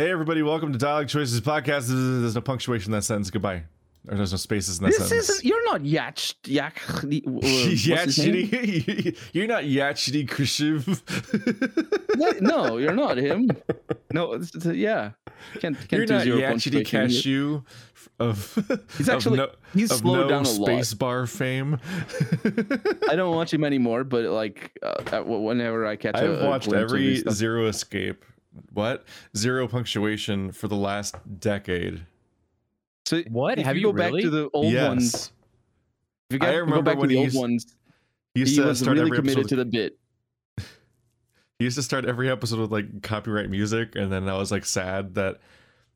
Hey, everybody, welcome to Dialog Choices Podcast. There's no punctuation in that sentence. Goodbye. Or there's no spaces in that This sentence. isn't. You're not Yach. Yachidi. You're not Yachidi Kushiv. no, you're not him. No, it's, it's, yeah. Can't can't You're not Yachidi. Cashew of, He's of actually- no, he's of slowed no down a lot. space bar fame. I don't watch him anymore, but like uh, whenever I catch, I've a watched of his every Zero Escape. What? Zero punctuation for the last decade. So What? If Have you you go back to the old yes. ones, if you I go, go remember back to when the he old used- ones, He used he to was start really every committed episode to the bit. He used to start every episode with like copyright music, and then I was like sad that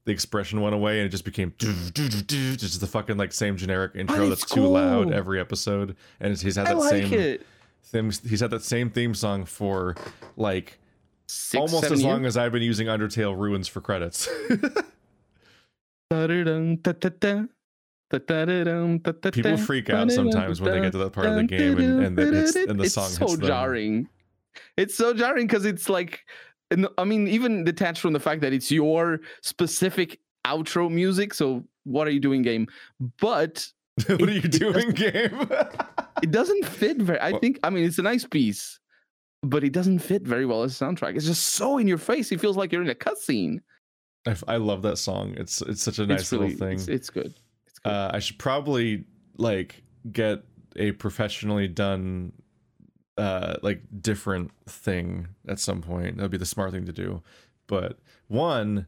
the expression went away and it just became just the fucking like same generic intro it's that's too loud every episode. And he's had I that like same it. theme. He's had that same theme song for like Six, almost seven as long years? as I've been using Undertale Ruins for credits. People freak out sometimes when they get to that part of the game and, and, the, hits, and the it's song so hits jarring. It's so jarring because it's like, I mean, even detached from the fact that it's your specific outro music. So what are you doing, game? But what are you doing, game? it doesn't fit very. I think. I mean, it's a nice piece, but it doesn't fit very well as a soundtrack. It's just so in your face. It feels like you're in a cutscene. I love that song. It's it's such a nice it's really, little thing. It's, it's good. It's good. uh, I should probably like get a professionally done uh like different thing at some point. That'd be the smart thing to do. But one,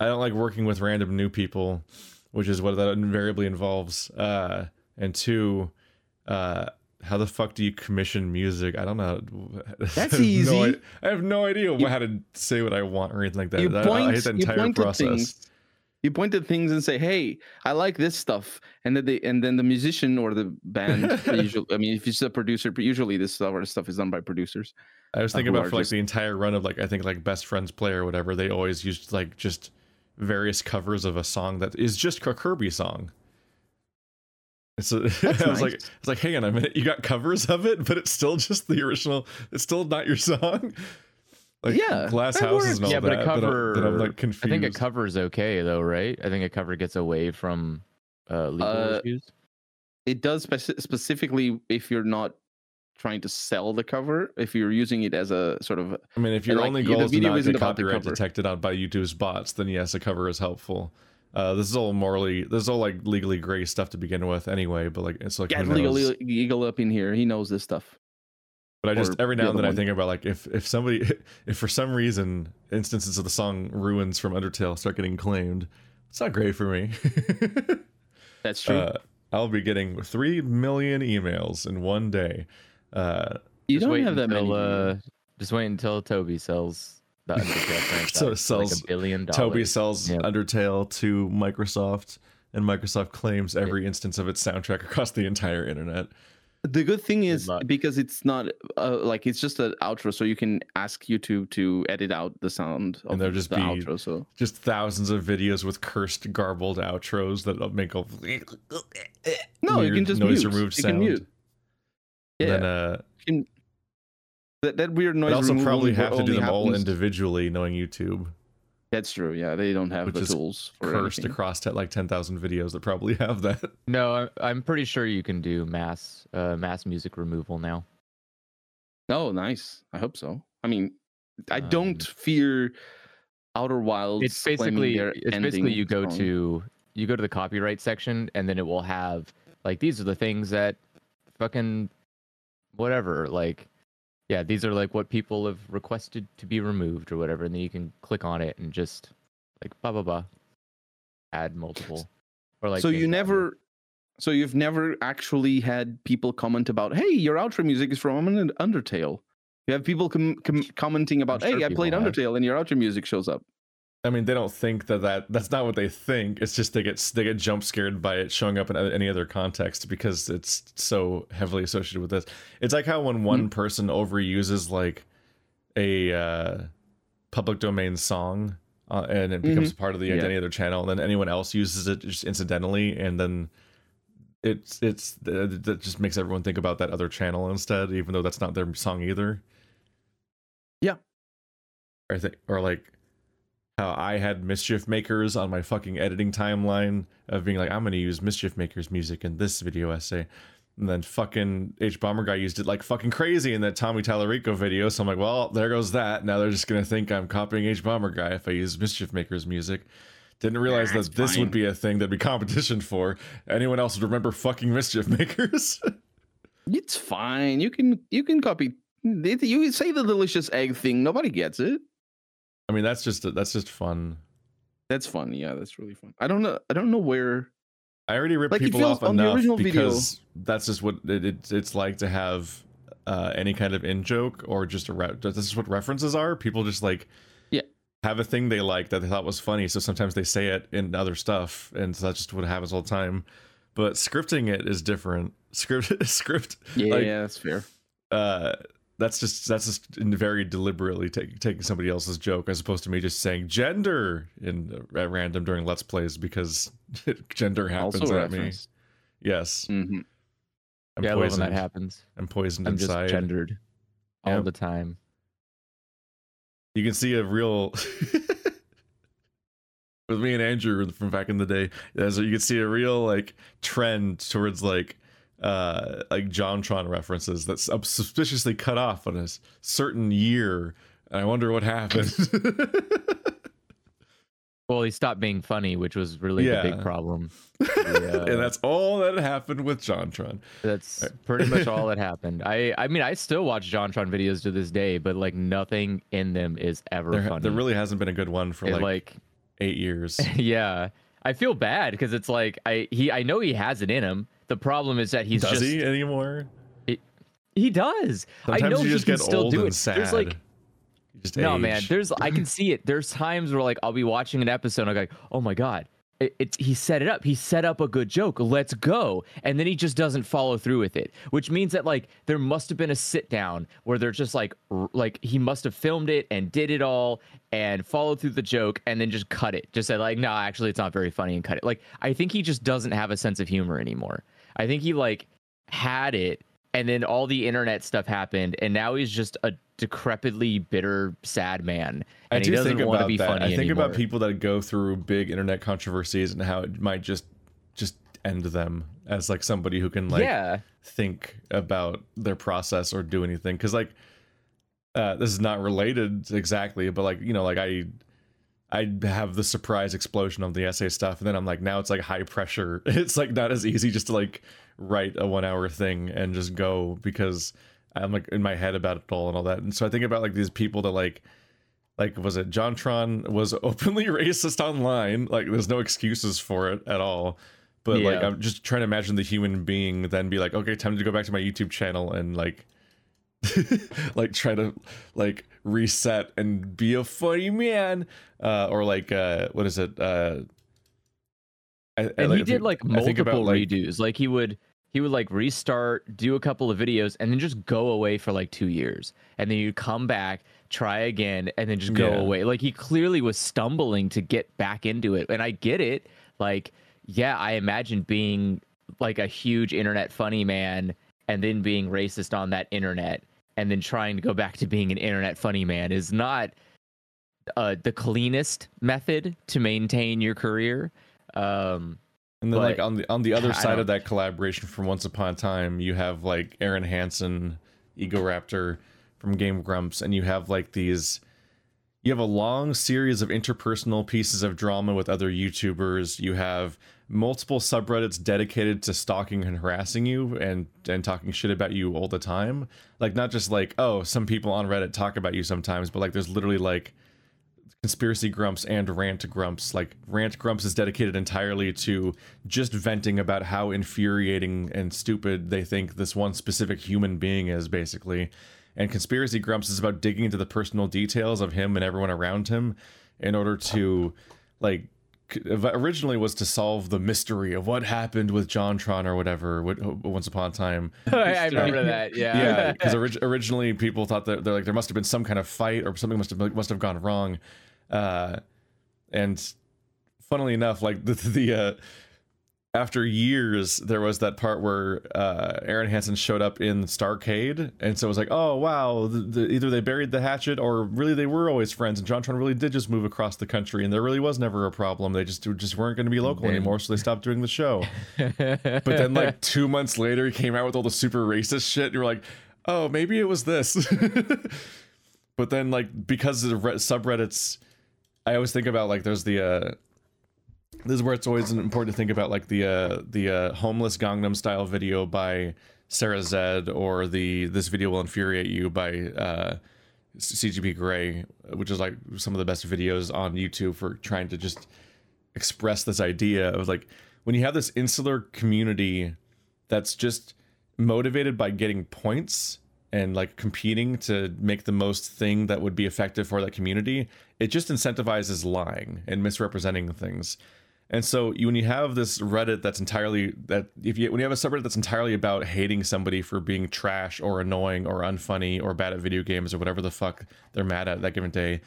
I don't like working with random new people, which is what that invariably involves. Uh and two, uh how the fuck do you commission music? I don't know. That's I have no easy. i- I have no idea You- how to say what I want or anything like that. you I- point, I hate that you entire point to process. things. You point at things and say, "Hey, I like this stuff," and then they, and then the musician or the band, usually, I mean, if it's a producer, but usually this sort of stuff is done by producers. I was uh, thinking who about for like just- the entire run of like I think like Best Friends Play or whatever. They always used like just various covers of a song that is just a Kirby song. It's a, I was like. I was like, hang on a minute, you got covers of it, but it's still just the original. It's still not your song. Like Yeah, Glass that Houses and all yeah, that. but a that I'm- cover. that I'm, like confused. I think a cover is okay though, right? I think a cover gets away from uh, legal Uh, issues. It does speci- specifically if you're not trying to sell the cover, if you're using it as a sort of I mean, if your only yeah, goal is to not isn't get copyright detected on by YouTube's bots, then yes, a cover is helpful. Uh, this is all morally, this is all like legally gray stuff to begin with, anyway. But like, it's like get who legal eagle up in here. He knows this stuff. But I just or every the now and other then I think about like if if somebody if for some reason instances of the song "Ruins" from Undertale start getting claimed, it's not great for me. That's true. uh, I'll be getting three million emails in one day. Uh, you don't wait have that until, many. Uh, just wait until Toby sells the Undertale franchise. So for, sells- like a billion dollars. Toby sells Yep. Undertale to Microsoft, and Microsoft claims every instance of its soundtrack across the entire internet. The good thing is luck. because it's not uh, like it's just an outro, so you can ask YouTube to edit out the sound of And there'll just the be- outro. So Just thousands of videos with cursed, garbled outros that make a no, you can just noise mute. removed you sound. can mute. Yeah, Then, uh, you can- that that weird noise. I'd also probably only- have to do only them all individually, knowing YouTube. That's true. Yeah, they don't have Which the is tools for Cursed anything. across te- like ten thousand videos that probably have that. No, I- I'm pretty sure you can do mass uh, mass music removal now. Oh, nice. I hope so. I mean, I Um, don't fear Outer Wilds. It's basically it's basically you go song. to you go to the copyright section and then it will have like these are the things that fucking whatever like yeah these are like what people have requested to be removed or whatever and then you can click on it and just like blah blah blah add multiple. Or like so you never so you've never actually had people comment about hey your outro music is from undertale you have people com- com- commenting about sure hey i played have. undertale and your outro music shows up I mean, they don't think that, that that's not what they think. It's just they get they get jump scared by it showing up in any other context because it's so heavily associated with this. It's like how when one person overuses like a uh, public domain song uh, and it becomes a part of the Yeah. identity of their channel, and then anyone else uses it just incidentally, and then it's it's uh, that just makes everyone think about that other channel instead, even though that's not their song either. Yeah. I think, or like how I had Mischief Makers on my fucking editing timeline of being like, I'm gonna use Mischief Makers music in this video essay. And then fucking HBomberguy used it like fucking crazy in that Tommy Tallarico video. So I'm like, well, there goes that. Now they're just gonna think I'm copying HBomberguy if I use Mischief Makers music. Didn't realize it's that this fine. would be a thing that'd be competition for. Anyone else would remember fucking Mischief Makers? It's fine. You can you can copy. You say the delicious egg thing. Nobody gets it. I mean, that's just that's just fun. That's fun. Yeah, that's really fun. I don't know. I don't know where. I already ripped Like, people off on the enough original video- because that's just what it, it, it's like to have uh, any kind of in joke or just a re- this is what references are. People just like Yeah. have a thing they like that they thought was funny, so sometimes they say it in other stuff, and so that's just what happens all the time. But scripting it is different. Script script Yeah, Like- yeah, that's fair. uh that's just that's just very deliberately take, taking somebody else's joke as opposed to me just saying gender in at random during let's plays because gender happens Also at me. Yes, hmm I'm yeah, I love when poisoned. that happens. I'm poisoned I'm just inside. gendered all Yep. the time. You can see a real with me and Andrew from back in the day. Yeah, so you can see a real like trend towards like uh like JonTron references that's suspiciously cut off on a certain year. And I wonder what happened. Well, he stopped being funny, which was really the big problem. Yeah. and that's all that happened with JonTron. That's pretty much all that happened. I I mean, I still watch JonTron videos to this day, but like nothing in them is ever There, funny. there really hasn't been a good one for like, like eight years. yeah. I feel bad because it's like I he I know he has it in him. The problem is that he's Does just he anymore? he does. Sometimes I know you he just can get still do it. sad. There's like just no man. There's I can see it. There's times where like I'll be watching an episode and I'm like, oh my god, he set it up. He set up a good joke. Let's go. And then he just doesn't follow through with it, which means that like there must have been a sit down where they're just like r- like he must have filmed it and did it all and followed through the joke and then just cut it. Just said like, no, actually it's not very funny and cut it. Like I think he just doesn't have a sense of humor anymore. I think he like had it and then all the internet stuff happened and now he's just a decrepitly bitter sad man I do he doesn't think want to about be that. funny I think about people that go through big internet controversies and how it might just just end them as like somebody who can like yeah. think about their process or do anything. Because like uh this is not related exactly but like you know like i i have the surprise explosion of the essay stuff and then i'm like now it's like high pressure. It's like not as easy just to like write a one hour thing and just go because i'm like in my head about it all and all that. And so i think about like these people that like like was it jontron was openly racist online. Like there's no excuses for it at all. But like i'm just trying to imagine the human being then be like okay time to go back to my youtube channel and like like try to like reset and be a funny man uh or like uh what is it uh I, I and like- he did like I think about, multiple like- redos. Like he would he would like restart do a couple of videos and then just go away for like two years. And then you'd come back try again and then just go Yeah. away. Like he clearly was stumbling to get back into it. And i get it. Like yeah i imagine being like a huge internet funny man and then being racist on that internet and then trying to go back to being an internet funny man is not uh, the cleanest method to maintain your career um And then like on the on the other I side of that collaboration from Once Upon a Time, you have like Arin Hanson, Ego Raptor from Game Grumps, and you have like these you have a long series of interpersonal pieces of drama with other YouTubers. You have multiple subreddits dedicated to stalking and harassing you and and talking shit about you all the time. Like not just like, oh, some people on Reddit talk about you sometimes, but like there's literally like conspiracy grumps and rant grumps like rant grumps is dedicated entirely to just venting about how infuriating and stupid they think this one specific human being is basically and conspiracy grumps is about digging into the personal details of him and everyone around him in order to like originally was to solve the mystery of what happened with JonTron or whatever what- once upon a time I, remember that. Yeah. yeah because orig- originally people thought that they're like there must have been some kind of fight or something must have must have gone wrong uh and funnily enough like the the uh after years, there was that part where uh, Arin Hanson showed up in Starcade, and so it was like, oh wow, the, the, either they buried the hatchet or really they were always friends, and JonTron really did just move across the country, and there really was never a problem. They just just weren't going to be local anymore, so they stopped doing the show. But then, like two months later, he came out with all the super racist shit. And you're like, oh, maybe it was this. but then, like, because of the re- subreddits, I always think about like there's the. uh This is where it's always important to think about like the uh the uh, homeless Gangnam Style video by Sarah Zed or the this video will infuriate you by uh CGP Grey, which is like some of the best videos on YouTube for trying to just express this idea of like when you have this insular community that's just motivated by getting points and like competing to make the most thing that would be effective for that community, it just incentivizes lying and misrepresenting things. And so when you have this Reddit that's entirely that if you when you have a subreddit that's entirely about hating somebody for being trash or annoying or unfunny or bad at video games or whatever the fuck they're mad at that given day,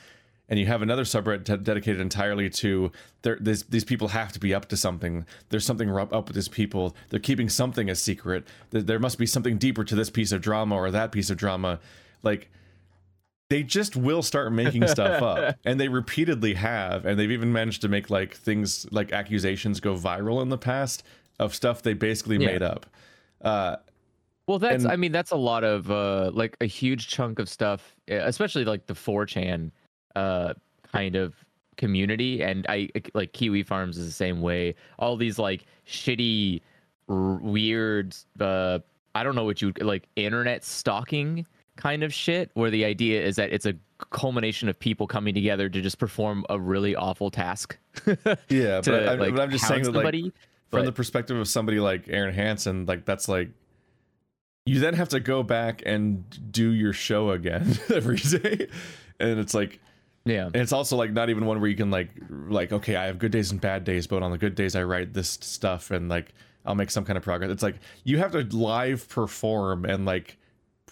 and you have another subreddit de- dedicated entirely to these people have to be up to something there's something up with these people they're keeping something a secret there must be something deeper to this piece of drama or that piece of drama like they just will start making stuff up and they repeatedly have and they've even managed to make like things like accusations go viral in the past of stuff they basically Yeah. made up uh Well, that's And- I mean that's a lot of uh like a huge chunk of stuff, especially like the 4chan uh kind of community and I like Kiwi Farms is the same way. All these like shitty r- weird uh I don't know what you would like internet stalking kind of shit where the idea is that it's a culmination of people coming together to just perform a really awful task yeah to but, I, like but i'm just saying that like somebody. from the perspective of somebody like Arin Hanson, like that's like you then have to go back and do your show again every day. And it's like yeah. and it's also like not even one where you can like like okay, I have good days and bad days, but on the good days I write this stuff and like I'll make some kind of progress. It's like you have to live perform and like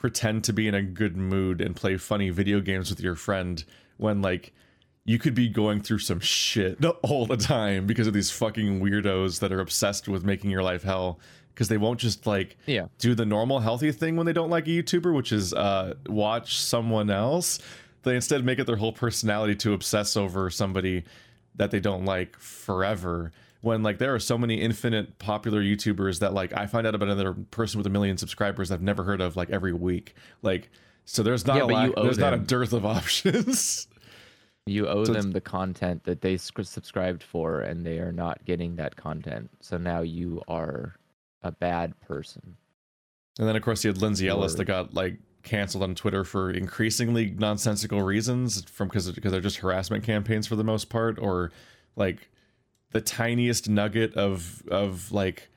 pretend to be in a good mood and play funny video games with your friend when like you could be going through some shit all the time because of these fucking weirdos that are obsessed with making your life hell because they won't just like Yeah. do the normal healthy thing when they don't like a YouTuber, which is uh watch someone else. They instead make it their whole personality to obsess over somebody that they don't like forever. When like there are so many infinite popular YouTubers that like I find out about another person with a million subscribers I've never heard of like every week. Like so there's not Yeah, a lack, there's not a dearth of options. You owe So them the content that they subscribed for, and they are not getting that content. So now you are a bad person. And then of course you had Lindsay Ellis Or- that got like canceled on Twitter for increasingly nonsensical reasons from because because they're just harassment campaigns for the most part or like the tiniest nugget of of like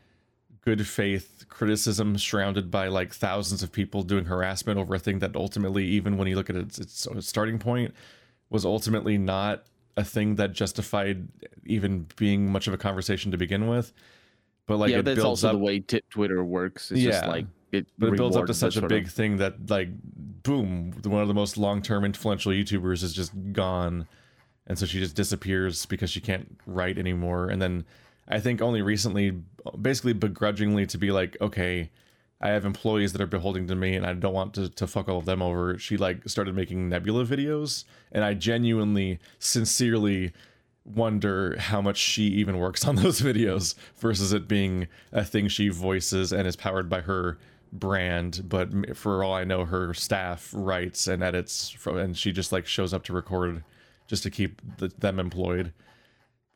good faith criticism surrounded by like thousands of people doing harassment over a thing that ultimately even when you look at its, its starting point was ultimately not a thing that justified even being much of a conversation to begin with but like yeah, it that's builds also up the way t- Twitter works. It's just Yeah. like it, but it builds up to such a big of- thing that like boom one of the most long-term influential youtubers is just gone and so she just disappears because she can't write anymore. And then i think only recently basically begrudgingly to be like okay i have employees that are beholden to me and i don't want to, to fuck all of them over she like started making nebula videos. And i genuinely sincerely wonder how much she even works on those videos versus it being a thing she voices and is powered by her brand. But for all i know her staff writes and edits from and she just like shows up to record just to keep the, them employed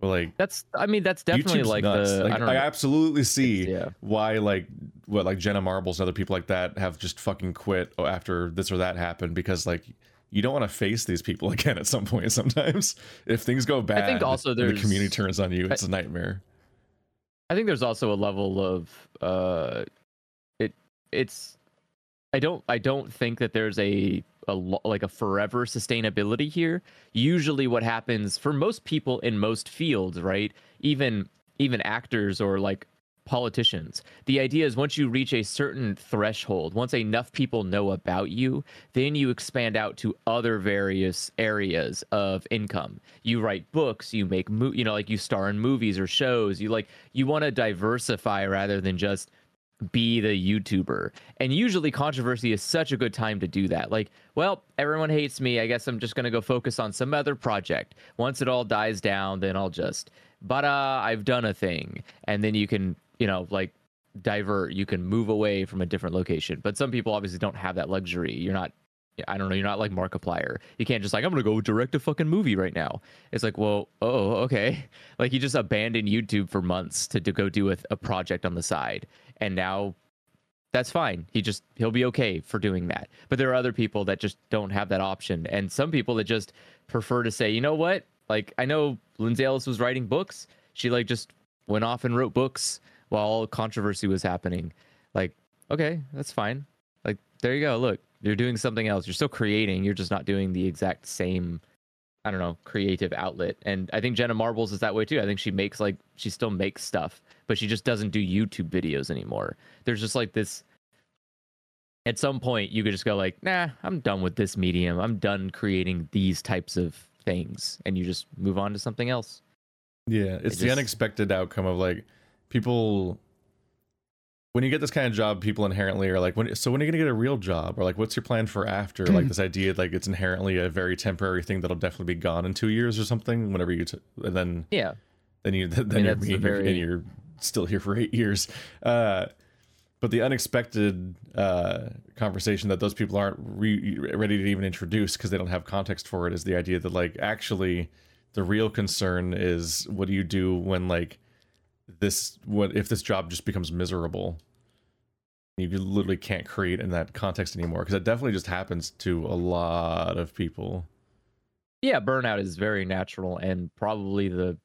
but like That's, I mean, that's definitely YouTube's like nuts. the. Like, I don't I absolutely see yeah. why like what like Jenna Marbles and other people like that have just fucking quit after this or that happened because like you don't want to face these people again at some point sometimes if things go bad I think also the community turns on you it's a nightmare I think there's also a level of uh it it's I don't I don't think that there's a a like a forever sustainability here. Usually what happens for most people in most fields, right? Even even actors or like politicians. The idea is once you reach a certain threshold, once enough people know about you, then you expand out to other various areas of income. You write books, you make mo- you know like you star in movies or shows. You like you want to diversify rather than just be the YouTuber. And usually controversy is such a good time to do that. Like, well, everyone hates me. I guess I'm just going to go focus on some other project. Once it all dies down, then I'll just, but uh, I've done a thing. And then you can, you know, like divert, you can move away from a different location. But some people obviously don't have that luxury. You're not I don't know, you're not like Markiplier. You can't just like, I'm gonna go direct a fucking movie right now. It's like, well, oh, okay. Like you just abandoned YouTube for months to, to go do a, a project on the side and now that's fine. He just he'll be okay for doing that. But there are other people that just don't have that option, and some people that just prefer to say, you know what? Like I know Lindsay Ellis was writing books. She like just went off and wrote books while controversy was happening. Like okay, that's fine. Like there you go. Look, you're doing something else. You're still creating. You're just not doing the exact same I don't know, creative outlet. And I think Jenna Marbles is that way too. I think she makes like she still makes stuff, but she just doesn't do YouTube videos anymore. There's just like this at some point you could just go like, "Nah, I'm done with this medium. I'm done creating these types of things." And you just move on to something else. Yeah, it's it the just... unexpected outcome of like people when you get this kind of job, people inherently are like, when, so when are you gonna get a real job? Or like, what's your plan for after? like this idea, like it's inherently a very temporary thing that'll definitely be gone in two years or something. Whenever you, t- and then yeah, then you then I mean, you're, you're, very... and you're still here for eight years. Uh, but the unexpected uh, conversation that those people aren't re- ready to even introduce because they don't have context for it is the idea that like actually the real concern is what do you do when like this what if this job just becomes miserable you literally can't create in that context anymore because it definitely just happens to a lot of people. Yeah burnout is very natural and probably the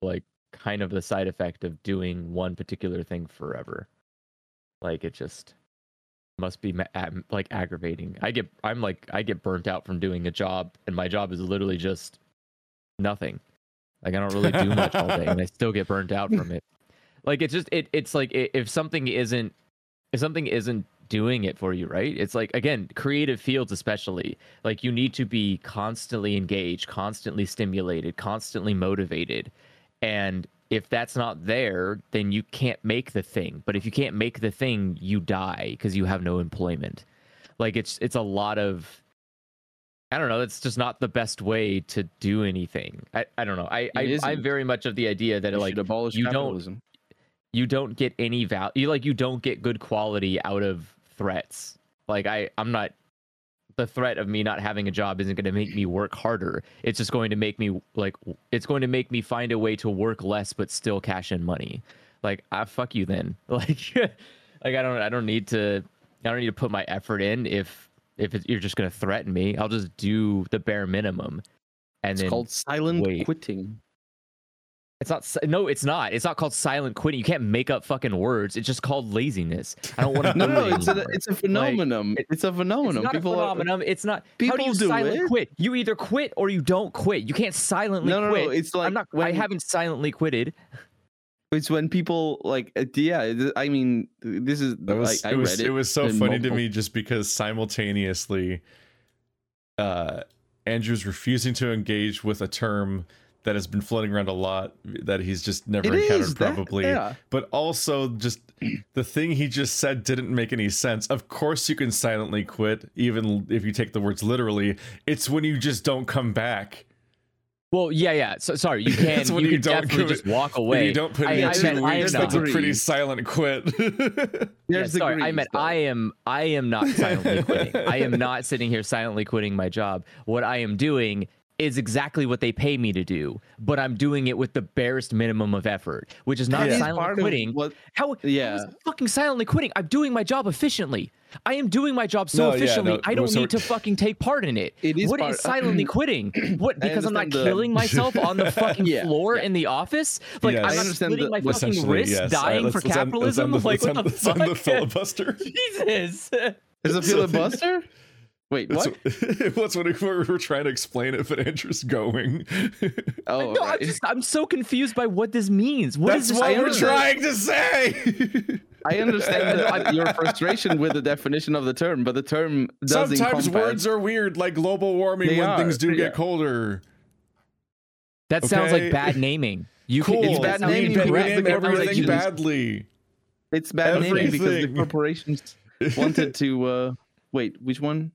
like kind of the side effect of doing one particular thing forever. Like it just must be like aggravating. I get i'm like i get burnt out from doing a job and my job is literally just nothing like I don't really do much all day, and I still get burnt out from it. Like it's just it. It's like if something isn't if something isn't doing it for you, right? It's like again, creative fields especially. Like you need to be constantly engaged, constantly stimulated, constantly motivated, and if that's not there, then you can't make the thing. But if you can't make the thing, you die because you have no employment. Like it's it's a lot of I don't know. That's just not the best way to do anything. I, I don't know. I, I I'm very much of the idea that you like abolish you capitalism. don't you don't get any value. You like you don't get good quality out of threats. Like I I'm not the threat of me not having a job isn't going to make me work harder. It's just going to make me like it's going to make me find a way to work less but still cash in money. Like I ah, fuck you then. Like like I don't I don't need to I don't need to put my effort in if if it, you're just going to threaten me, I'll just do the bare minimum. And it's called silent wait. quitting. It's not. No, it's not. It's not called silent quitting. You can't make up fucking words. It's just called laziness. I don't want to. no, no, it's a it's a phenomenon. Like, it's a phenomenon. It's not people a phenomenon. Are, it's not. People how do you do silent it? quit? You either quit or you don't quit. You can't silently no, no, quit. No, it's like I'm not. When, I haven't silently quitted. It's when people like, uh, yeah. I mean, this is. That was, like, it was. it, it was so funny multiple... to me just because simultaneously, uh, Andrew's refusing to engage with a term that has been floating around a lot that he's just never it encountered probably that, yeah. but also just the thing he just said didn't make any sense of course you can silently quit even if you take the words literally it's when you just don't come back well, yeah, yeah. So sorry, you can. you, you can definitely just walk away. You don't put in I, two I, weeks. that's a pretty silent quit. yeah, sorry, I meant I am. I am not silently quitting. I am not sitting here silently quitting my job. What I am doing is exactly what they pay me to do, but I'm doing it with the barest minimum of effort, which is not yeah. silent quitting. What, how, yeah. how fucking silently quitting? I'm doing my job efficiently. I am doing my job so no, efficiently. Yeah, no, I don't so need to fucking take part in it. It is what part, is silently quitting? What because I'm not the... killing myself on the fucking yeah, floor yeah. in the office? Like yes. I'm not splitting the, my fucking wrist, yes. dying right, for capitalism. End, like what the fuck? the filibuster. Jesus. Is a filibuster? Wait, That's what? What's what we're, we're trying to explain it, but Andrew's going. Oh, no, I'm just I'm so confused by what this means. What That's is this what we're word? trying to say. I understand that your frustration with the definition of the term, but the term does Sometimes encompass- words are weird, like global warming They when are, things do yeah. get colder. That sounds like bad naming. You Cool. can, It's bad naming we, because the name everything corporations- badly. It's bad naming because the corporations wanted to. uh Wait, which one?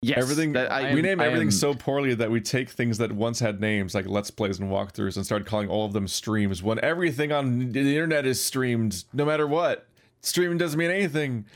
Yes, everything I we name I everything am- so poorly that we take things that once had names like let's plays and walkthroughs and start calling all of them streams when everything on the internet is streamed no matter what. Streaming doesn't mean anything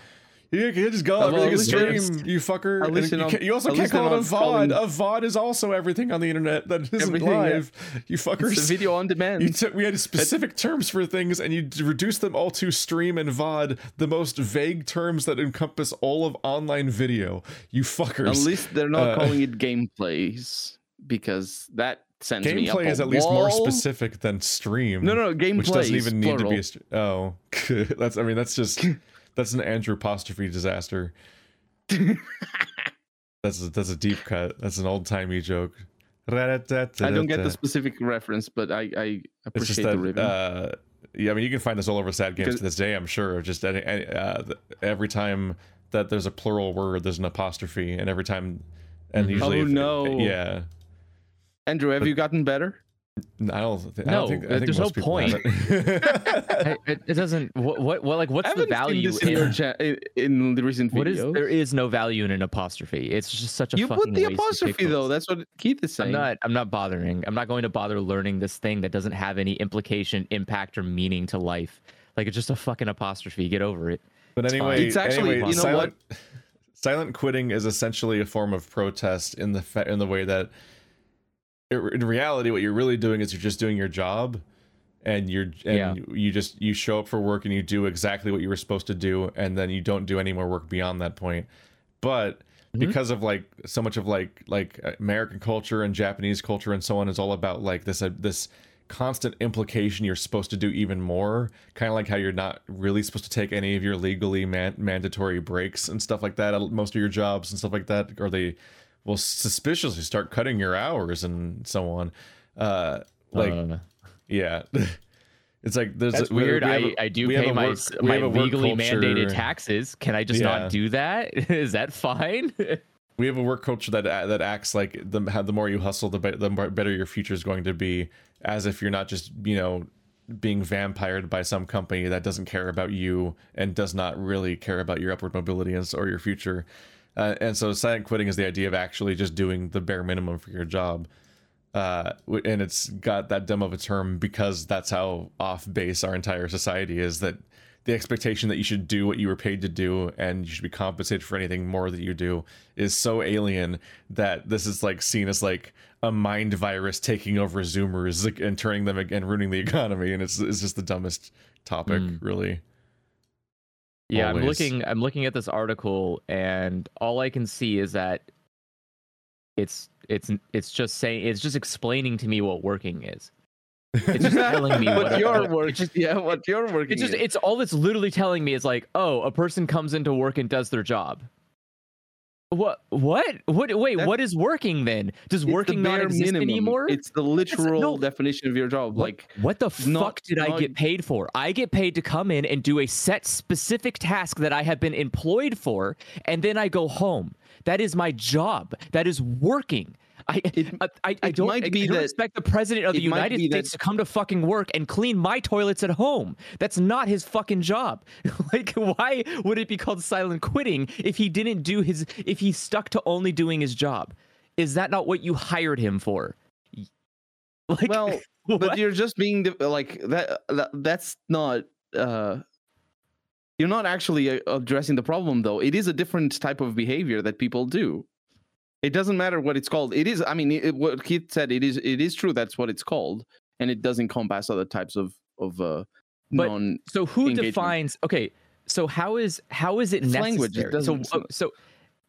you can just everything a stream you fucker at least you, you also can't call it a VOD calling- a VOD is also everything on the internet that isn't Everything, yeah. live you fuckers it's video on demand. you took we had specific terms for things and you reduced them all to stream and VOD, the most vague terms that encompass all of online video. You fuckers. At least they're not Uh, calling it gameplays because that sends me up gameplay is at least more specific than stream. No, no, no gameplay which doesn't even need to be. A oh, that's. I mean, that's just that's an Andrew apostrophe disaster. That's a, that's a deep cut. That's an old timey joke. I don't get the specific reference, but I, I appreciate that. the ribbon. Uh, yeah, I mean, you can find this all over sad games Because- to this day. I'm sure. Just any, any, uh, every time that there's a plural word, there's an apostrophe, and every time, and Mhm. usually, Oh, if- no. yeah. Andrew, have but- you gotten better? I don't. Th- I No, don't think, I think there's no point. it. It, it doesn't. What, what? What? Like, what's the value? in, in- your cha- in, in the recent what is? videos. There is no value in an apostrophe. It's just such a. you fucking put the apostrophe though. That's what Keith is saying. I'm not. I'm not bothering. I'm not going to bother learning this thing that doesn't have any implication, impact, or meaning to life. Like it's just a fucking apostrophe. Get over it. But It's anyway, fine. It's actually- anyway, you know silent, silent quitting is essentially a form of protest in the fa- in the way that, i- in reality, what you're really doing is you're just doing your job, and you're and Yeah. you just you show up for work and you do exactly what you were supposed to do, and then you don't do any more work beyond that point. But Mhm. because of like so much of like like American culture and Japanese culture and so on is all about like this uh, this constant implication you're supposed to do even more kind of like how you're not really supposed to take any of your legally man- mandatory breaks and stuff like that at most of your jobs and stuff like that or they will suspiciously start cutting your hours and so on uh like Uh, yeah it's like there's that's a, weird. we have I, do pay my work- my have a work legally mandated taxes. Can I just Yeah. not do that? Is that fine? we have a work culture that that acts like the the more you hustle, the, be- the better your future is going to be. As if you're not just you know being vampired by some company that doesn't care about you and does not really care about your upward mobility or your future. Uh, and so silent quitting is the idea of actually just doing the bare minimum for your job. Uh, and it's got that dumb of a term because that's how off base our entire society is that the expectation that you should do what you were paid to do and you should be compensated for anything more that you do is so alien that this is like seen as like a mind virus taking over zoomers and turning them and ruining the economy and it's, it's just the dumbest topic Mm. really Yeah, I'm looking. I'm looking at this article, and all I can see is that it's it's it's just saying it's just explaining to me what working is. It's just telling me what what- your work. it's just- yeah, what your work. It's just is. it's all it's literally telling me is like, oh, a person comes into work and does their job. What what what? Wait, That- what is working then? Does working not exist minimum. anymore? It's the literal no- definition of your job. What- Like what the not- fuck did I get paid for? I get paid to come in and do a set specific task that I have been employed for, and then I go home. That is my job. That is working. I It- I, I, don't, might be I be don't that- expect the president of the United be that- States to come to fucking work and clean my toilets at home. That's not his fucking job. like, why would it be called silent quitting if he didn't do his if he stuck to only doing his job? Is that not what you hired him for? Like, well, but you're just being like that, that. That's not. uh You're not actually uh, addressing the problem, though. It is a different type of behavior that people do. It doesn't matter what it's called. It is. I mean, it, what Keith said. It is. It is true. That's what it's called, and it does encompass other types of of uh, But non. So who engagement. defines? Okay, so how is how is it It's necessary? language, it so so,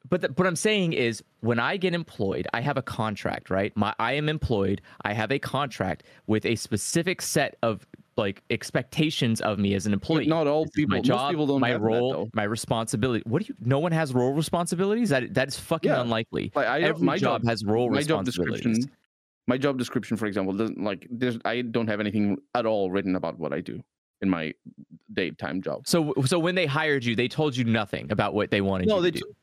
but the, what I'm saying is, when I get employed, I have a contract, right? My I am employed. I have a contract with a specific set of like expectations of me as an employee. not all This people- my most job, people don't my that, role, though. my responsibility. What do you? No one has role responsibilities. That that is fucking Yeah. unlikely. Like I Every my job, has role my job responsibilities. description my job description for example doesn't like there's i don't have anything at all written about what i do in my daytime job So so when they hired you, they told you nothing about what they wanted No, you they to do.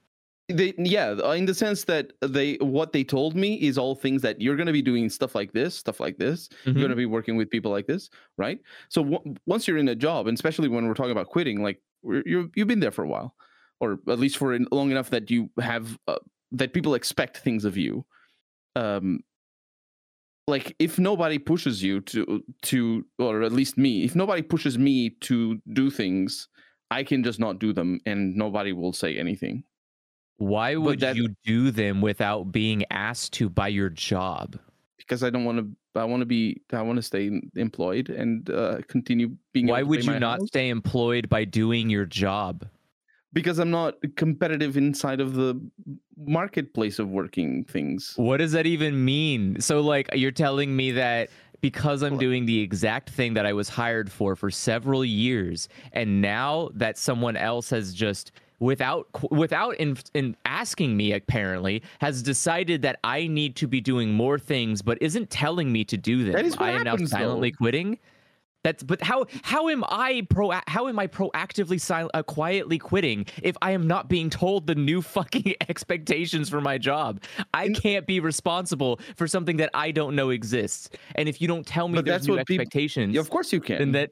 They yeah uh, in the sense that they what they told me is all things that you're going to be doing stuff like this stuff like this. You're Mhm. going to be working with people like this right? So w- once you're in a job and especially when we're talking about quitting like you're, you've been there for a while or at least for long enough that you have uh, that people expect things of you. Um like if nobody pushes you to to or at least me if nobody pushes me to do things i can just not do them and nobody will say anything Why would that- you do them without being asked to by your job? because i don't want to i want to be i want to stay employed and uh, continue being able Why would you not house. stay employed by doing your job? because i'm not competitive inside of the marketplace of working things What does that even mean? So like you're telling me that because I'm doing the exact thing that I was hired for for several years and now that someone else has just without without in, in asking me apparently has decided that I need to be doing more things but isn't telling me to do them. That is what I am now silently though. quitting. That's but how how am I pro how am I proactively sil- uh, quietly quitting if I am not being told the new fucking expectations for my job? I can't be responsible for something that I don't know exists. And if you don't tell me But there's that's new what expectations, Yeah, of course you can then that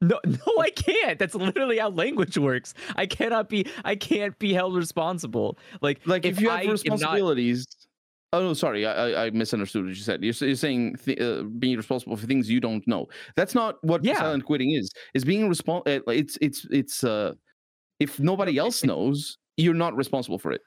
no no I can't. That's literally how language works. I cannot be I can't be held responsible. Like like if, you have I am not- responsibilities oh no sorry I, I i misunderstood what you said you're, you're saying th- uh, being responsible for things you don't know that's not what Yeah. silent quitting is is being responsible it's it's it's uh if nobody else knows you're not responsible for it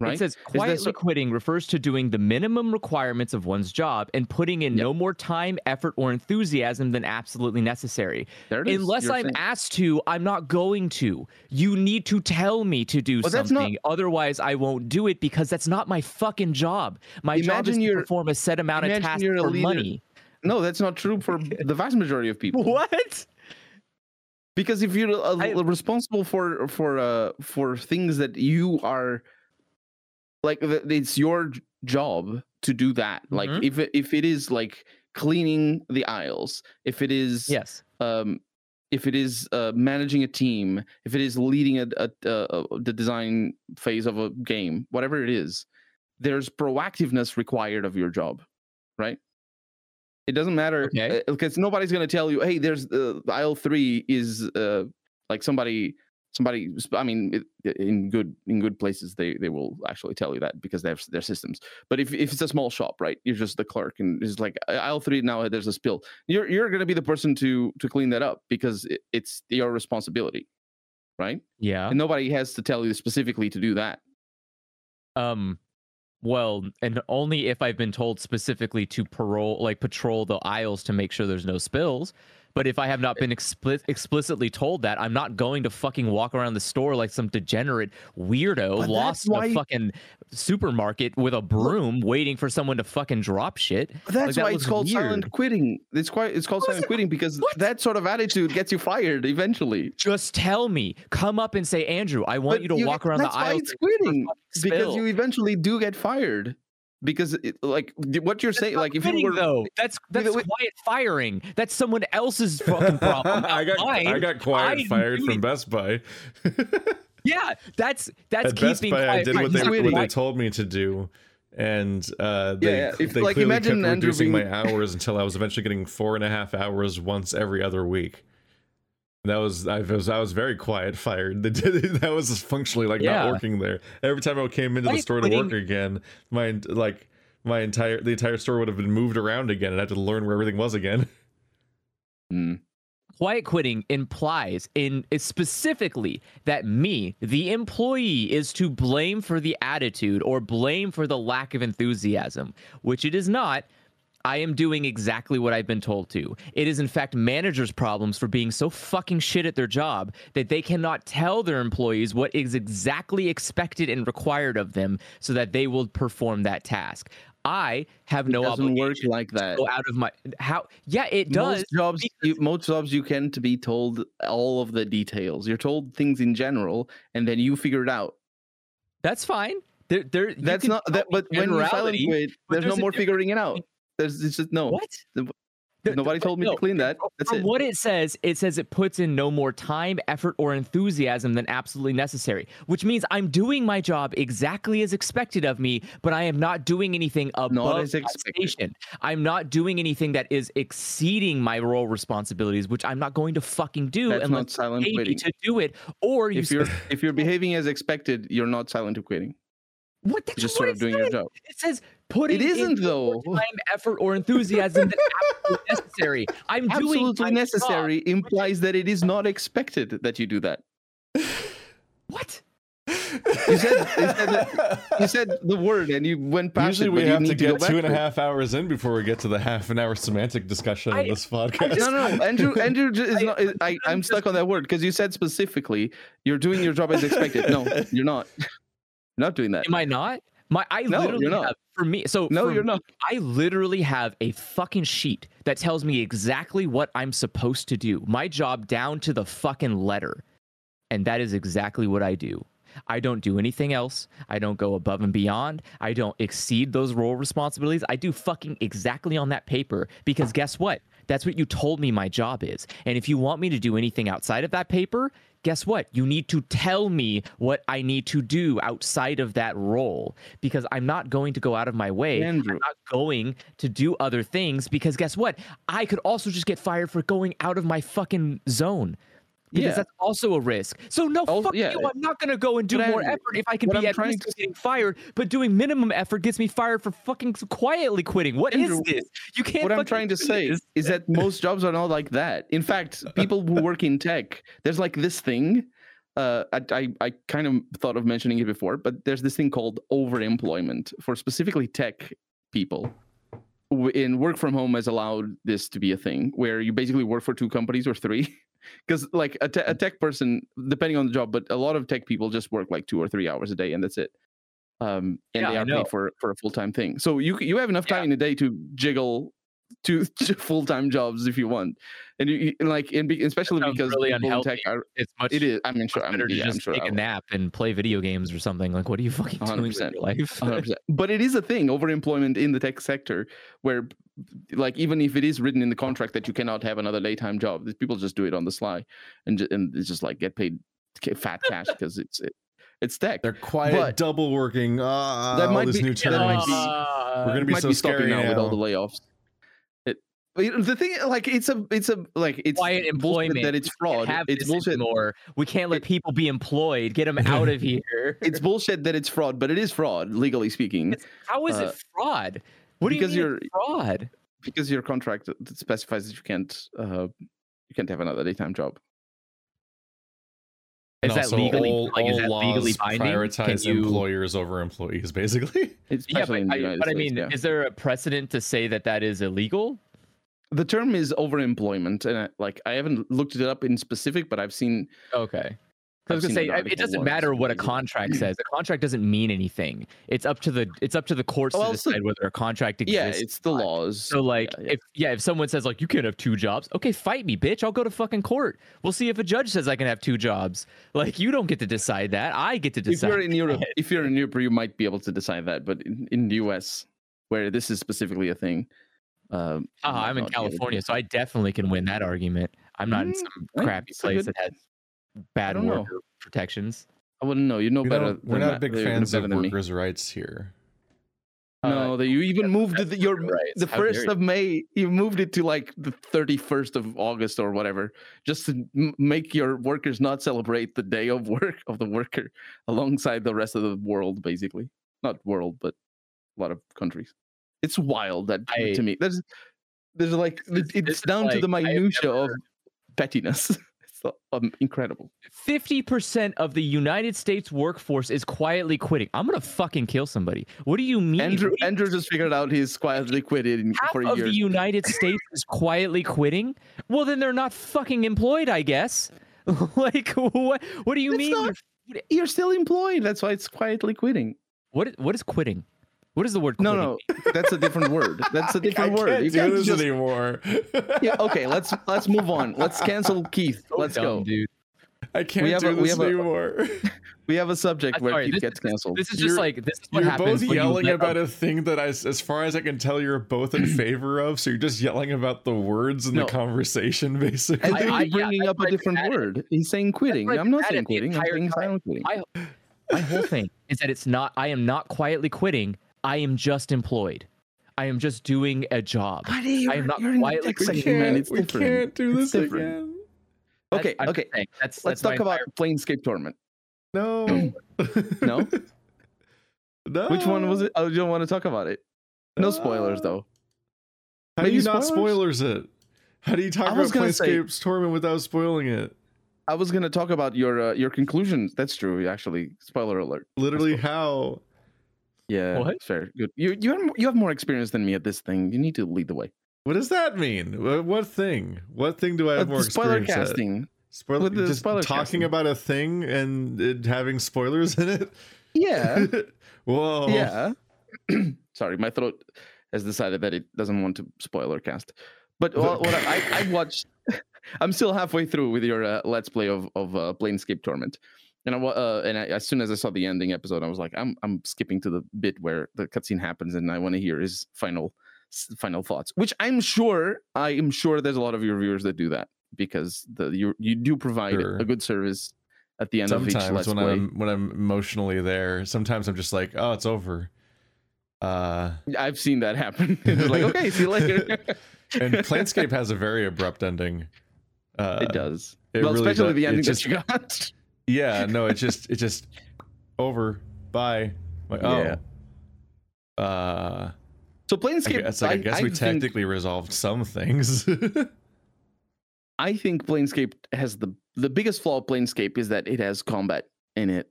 right It says quietly quitting refers to doing the minimum requirements of one's job and putting in Yep. no more time, effort, or enthusiasm than absolutely necessary. there it is Unless You're I'm saying- asked to, I'm not going to. You need to tell me to do But that's not- something. Otherwise, I won't do it because that's not my fucking job. My job is to perform a set amount of tasks for leader- money. no that's not true for the vast majority of people What? because if you're uh, I- responsible for for uh for things that you are like it's your job to do that like Mhm. if it, if it is like cleaning the aisles if it is Yes. um if it is uh, managing a team if it is leading a, a, a, a- the design phase of a game whatever it is there's proactiveness required of your job right it doesn't matter Okay. because nobody's going to tell you hey there's uh, aisle 3 is uh, like somebody somebody i mean it, in good in good places they they will actually tell you that because they have their systems but if, if it's a small shop right you're just the clerk and it's like "Uh, aisle 3 now there's a spill you're you're going to be the person to to clean that up because it, it's your responsibility right Yeah. and nobody has to tell you specifically to do that Um, well, and only if I've been told specifically to parole, like patrol the aisles to make sure there's no spills. But if I have not been expli- explicitly told that, I'm not going to fucking walk around the store like some degenerate weirdo But lost in why- a fucking supermarket with a broom waiting for someone to fucking drop shit. that's that why it's called silent quitting. It's quite it's called is silent it- quitting because what? that sort of attitude gets you fired eventually. Just tell me, come up and say, Andrew, I want But you to walk around that's the why it's quitting because you eventually do get fired because it, like what you're saying like if you were though, that's that's wait- quiet firing. That's someone else's fucking problem. I got I got quiet I'm fired from Best Buy. Yeah, that's that's At Best keeping Buy, I did what they He's what they told me to do, and uh, they yeah, if- they like, clearly imagine kept Andrew reducing being- my hours until I was eventually getting four and a half hours once every other week. That was I was I was very quiet fired. That was functionally like Yeah. not working there. Every time I came into the store to work again, my like my entire the entire store would have been moved around again, and I had to learn where everything was again. Mm. quiet quitting implies in is specifically that me, the employee, is to blame for the attitude or blame for the lack of enthusiasm, which it is not. I am doing exactly what I've been told to. It is, in fact, managers' problems for being so fucking shit at their job that they cannot tell their employees what is exactly expected and required of them so that they will perform that task. I have It no doesn't obligation work like to that. go out of my how. Yeah, it does. Most jobs, you, most jobs, you can to be told all of the details. You're told things in general, and then you figure it out. That's fine. There, there. That's not that. But when you quit, there's, there's no more figuring it out. There's it's just no. What? The- Nobody told me no, to clean that. That's From it. what it says, it says it puts in no more time, effort, or enthusiasm than absolutely necessary, which means I'm doing my job exactly as expected of me, but I am not doing anything above station. I'm not doing anything that is exceeding my role responsibilities, which I'm not going to fucking do That's unless not silent you pay me quitting. to do it. Or you If you're if you're behaving as expected, you're not silent to quitting. what that's You're just what sort of doing your job. It says putting It isn't in though. time, effort, or enthusiasm than absolutely necessary. I'm doing Absolutely necessary job. implies that it is not expected that you do that. What? You said, you said, that, you said the word and you went past Usually it. we have to need to, go get back two to it. half hours in before we get to the half an hour semantic discussion I- of this podcast. No, no, no. Andrew, Andrew is I, not, I, I'm, I'm stuck on that word because you said specifically you're doing your job as expected. No, you're not. You're not doing that. Am I not? My I No, literally you're not. have for me. So No, you're me, not. I literally have a fucking sheet that tells me exactly what I'm supposed to do. My job down to the fucking letter. And that is exactly what I do. I don't do anything else. I don't go above and beyond. I don't exceed those role responsibilities. I do fucking exactly on that paper because guess what? That's what you told me my job is. And if you want me to do anything outside of that paper, guess what? You need to tell me what I need to do outside of that role because I'm not going to go out of my way. Andrew. I'm not going to do other things because guess what? I could also just get fired for going out of my fucking zone. Because Yeah. that's also a risk. So no, Also- fuck yeah. you. I'm not gonna go and do But more Andrew, effort if I can be I'm at risk to of getting fired. But doing minimum effort gets me fired for fucking quietly quitting. What is Andrew, this? You can't. what I'm trying to say this. is that most jobs are not like that. In fact, people who work in tech, there's like this thing. Uh, I, I I kind of thought of mentioning it before, but there's this thing called overemployment for specifically tech people. In work from home has allowed this to be a thing where you basically work for two companies or three. Because like a, te- a tech person, depending on the job, but a lot of tech people just work like two or three hours a day, and that's it. Um, and Yeah, they are paid for for a full time thing. So you you have enough Yeah. time in a day to jiggle two full time jobs if you want, and you, you like and be, especially because really in unhealthy. are, It's much. it is. I mean, sure. I'm, to yeah, I'm just sure. take a nap and play video games or something. Like, what are you fucking doing with 100%. your life? 100%. But it is a thing, overemployment in the tech sector, where, like, even if it is written in the contract that you cannot have another daytime job, these people just do it on the sly, and ju- and just like get paid fat cash because it's it, it's tech. They're quiet But- double working. Ah, That all might this be- new that might terms. be- Uh, We're gonna be might so be stopping scary now, with all the layoffs. It, but, you know, the thing, like, it's a, it's a, like, it's quiet employment. that it's fraud. It's bullshit. anymore. We can't let It- people be employed. Get them out of here. It's bullshit that it's fraud, but it is fraud legally speaking It's- How is uh, it fraud? What do you because mean you're- it's fraud? because your contract specifies that you can't, uh, you can't have another daytime job. And Is that also legally all, like is all that laws legally binding? Can prioritize you- employers over employees, basically. It's Yeah, but, in the I, United but I mean, yeah. is there a precedent to say that that is illegal? the term is overemployment, and I, like I haven't looked it up in specific, but I've seen Okay. I I've was gonna say it doesn't once, matter what a contract says. A contract doesn't mean anything. It's up to the it's up to the courts Well, to so- decide whether a contract exists. yeah, it's the laws. So like yeah, yeah. if yeah, if someone says like you can't have two jobs, okay, fight me, bitch. I'll go to fucking court. We'll see if a judge says I can have two jobs. Like you don't get to decide that. I get to decide. if you're in Europe, that. if you're in Europe, you might be able to decide that, but in, in the US, where this is specifically a thing, um, Ah, I'm in not be able to California, so I definitely can win that argument. I'm not in Mm, some crappy place good- that has bad don't know. worker protections. I wouldn't know. You know You better. know, we're not that- big you're fans of than workers' rights here. No, uh, that you even moved the, your rights. the first of May. You moved it to like the thirty first of August or whatever, just to m- make your workers not celebrate the day of work of the worker alongside the rest of the world, basically. Not world, but a lot of countries. It's wild that I- to me. There's there's like This- it's, it's is down to the like- I have minutia of pettiness. um, incredible. 50% of the United States workforce is quietly quitting. I'm going to fucking kill somebody. What do you mean? Andrew you- Andrew just figured out he's quietly quitted in, half for of years. the United States is quietly quitting? Well, then they're not fucking employed, I guess. like what what do you It's mean? not- you're- still employed. That's why it's quietly quitting. What what is quitting? What is the word? No, quitting? no, that's a different word. That's a different I word. can't You do can't this just- anymore. yeah, okay, let's let's move on. Let's cancel Keith. So Let's dumb, go. dude. I can't have do a- we this have a- anymore. We have a subject where sorry, Keith this, gets canceled. This is You're- just like this is what You're happens both when you yelling let about a- a thing I, as far as I can tell, you're both in favor of. So you're just yelling about the words in No. the conversation, basically. I think I- you're yeah, bringing that's up a different added. word. He's saying quitting. what I I'm not saying quitting. I'm entire saying time. silent quitting. My, my whole thing is that it's not. I am not quietly quitting. I am just employed. I am just doing a job. Buddy, I am not you're in the quietly tech we man. can't, It's we different. can't do this again. Okay, That's- I'm okay. saying, That's, Let's that's talk my about Planescape Torment. No. No? no. Which one was it? Oh, you don't want to talk about it. No spoilers, though. How do Maybe you not spoilers? spoilers it? How do you talk about was gonna say- Planescape's Torment without spoiling it? I was gonna talk about your uh, your conclusions. That's true, actually. Spoiler alert. Literally, suppose. how? Yeah, What? fair. Good. You you have, you have more experience than me at this thing. You need to lead the way. What does that mean? What, thing? What thing do I have Uh, more spoiler experience at? Spoiler, with just spoiler talking casting. about a thing and it having spoilers in it. Yeah. Whoa. Yeah. Sorry, my throat has decided that it doesn't want to spoiler cast. But well, what I, I I watched, I'm still halfway through with your uh, let's play of of uh, Planescape Torment, and I, uh, and I, as soon as I saw the ending episode, I was like, I'm I'm skipping to the bit where the cutscene happens, and I want to hear his final final thoughts. Which I'm sure I am sure there's a lot of your viewers that do that because the you you do provide Sure. a good service at the end of each Sometimes let's when play. I'm when I'm emotionally there, sometimes I'm just like, oh, it's over. Uh, I've seen that happen. it's like okay, see you later. and Planescape has a very abrupt ending. Uh, it does. it well, really especially does. the ending just- that you got. Yeah, no, it just it just over. Bye. Like, oh. Yeah. Uh, So I Planescape, guess, like, I, guess we think, technically resolved some things. I think Planescape has the the biggest flaw of Planescape is that it has combat in it,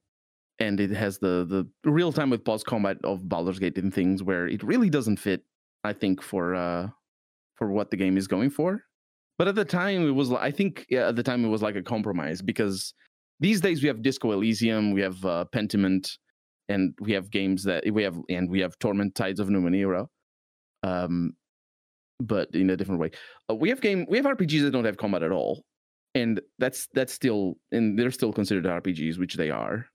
and it has the the real time with pause combat of Baldur's Gate and things where it really doesn't fit. I think for uh for what the game is going for. But at the time, it was I think yeah, at the time it was like a compromise because these days we have Disco Elysium, we have uh, Pentiment, and we have games that we have and we have Torment Tides of Numenera. Um, but in a different way. Uh, we have game we have RPGs that don't have combat at all, and that's that's still and they're still considered RPGs, which they are.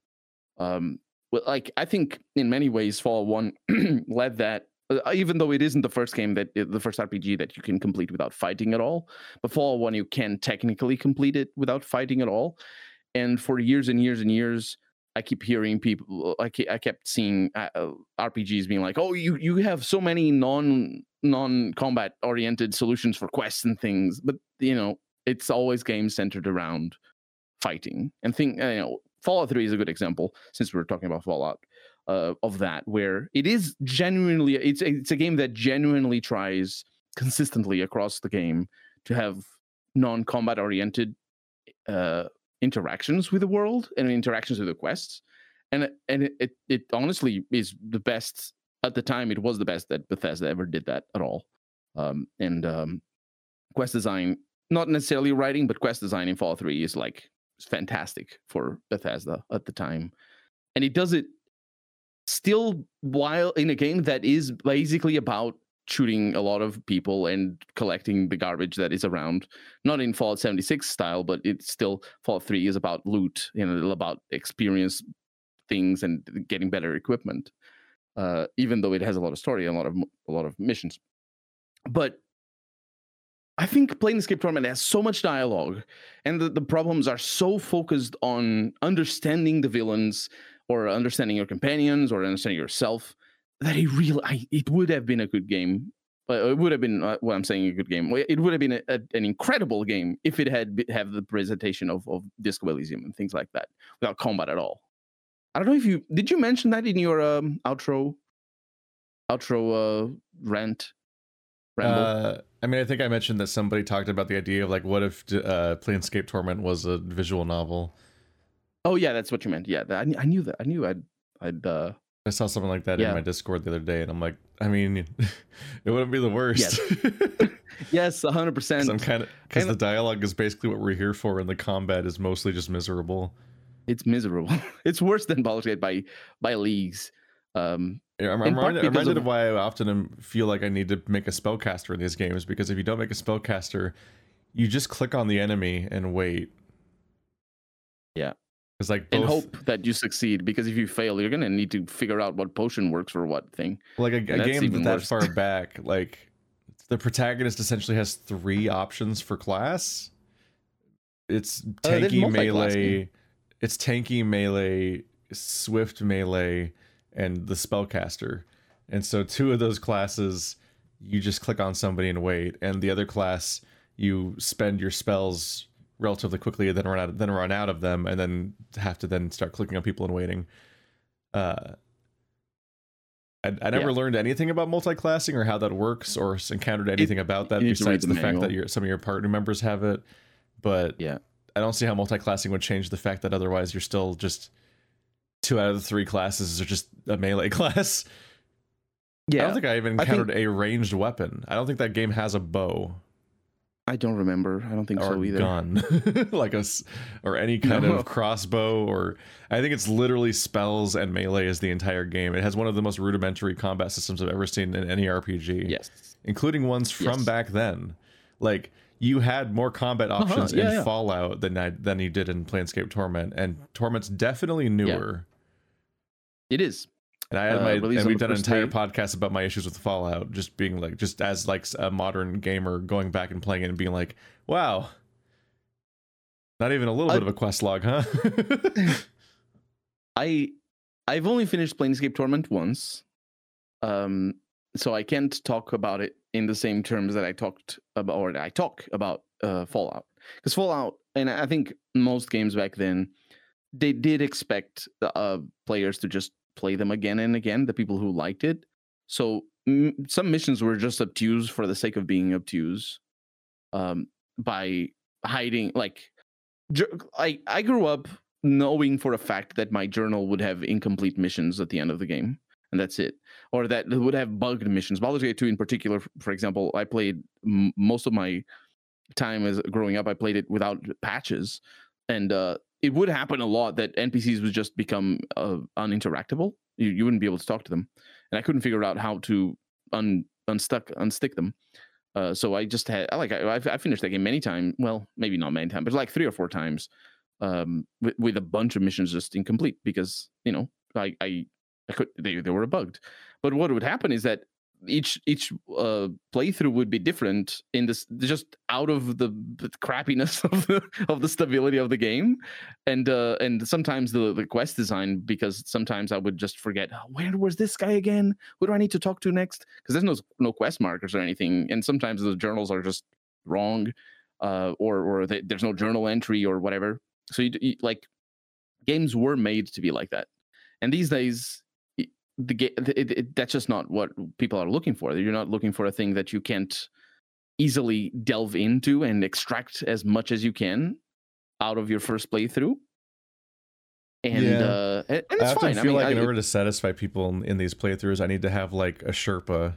Um, well, like I think in many ways, Fallout One led that. uh, Even though it isn't the first game that the first RPG that you can complete without fighting at all, but Fallout One you can technically complete it without fighting at all. And for years and years and years, I keep hearing people. I I kept seeing uh, uh, RPGs being like, "Oh, you you have so many non non combat oriented solutions for quests and things," but you know, it's always games centered around fighting and think. You know, Fallout Three is a good example since we're talking about Fallout uh, of that, where it is genuinely it's a, it's a game that genuinely tries consistently across the game to have non combat oriented uh, interactions with the world and interactions with the quests and and it, it honestly is the best at the time it was the best that bethesda ever did that at all. Um and um quest design not necessarily writing but quest design in fallout 3 is like fantastic for bethesda at the time. And it does it still while in a game that is basically about shooting a lot of people and collecting the garbage that is around. Not in fallout 76 style but it's still fallout 3 is about loot you know about experience things and getting better equipment uh even though it has a lot of story a lot of a lot of missions. But i think playing planescape torment has so much dialogue and the, the problems are so focused on understanding the villains or understanding your companions or understanding yourself that it really I, it would have been a good game but it would have been uh, what i'm saying a good game. It would have been a, a- an incredible game if it had be- have the presentation of, of disco elysium and things like that without combat at all. I don't know if you did you mention that in your um, outro? Outro uh, rant? Uh, I mean, I think I mentioned that somebody talked about the idea of like, what if uh, Planescape Torment was a visual novel? oh yeah that's what you meant. Yeah that, I, I knew that i knew i'd i'd uh I saw something like that Yeah. in my Discord the other day, and I'm like, I mean, it wouldn't be the worst. yes 100% Because I'm kind of because the dialogue is basically what we're here for, and the combat is mostly just miserable. it's miserable. it's worse than Baldur's Gate by by leagues. Um, I'm, In I'm part reminded, because reminded of- of why I often feel like I need to make a spellcaster in these games because if you don't make a spellcaster, you just click on the enemy and wait. Yeah. It's like and hope that you succeed because if you fail, you're gonna need to figure out what potion works for what thing. like a, a that's game even that worse. far back, like the protagonist essentially has three options for class. It's Uh, tanky multi-classing. melee, it's tanky melee, swift melee, and the spellcaster. And so two of those classes you just click on somebody and wait, and the other class you spend your spells relatively quickly and then run out then run out of them and then have to then start clicking on people and waiting. Uh I, I never Yeah. learned anything about multi-classing or how that works or encountered anything about that you need to read besides the the, fact that your some of your partner members have it. But Yeah. I don't see how multi-classing would change the fact that otherwise you're still just two out of the three classes are just a melee class. Yeah, I don't think I even I think- encountered a ranged weapon. I don't think that game has a bow I don't remember. I don't think or so either. gun, like a s- or any kind No. of crossbow. Or I think it's literally spells and melee is the entire game. It has one of the most rudimentary combat systems I've ever seen in any RPG, Yes. including ones from Yes. back then. Like you had more combat Uh-huh, options yeah, in yeah. Fallout than I, than you did in Planescape Torment, and Torment's definitely newer. It is. And I had Uh, my and we've done an entire day. podcast about my issues with Fallout, just being like, just as like a modern gamer going back and playing it and being like, wow, not even a little I- bit of a quest log, huh? I I've only finished Planescape Torment once, um, so I can't talk about it in the same terms that I talked about or I talk about uh, Fallout. Because Fallout, and I think most games back then, they did expect uh, players to just play them again and again. The people who liked it, so mm, some missions were just obtuse for the sake of being obtuse, um, by hiding like. jur- I I grew up knowing for a fact that my journal would have incomplete missions at the end of the game, and that's it. Or that would have bugged missions. Baldur's Gate 2 in particular, for example, I played m- most of my time as growing up. I played it without patches, and uh, it would happen a lot that NPCs would just become uh, uninteractable. You, you wouldn't be able to talk to them, and I couldn't figure out how to un unstuck unstick them. Uh, so I just had I like I, I finished that game many times. Well, maybe not many times, but like three or four times um with, with a bunch of missions just incomplete because you know i i, I could they, they were bugged but what would happen is that each each uh playthrough would be different in this just out of the, crappiness of the of the stability of the game. And uh and sometimes the the quest design because sometimes i would just forget "Oh, where was this guy again? Who do i need to talk to next? Because there's no no quest markers or anything and sometimes the journals are just wrong uh or or they, there's no journal entry or whatever. So you, you like games were made to be like that. And these days the game it, it, that's just not what people are looking for you're not looking for a thing that you can't easily delve into and extract as much as you can out of your first playthrough and Yeah. uh and, and I it's often fine feel i mean like I- in order to satisfy people in, in these playthroughs, I need to have like a Sherpa.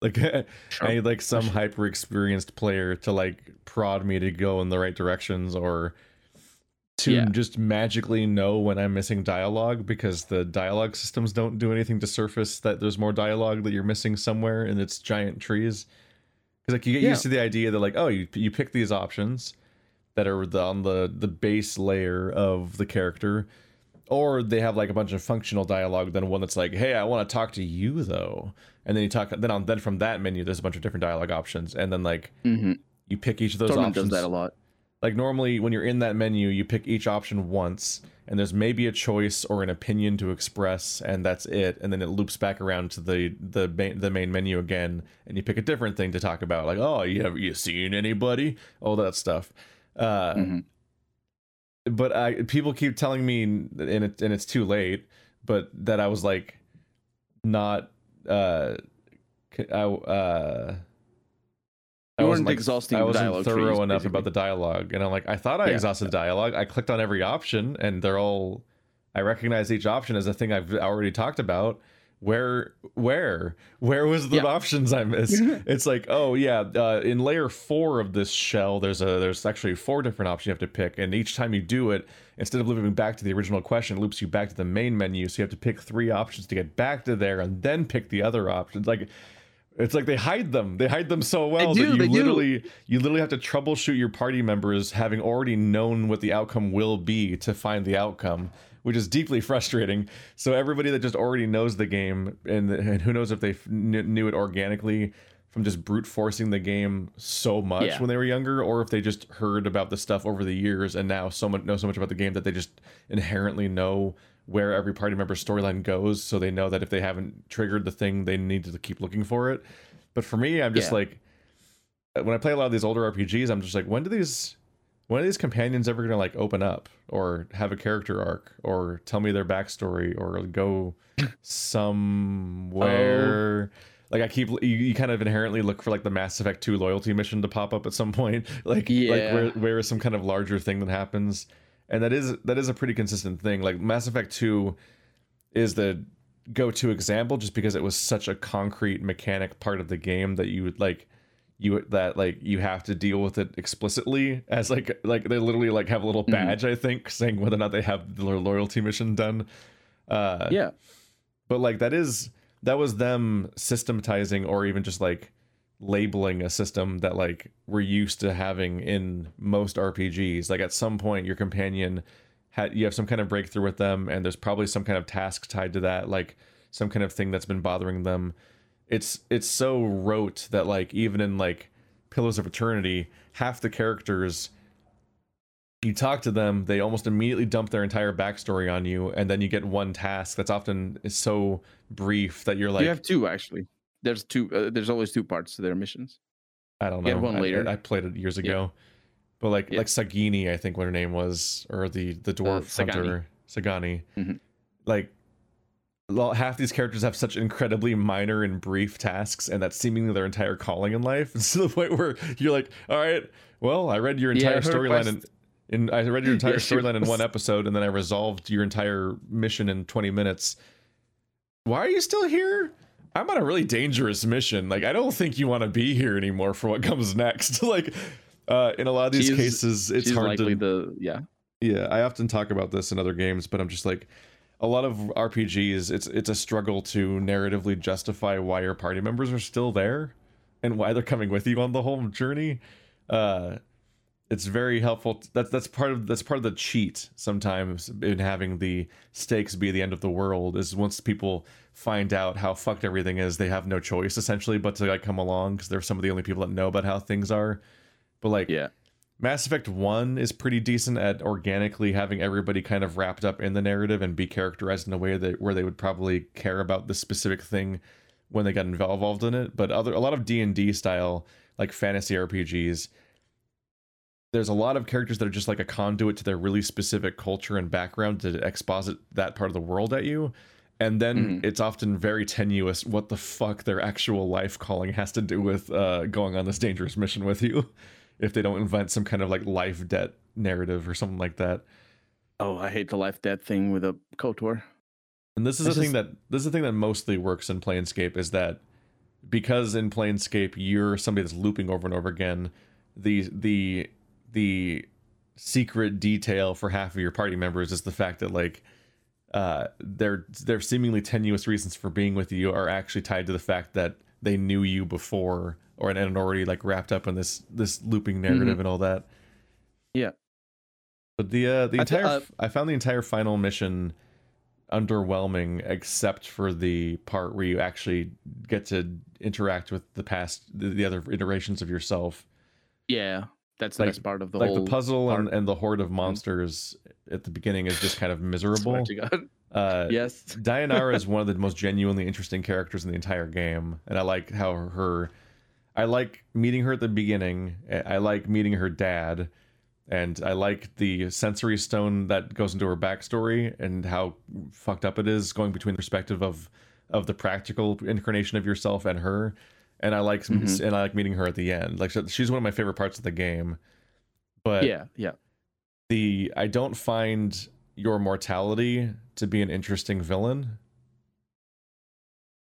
Like I need like some hyper experienced player to like prod me to go in the right directions or to Yeah. just magically know when I'm missing dialogue because the dialogue systems don't do anything to surface that there's more dialogue that you're missing somewhere in its giant trees. Because like you get Yeah. used to the idea that like oh you you pick these options that are the, on the the base layer of the character, or they have like a bunch of functional dialogue. Then one that's like hey I want to talk to you though, and then you talk then on then from that menu there's a bunch of different dialogue options, and then like Mhm. you pick each of those Torment options does that a lot like normally when you're in that menu you pick each option once and there's maybe a choice or an opinion to express and that's it and then it loops back around to the the main, the main menu again and you pick a different thing to talk about like oh you have you seen anybody all that stuff uh Mhm. but i people keep telling me and it and it's too late but that i was like not uh i uh You wasn't, weren't like, exhausting I wasn't thorough trees, enough about the dialogue, and I'm like, I thought I Yeah. exhausted the dialogue. I clicked on every option, and they're all. I recognize each option as a thing I've already talked about, where where where was the Yeah. options i missed it's like oh yeah uh, in layer four of this shell there's a there's actually four different options you have to pick and each time you do it instead of looping back to the original question it loops you back to the main menu so you have to pick three options to get back to there and then pick the other options like it's like they hide them they hide them so well do, that you they do. literally you literally have to troubleshoot your party members having already known what the outcome will be to find the outcome which is deeply frustrating so everybody that just already knows the game and, and who knows if they kn- knew it organically from just brute forcing the game so much Yeah. when they were younger or if they just heard about the stuff over the years and now so much know so much about the game that they just inherently know where every party member's storyline goes so they know that if they haven't triggered the thing they need to keep looking for it. But for me i'm just Yeah. like uh, when i play a lot of these older rpgs i'm just like when do these when are these companions ever gonna like open up or have a character arc or tell me their backstory or go somewhere? Oh. Like i keep you, you kind of inherently look for like the mass effect 2 loyalty mission to pop up at some point. Like like where, where is some kind of larger thing that happens and that is that is a pretty consistent thing like mass effect 2 is the go-to example just because it was such a concrete mechanic part of the game that you would like you that like you have to deal with it explicitly as like like they literally like have a little Mhm. badge i think saying whether or not they have their loyalty mission done uh yeah. but like that is that was them systematizing or even just like labeling a system that like we're used to having in most RPGs. Like at some point your companion had you have some kind of breakthrough with them and there's probably some kind of task tied to that, like some kind of thing that's been bothering them. It's it's so rote that like even in like Pillars of Eternity, half the characters you talk to them, they almost immediately dump their entire backstory on you, and then you get one task that's often so brief that you're like, you have two actually. There's two. Uh, there's always two parts to their missions. I don't know. get one I- later. I, played it years Yeah. ago, but like Yeah. like Sagani, I think what her name was, or the the dwarf Sagani. hunter Sagani. Mhm. Like half these characters have such incredibly minor and brief tasks, and that's seemingly their entire calling in life. It's to the point where you're like, all right, well, I read your entire her storyline in. In, I read your entire Yeah, storyline in one episode, and then I resolved your entire mission in 20 minutes. Why are you still here? I'm on a really dangerous mission. Like, I don't think you want to be here anymore for what comes next. like, uh, in a lot of these She's- cases, it's hard to. the yeah. Yeah, I often talk about this in other games, but I'm just like, a lot of RPGs, it's it's a struggle to narratively justify why your party members are still there, and why they're coming with you on the whole journey. Uh, it's very helpful. That's that's part of that's part of the cheat sometimes in having the stakes be the end of the world. Is once people find out how fucked everything is, they have no choice essentially but to like come along because they're some of the only people that know about how things are. But like, Yeah. Mass Effect 1 is pretty decent at organically having everybody kind of wrapped up in the narrative and be characterized in a way that where they would probably care about the specific thing when they got involved in it. But other a lot of D&D style like fantasy RPGs there's a lot of characters that are just like a conduit to their really specific culture and background to exposit that part of the world at you. And then Mhm. it's often very tenuous what the fuck their actual life calling has to do with uh, going on this dangerous mission with you if they don't invent some kind of like life debt narrative or something like that. Oh, I hate the life debt thing with a Kotor. And this is It's the thing that this is the thing that mostly works in Planescape is that because in Planescape you're somebody that's looping over and over again, the the the secret detail for half of your party members is the fact that like uh their their seemingly tenuous reasons for being with you are actually tied to the fact that they knew you before or and had already like wrapped up in this this looping narrative and all that. Yeah. But the uh the I entire uh, f- I found the entire final mission underwhelming except for the part where you actually get to interact with the past the, the other iterations of yourself Yeah, that's the Like- best part of the like whole. the puzzle and, part. and the horde of monsters at the beginning is just kind of miserable Swear to God. uh yes. Deionarra is one of the most genuinely interesting characters in the entire game, and I like how her. I like meeting her at the beginning. I I like meeting her dad, and I like the sensory stone that goes into her backstory and how fucked up it is going between the perspective of of the practical incarnation of yourself and her. And I like Mhm. and I like meeting her at the end. Like she's one of my favorite parts of the game. But yeah, yeah. the I don't find your mortality to be an interesting villain.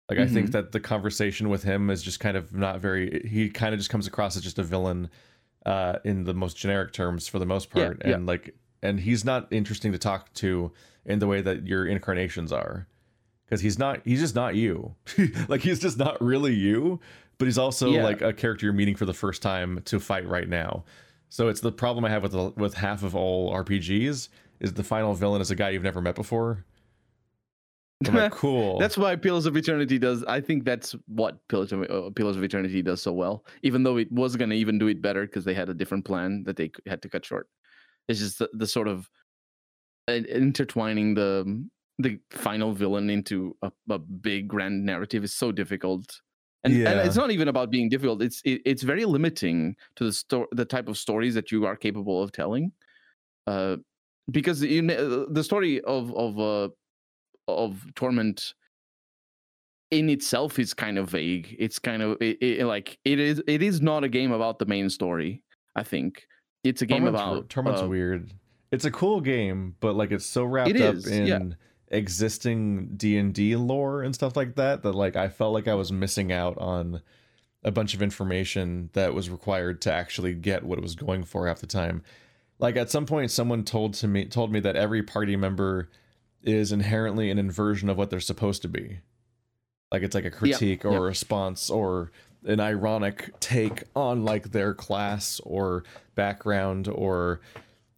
Like I think Mhm. that the conversation with him is just kind of not very. He kind of just comes across as just a villain, uh, in the most generic terms for the most part, yeah. and like, and he's not interesting to talk to in the way that your incarnations are, because he's not. He's just not you. like he's just not really you. But he's also Yeah. like a character you're meeting for the first time to fight right now. So it's the problem I have with the, with half of all RPGs is the final villain is a guy you've never met before. Like, cool. That's why Pillars of Eternity does. I think that's what Pillars of uh, Pillars of Eternity does so well. Even though it was gonna even do it better because they had a different plan that they had to cut short. It's just the, the sort of uh, intertwining the the final villain into a, a big grand narrative is so difficult. And, and it's not even about being difficult. It's it, it's very limiting to the sto- the type of stories that you are capable of telling. Uh, because you know, the story of of uh, of torment in itself is kind of vague. It's kind of it, it, like it is it is not a game about the main story. I think it's a game Torment's, about Torment's uh, weird. It's a cool game, but like it's so wrapped up is, in yeah. Existing D and D lore and stuff like that that like I felt like I was missing out on a bunch of information that was required to actually get what it was going for half the time. Like at some point, someone told to me told me that every party member is inherently an inversion of what they're supposed to be. Like it's like a critique or yeah. a response or an ironic take on like their class or background or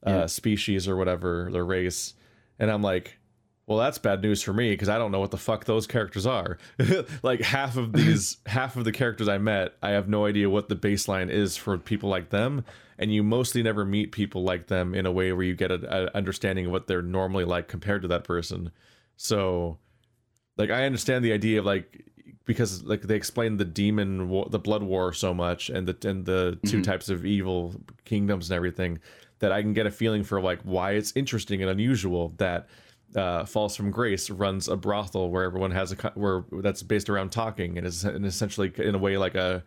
uh, Yeah. species or whatever their race. And I'm like, well, that's bad news for me because I don't know what the fuck those characters are. like half of these, half of the characters I met, I have no idea what the baseline is for people like them. And you mostly never meet people like them in a way where you get an understanding of what they're normally like compared to that person. So, like, I understand the idea of like because like they explain the demon war, the blood war so much and the and the 2 Mhm. types of evil kingdoms and everything that I can get a feeling for like why it's interesting and unusual that uh, Falls from Grace runs a brothel where everyone has a where that's based around talking and is and essentially in a way like a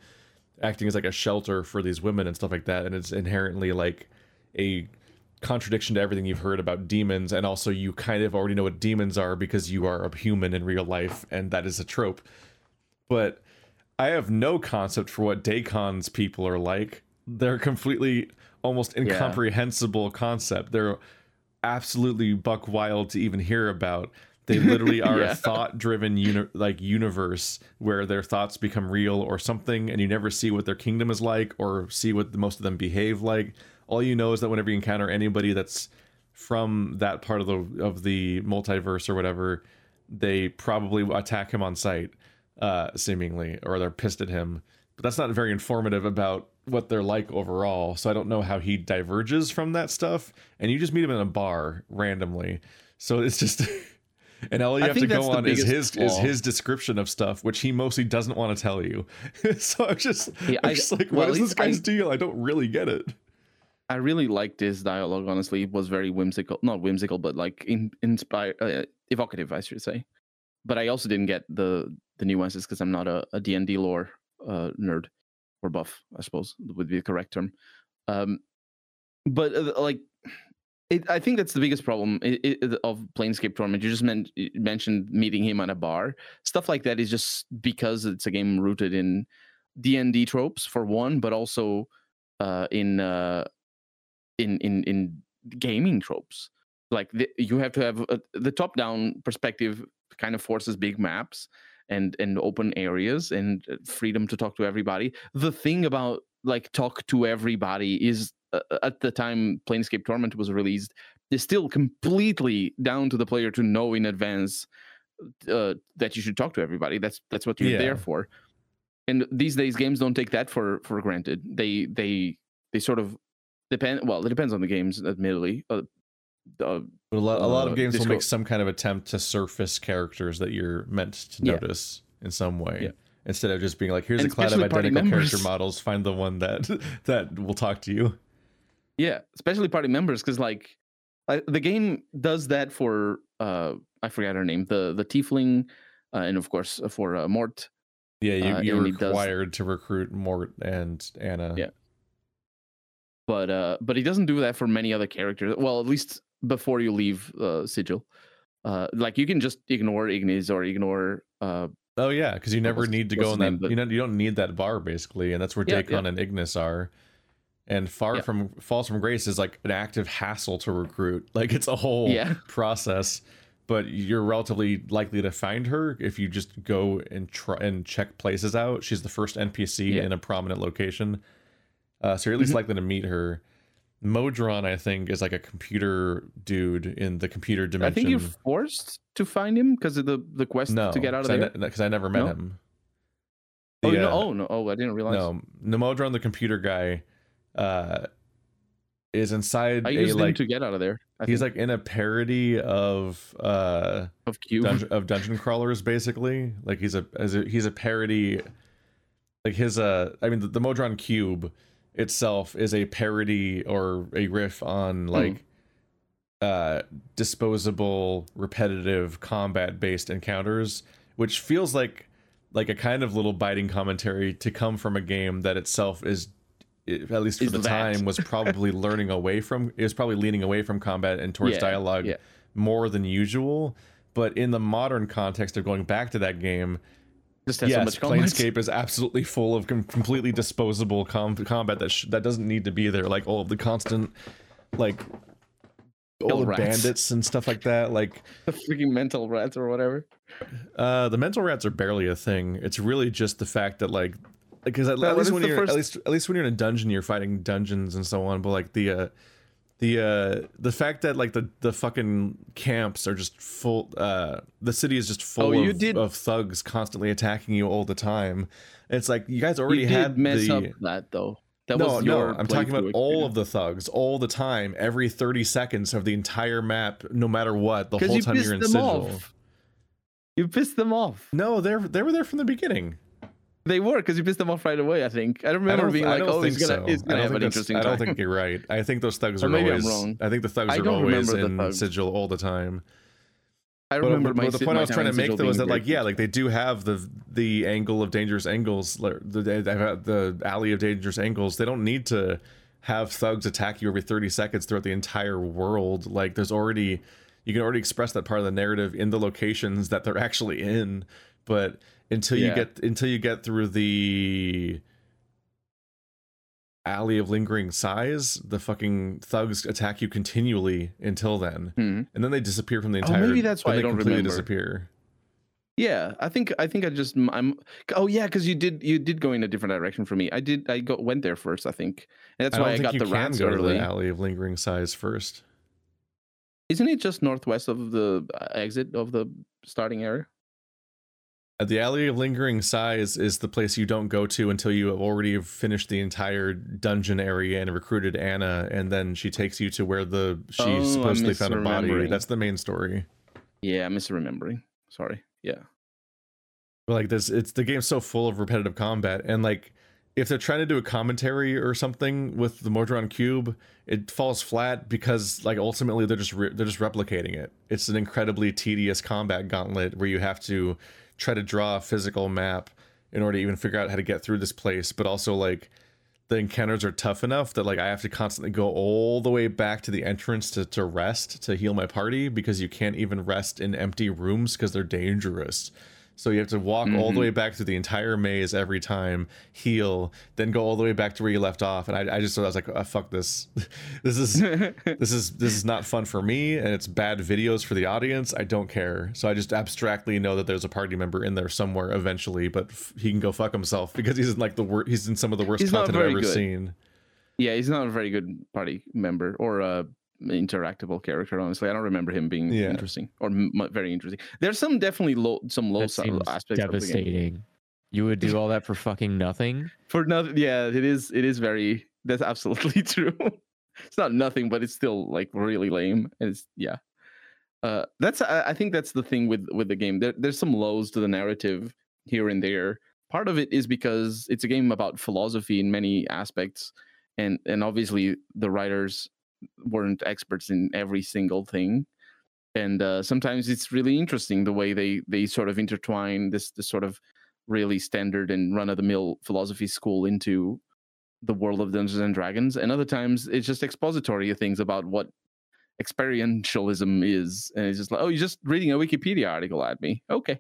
acting as like a shelter for these women and stuff like that and it's inherently like a contradiction to everything you've heard about demons and also you kind of already know what demons are because you are a human in real life and that is a trope but I have no concept for what Dak'kon's people are like. They're completely almost incomprehensible concept. They're absolutely buck wild to even hear about. They literally are Yeah. a thought-driven uni- like universe where their thoughts become real or something, and you never see what their kingdom is like or see what the, most of them behave like. All you know is that whenever you encounter anybody that's from that part of the of the multiverse or whatever, they probably attack him on sight uh, seemingly, or they're pissed at him. But that's not very informative about what they're like overall. So I don't know how he diverges from that stuff. And you just meet him in a bar randomly. So it's just, and all you I have to go on is his is his description of stuff, which he mostly doesn't want to tell you. so I'm just, Yeah, I'm I- just like, well, what at is this least I- guy's deal? I don't really get it. I really liked this dialogue. Honestly, it was very whimsical. Not whimsical, but like in, inspire, uh, evocative, I should say. But I also didn't get the the nuances because I'm not a, a D&D lore uh, nerd or buff. I suppose would be the correct term. Um, but uh, like, it, I think that's the biggest problem i i of Planescape Torment. You just men- mentioned meeting him at a bar. Stuff like that is just because it's a game rooted in D&D tropes for one, but also uh, in uh, in in in gaming tropes like the, you have to have a, the top down perspective kind of forces big maps and and open areas and uh, freedom to talk to everybody. The thing about like talk to everybody is uh, at the time planescape torment was released is still completely down to the player to know in advance uh, that you should talk to everybody. That's that's what you're Yeah. there for. And these days games don't take that for for granted. They they they sort of depend well it depends on the games admittedly uh, uh, But a lot, a lot Uh, of games will make some kind of attempt to surface characters that you're meant to Yeah. notice in some way. Yeah. Instead of just being like, here's And a cloud of identical character models, find the one that that will talk to you. yeah especially party members because like I, the game does that for uh i forgot her name the the tiefling uh, and of course uh, for uh, Morte Yeah, you, Uh, you're and it does- required to recruit Morte and Annah. Yeah. but uh but he doesn't do that for many other characters well at least before you leave uh sigil uh like you can just ignore Ignus or ignore uh Oh yeah, because you never need to go in that. but- You know, you don't need that bar basically, and that's where Yeah, Dak'kon yeah. and Ignus are. And far Yeah. from Falls from Grace is like an active hassle to recruit. Like it's a whole Yeah. process, but you're relatively likely to find her if you just go and try and check places out. She's the first NPC in a prominent location, uh, so you're at least Mhm. likely to meet her. Modron, I think, is like a computer dude in the computer dimension. I think you're forced to find him because of the the quest no, to get out of there. I, because I never met No? him. oh, The, you know, uh, oh no, oh I didn't realize. No, Nemodron, the computer guy, uh, is inside I a used him like to get out of there. I he's think, like in a parody of uh of Cube. dungeon, of dungeon crawlers basically. Like he's a as a he's a parody. Like his uh, I mean the, the Modron cube itself is a parody or a riff Hmm. on like uh disposable repetitive combat based encounters which feels like like a kind of little biting commentary to come from a game that itself is at least for Is the that. time was probably learning away from is probably leaning away from combat and towards Yeah, dialogue yeah. more than usual but in the modern context of going back to that game Just has so yes much combat. planescape is absolutely full of com- completely disposable com- combat that sh- that doesn't need to be there like all of the constant like all the bandits and stuff like that like the freaking mental rats or whatever. uh the mental rats are barely a thing it's really just the fact that like because at, No, at least when you're at least at least when you're in a dungeon you're fighting dungeons and so on but like the uh the uh the fact that like the the fucking camps are just full uh the city is just full Oh, you of, did- of thugs constantly attacking you all the time it's like you guys already you had mess the up that though. That no, was no, I'm talking about all of the thugs, all the time, every 30 seconds of the entire map, no matter what, the whole you time you're in Sigil. off. You pissed them off. No, they're they were there from the beginning. They were because you pissed them off right away. I think I remember I don't, remember being like, "Oh, he's gonna, so. he's gonna have an interesting I don't time." think you're right. I think those thugs Or are always. wrong. I think the thugs are always in thugs. Sigil all the time. I uh, remember but my the point I was trying to make though was that like yeah, like they do have the the angle of dangerous angles, the the alley of dangerous angles. They don't need to have thugs attack you every 30 seconds throughout the entire world. Like there's already you can already express that part of the narrative in the locations that they're actually in. But until you Yeah. get until you get through the alley of lingering sighs, the fucking thugs attack you continually until then, Hmm. and then they disappear from the entire Oh, entire. maybe that's why I they don't completely remember. disappear. Yeah, I think I think I just I'm oh yeah, because you did you did go in a different direction for me. I did I got went there first. I think and that's I why I, got you the can rats go to the alley of lingering sighs first. Isn't it just northwest of the uh, exit of the starting area? The alley of lingering Sighs is the place you don't go to until you have already finished the entire dungeon area and recruited Annah, and then she takes you to where the she Oh, supposedly found a body. That's the main story. Yeah, I'm misremembering. Sorry. Yeah. But, like this, it's the game's so full of repetitive combat, and like if they're trying to do a commentary or something with the Modron cube, it falls flat because like ultimately they're just re- they're just replicating it. It's an incredibly tedious combat gauntlet where you have to try to draw a physical map in order to even figure out how to get through this place, but also like the encounters are tough enough that like I have to constantly go all the way back to the entrance to, to rest to heal my party because you can't even rest in empty rooms because they're dangerous. So you have to walk all the Mhm. way back through the entire maze every time, heal, then go all the way back to where you left off. And I, I just I was like, oh, fuck this. this is this is this is not fun for me, and it's bad videos for the audience. I don't care. So I just abstractly know that there's a party member in there somewhere eventually, but f- he can go fuck himself because he's in like the worst. He's in some of the worst He's content I've ever good. seen. yeah, he's not a very good party member or a interactable character. Honestly, I don't remember him being Yeah. interesting or m- m- very interesting. There's some definitely low, some low That seems aspects of the game. devastating. You would do all that for fucking nothing? For nothing, yeah, it is. It is very. That's absolutely true. it's not nothing, but it's still like really lame. And it's yeah. Uh, that's I, I think that's the thing with with the game. There, there's some lows to the narrative here and there. Part of it is because it's a game about philosophy in many aspects, and and obviously the writers weren't experts in every single thing. And uh, sometimes it's really interesting the way they they sort of intertwine this this sort of really standard and run of the mill philosophy school into the world of Dungeons and Dragons, and other times it's just expository things about what experientialism is, and it's just like, oh, you're just reading a Wikipedia article at me, okay,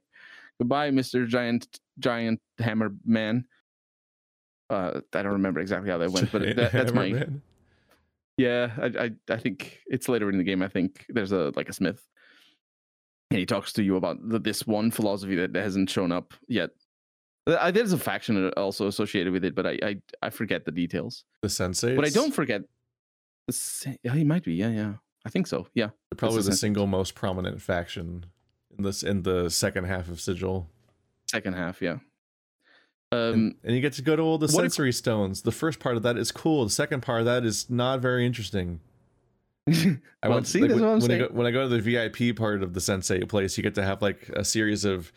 Goodbye, Mister Giant Giant Hammer Man. Uh, I don't remember exactly how that went, but that, that's my. Yeah. I, I I think it's later in the game. I think there's a like a smith, and he talks to you about the, this one philosophy that hasn't shown up yet. Uh, I, there's a faction also associated with it, but I I, I forget the details. the sensei. But I don't forget. The, yeah, he might be. Yeah, yeah. I think so. Yeah. probably the the single most prominent faction in this in the second half of Sigil. Second half. Yeah. And, Um. and you get to go to all the what if- sensory stones. The first part of that is cool. The second part of that is not very interesting. I Well, went see, like, when, what I'm when I go, when I go to the VIP part of the Sensate place, you get to have like a series of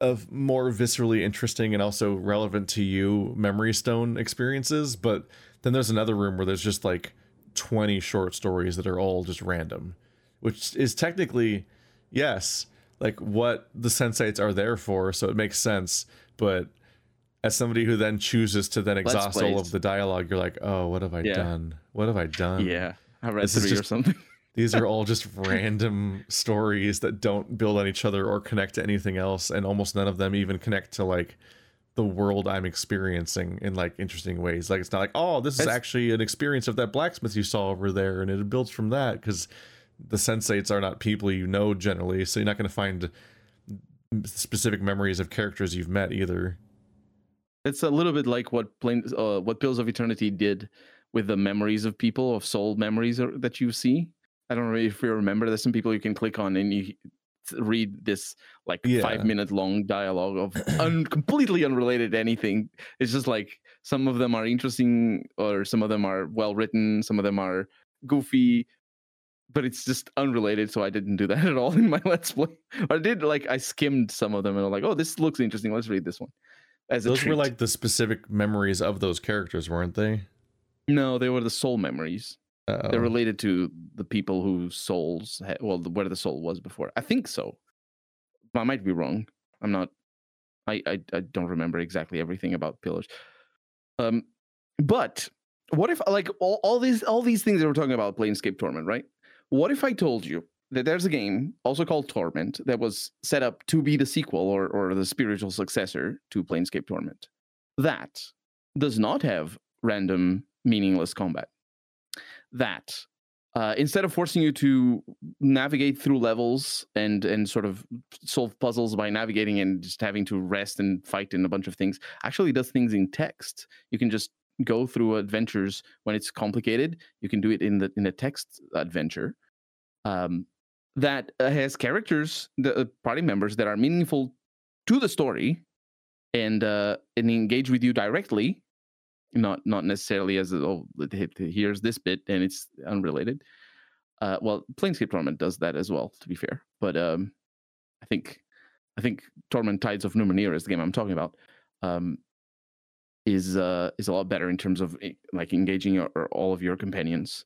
of more viscerally interesting and also relevant to you memory stone experiences. But then there's another room where there's just like 20 short stories that are all just random, which is technically yes, like what the sensates are there for, so it makes sense. But as somebody who then chooses to then exhaust all of the dialogue, you're like, oh, what have I Yeah. done? What have I done? yeah. I read This is three or something. These are all just random stories that don't build on each other or connect to anything else, and almost none of them even connect to like the world I'm experiencing in like interesting ways. Like it's not like, oh, this is That's- actually an experience of that blacksmith you saw over there, and it builds from that because the sensates are not people you know generally, so you're not going to find specific memories of characters you've met either. It's a little bit like what plane, uh, what Pillars of Eternity did with the memories of people, of soul memories or- that you see. I don't know if you remember. There's some people you can click on and you read this like Yeah. five minute long dialogue of un- completely unrelated to anything. It's just like some of them are interesting or some of them are well written, some of them are goofy, but it's just unrelated. So I didn't do that at all in my Let's Play. I did like I skimmed some of them and I'm like, oh, this looks interesting. Let's read this one. As a Those were like the specific memories of those characters, weren't they? No, they were the soul memories. Uh-oh. They're related to the people whose souls, ha- well, the, where the soul was before. I think so. I might be wrong. I'm not. I I, I don't remember exactly everything about pillars. Um, but what if like all, all these all these things that we're talking about Planescape Torment, right? What if I told you that there's a game also called Torment that was set up to be the sequel or or the spiritual successor to Planescape Torment. That does not have random meaningless combat. That uh, instead of forcing you to navigate through levels and and sort of solve puzzles by navigating and just having to rest and fight in a bunch of things actually does things in text. You can just go through adventures when it's complicated. You can do it in the in a text adventure. Um, that uh, has characters the uh, party members that are meaningful to the story and uh, and engage with you directly not not necessarily as oh here's this bit and it's unrelated. Uh well planescape torment does that as well to be fair but um i think i think torment tides of numenera is the game i'm talking about um is uh is a lot better in terms of eh, like engaging your, all of your companions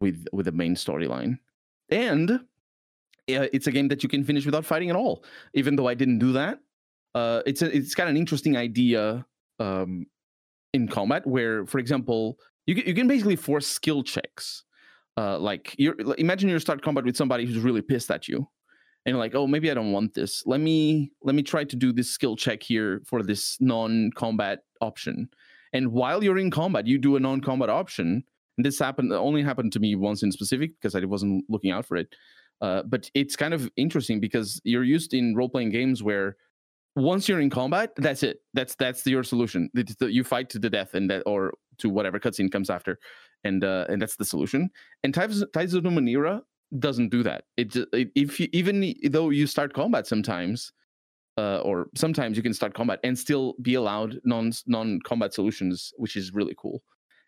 with with the main storyline. And uh, it's a game that you can finish without fighting at all. Even though i didn't do that uh it's a, it's got an interesting idea um in combat where for example you can, you can basically force skill checks. Uh like you're imagine you start combat with somebody who's really pissed at you and like oh maybe i don't want this. Let me let me try to do this skill check here for this non-combat option. And while you're in combat you do a non-combat option. And this happened only happened to me once in specific because i wasn't looking out for it uh, but it's kind of interesting because you're used in role-playing games where once you're in combat, that's it. That's that's your solution. You fight to the death, and that or to whatever cutscene comes after, and uh, and that's the solution. And Tides Tides of Numenera doesn't do that. It, it if you, even though you start combat sometimes, uh, or sometimes you can start combat and still be allowed non non combat solutions, which is really cool.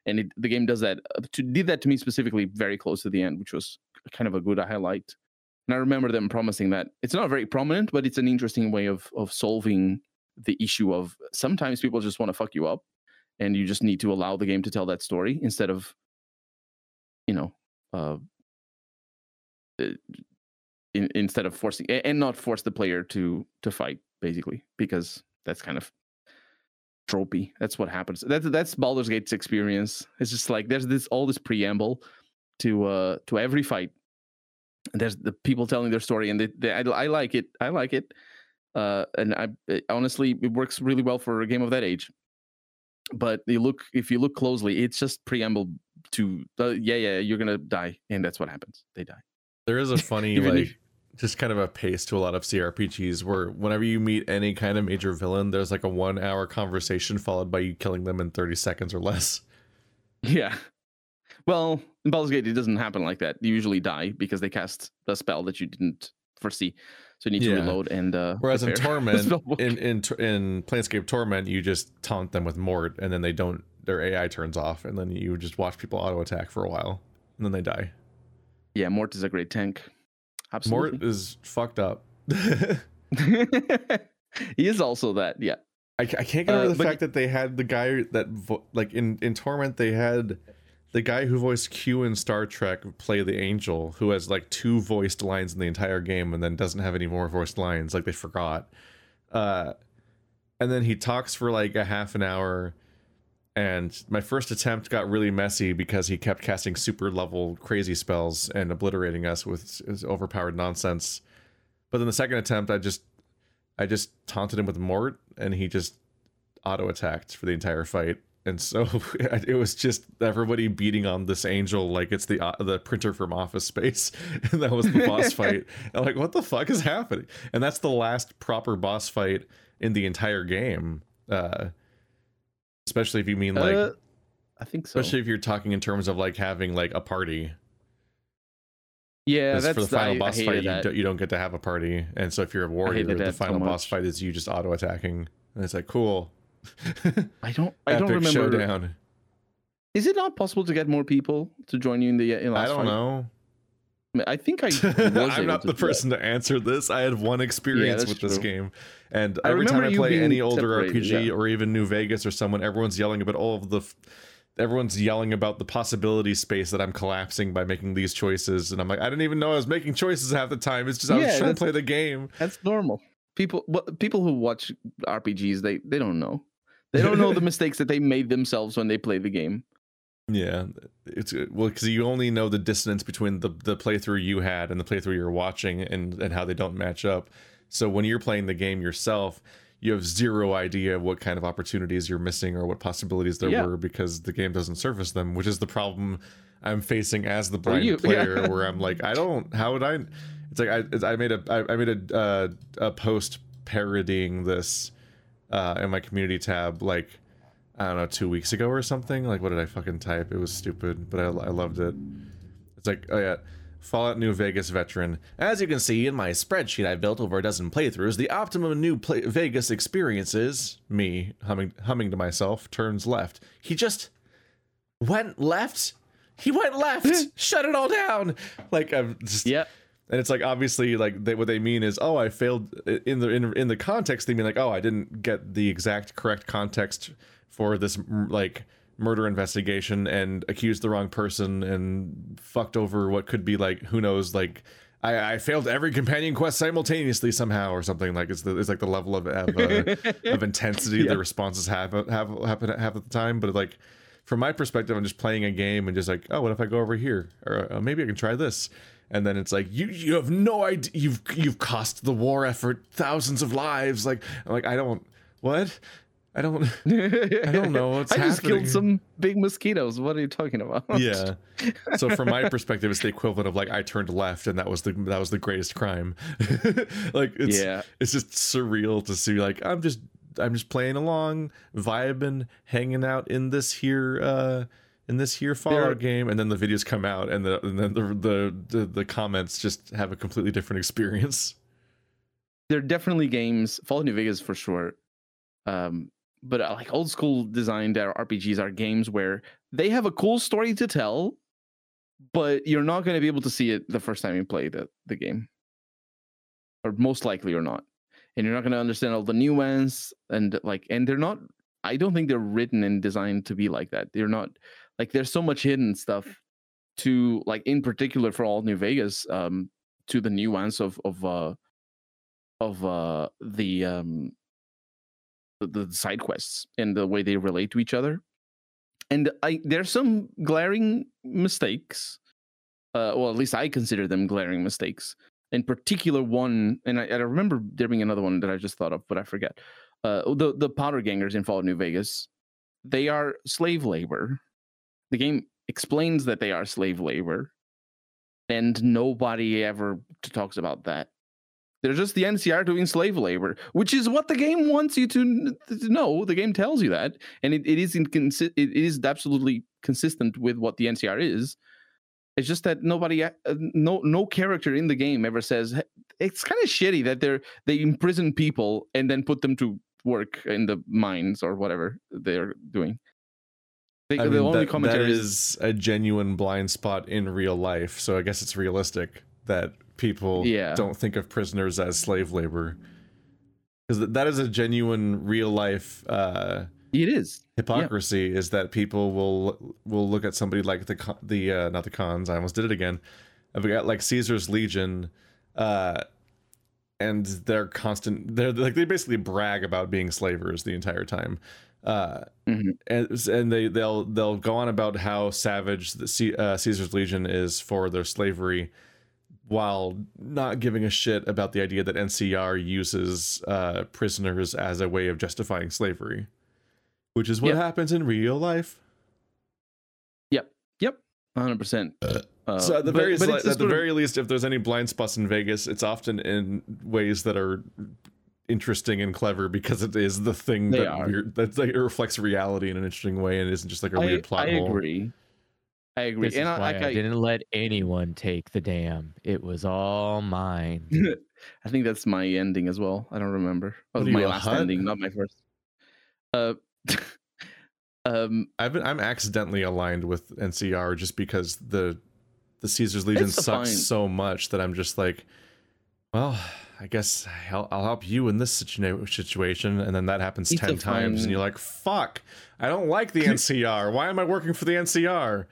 And it, the game does that. uh, To, did that to me specifically very close to the end, which was kind of a good highlight. And I remember them promising that it's not very prominent, but it's an interesting way of of solving the issue of sometimes people just want to fuck you up, and you just need to allow the game to tell that story instead of, you know, uh, uh, in, instead of forcing and not force the player to to fight basically because that's kind of tropey. That's what happens. That's that's Baldur's Gate's experience. It's just like there's this all this preamble to uh to every fight. There's the people telling their story, and they, they, I, I like it. I like it. uh, and I it- honestly it works really well for a game of that age. But you look if you look closely, it's just preamble to uh, yeah yeah you're gonna die, and that's what happens. They die. There is a funny like just kind of a pace to a lot of CRPGs where whenever you meet any kind of major villain, there's like a one hour conversation followed by you killing them in 30 seconds or less. Yeah. Well, in Baldur's Gate, it doesn't happen like that. You usually die because they cast a spell that you didn't foresee, so you need to reload and. Uh, Whereas in Torment, in in in Planescape Torment, you just taunt them with Morte, and then they don't. Their AI turns off, and then you just watch people auto attack for a while, and then they die. yeah, Morte is a great tank. Absolutely. Morte is fucked up. he is also that. Yeah. I, I can't get over Uh, the fact that they had the guy that vo- like in in Torment they had the guy who voiced Q in Star Trek play the Angel who has like two voiced lines in the entire game and then doesn't have any more voiced lines like they forgot. Uh and then he talks for like a half an hour and my first attempt got really messy because he kept casting super level crazy spells and obliterating us with his overpowered nonsense. But then the second attempt I just I just taunted him with Morte, and he just auto attacked for the entire fight. And so it was just everybody beating on this angel like it's the uh, the printer from Office Space, and that was the boss fight. And like, what the fuck is happening? And that's the last proper boss fight in the entire game. Uh, especially if you mean like, Uh, I think so. especially if you're talking in terms of like having like a party. Yeah, that's for the final I, boss fight, you, do, you don't get to have a party, and so if you're a warrior, the that so final boss fight is you just auto attacking, and it's like cool. I don't. I don't remember. showdown. Is it not possible to get more people to join you in the? In I last don't fight? know. I, I think I. I'm not to the do that. person to answer this. I had one experience that's with this game, and I every time I play any older RPG yeah. or even New Vegas or someone, everyone's yelling about all of the. f- Everyone's yelling about the possibility space that I'm collapsing by making these choices, and I'm like, I didn't even know I was making choices half the time. It's just I was trying to play the game. That's normal. People, people who watch RPGs, they they don't know. They don't know the mistakes that they made themselves when they play the game. Yeah, it's uh, well because you only know the dissonance between the the playthrough you had and the playthrough you're watching, and and how they don't match up. So when you're playing the game yourself, you have zero idea of what kind of opportunities you're missing or what possibilities there Yeah. were because the game doesn't surface them, which is the problem I'm facing as the blind you, yeah. player, where I'm like, I don't, how would I? It's like I I made a I, I made a uh, a post parodying this uh, in my community tab like I don't know two weeks ago or something. Like what did I fucking type? It was stupid, but I I loved it. It's like oh yeah. Fallout New Vegas veteran. As you can see in my spreadsheet I've built over a dozen playthroughs, the optimum New play- Vegas experience is me humming humming to myself turns left. He just went left. He went left. Shut it all down. Like I'm just Yeah, and it's like obviously like they, what they mean is oh I failed in the in, in the context they mean like oh I didn't get the exact correct context for this like murder investigation and accused the wrong person and fucked over what could be like who knows like I, I failed every companion quest simultaneously somehow or something. Like it's the it's like the level of of, uh, of intensity Yeah. the responses have have happen have at the time. But like from my perspective i'm just playing a game and just like oh what if i go over here? Or uh, maybe i can try this and then it's like you you have no idea you've you've cost the war effort thousands of lives like i'm like i don't what i don't i don't know what's I just happening killed some big mosquitoes. What are you talking about? yeah so from my perspective it's the equivalent of like i turned left and that was the that was the greatest crime like it's yeah. it's just surreal to see like i'm just i'm just playing along vibing hanging out in this here uh in this here fallout game and then the videos come out and the and then the the the, the comments just have a completely different experience There are definitely games. Fallout New Vegas for sure. Um, but uh, like old school designed RPGs are games where they have a cool story to tell, but you're not going to be able to see it the first time you play the the game, or most likely you're not, and you're not going to understand all the nuance and like, and they're not. I don't think they're written and designed to be like that. They're not like there's so much hidden stuff to like in particular Fallout New Vegas um to the nuance of of uh of uh the um the, the side quests and the way they relate to each other and i there's some glaring mistakes uh well at least i consider them glaring mistakes in particular one, and I, I remember there being another one that I just thought of, but I forget. Uh, the the powder gangers in Fallout New Vegas, they are slave labor. The game explains that they are slave labor, and nobody ever talks about that. They're just the NCR doing slave labor, which is what the game wants you to, know. The game tells you that, and it, it is inconsi- it is absolutely consistent with what the NCR is. It's just that nobody, uh, no no character in the game ever says it's kind of shitty that they're they imprison people and then put them to work in the mines or whatever they're doing. They, I the only that, that commentary is is a genuine blind spot in real life, so I guess it's realistic that people Yeah. don't think of prisoners as slave labor. Because that is a genuine real life uh, it is. hypocrisy is that people will will look at somebody like the the uh, not the Khans I almost did it again I've got like Caesar's Legion uh and they're constant they're like they basically brag about being slavers the entire time uh Mhm. and, and they they'll they'll go on about how savage the C, uh, Caesar's Legion is for their slavery while not giving a shit about the idea that NCR uses uh, prisoners as a way of justifying slavery, which is what Yep. happens in real life. Yep. Yep. 100%. Uh, so at the but- very but sli- at the sort of- very least, if there's any blind spots in Vegas, it's often in ways that are interesting and clever because it is the thing They that are. weird, that's like it reflects reality in an interesting way and isn't just like a I, weird plot I hole. agree. I agree. This and is I, why like, I I, didn't let anyone take the dam. It was all mine. I think that's my ending as well. I don't remember. Oh, What are my last hut? ending, not my first. Uh, um, I've been, I'm accidentally aligned with NCR just because the the Caesar's Legion sucks fine. so much that I'm just like, well, I guess I'll, I'll help you in this situa- situation, and then that happens It's a ten times, and you're like, fuck, I don't like the NCR. Why am I working for the NCR?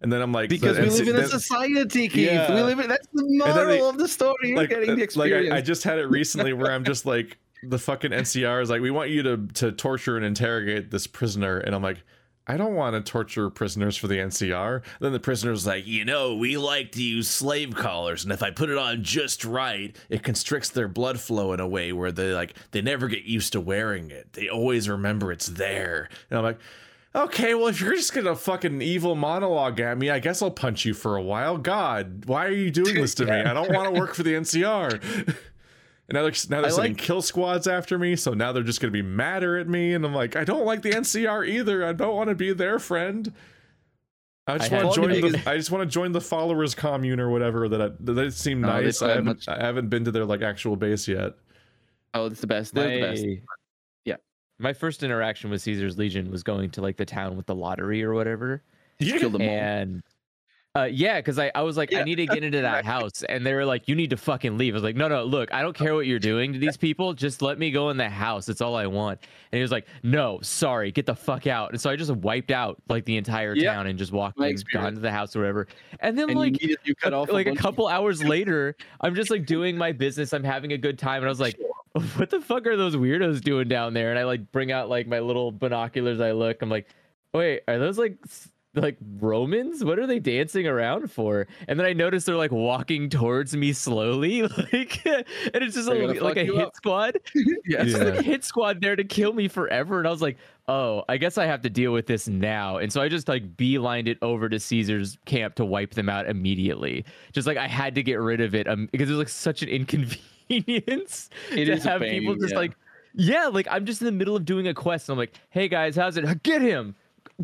And then I'm like, because we NC live in a society, Keith. We live in that's the moral they- of the story. You're like, getting the uh, like. I, I just had it recently where I'm just like the fucking NCR is like we want you to to torture and interrogate this prisoner and I'm like I don't want to torture prisoners for the NCR. Then the prisoner's like, you know, we like to use slave collars, and if I put it on just right, it constricts their blood flow in a way where they like they never get used to wearing it. They always remember it's there. And I'm like, okay, well, if you're just gonna fucking evil monologue at me, I guess I'll punch you for a while. God, why are you doing this to me? I don't want to work for the NCR. And now they're now they're I sending like- kill squads after me, so now they're just gonna be madder at me, and I'm like, I don't like the NCR either. I don't want to be their friend. I just want to join the. I just want to join the followers commune or whatever. That I, that they seem oh, No, nice. I have haven't. much- I haven't been to their like actual base yet. oh, it's the best. They're the best. Yeah. My first interaction with Caesar's Legion was going to like the town with the lottery or whatever. You kill them all. And uh, yeah, because I, I was like, Yeah, I need to get into that house. And they were like, you need to fucking leave. I was like, no, no, look, I don't care what you're doing to these people. Just let me go in the house. It's all I want. And he was like, no, sorry, get the fuck out. And so I just wiped out like the entire Yeah, town and just walked my in, gone to the house or whatever. And then And like you, you cut a- off like a couple hours later, I'm just like doing my business. I'm having a good time. And I was like, what the fuck are those weirdos doing down there? And I like bring out like my little binoculars. I look, I'm like, wait, are those like like Romans? What are they dancing around for? And then I notice they're like walking towards me slowly, like, and it's just They're a, like a hit up. squad. yeah. It's Yeah. like a hit squad there to kill me forever. And I was like, oh, I guess I have to deal with this now. And so I just like beelined it over to Caesar's camp to wipe them out immediately. Just like I had to get rid of it um, because it was like such an inconvenience It to is have pain, people just yeah. like, yeah, like I'm just in the middle of doing a quest. And I'm like, hey guys, how's it? Get him.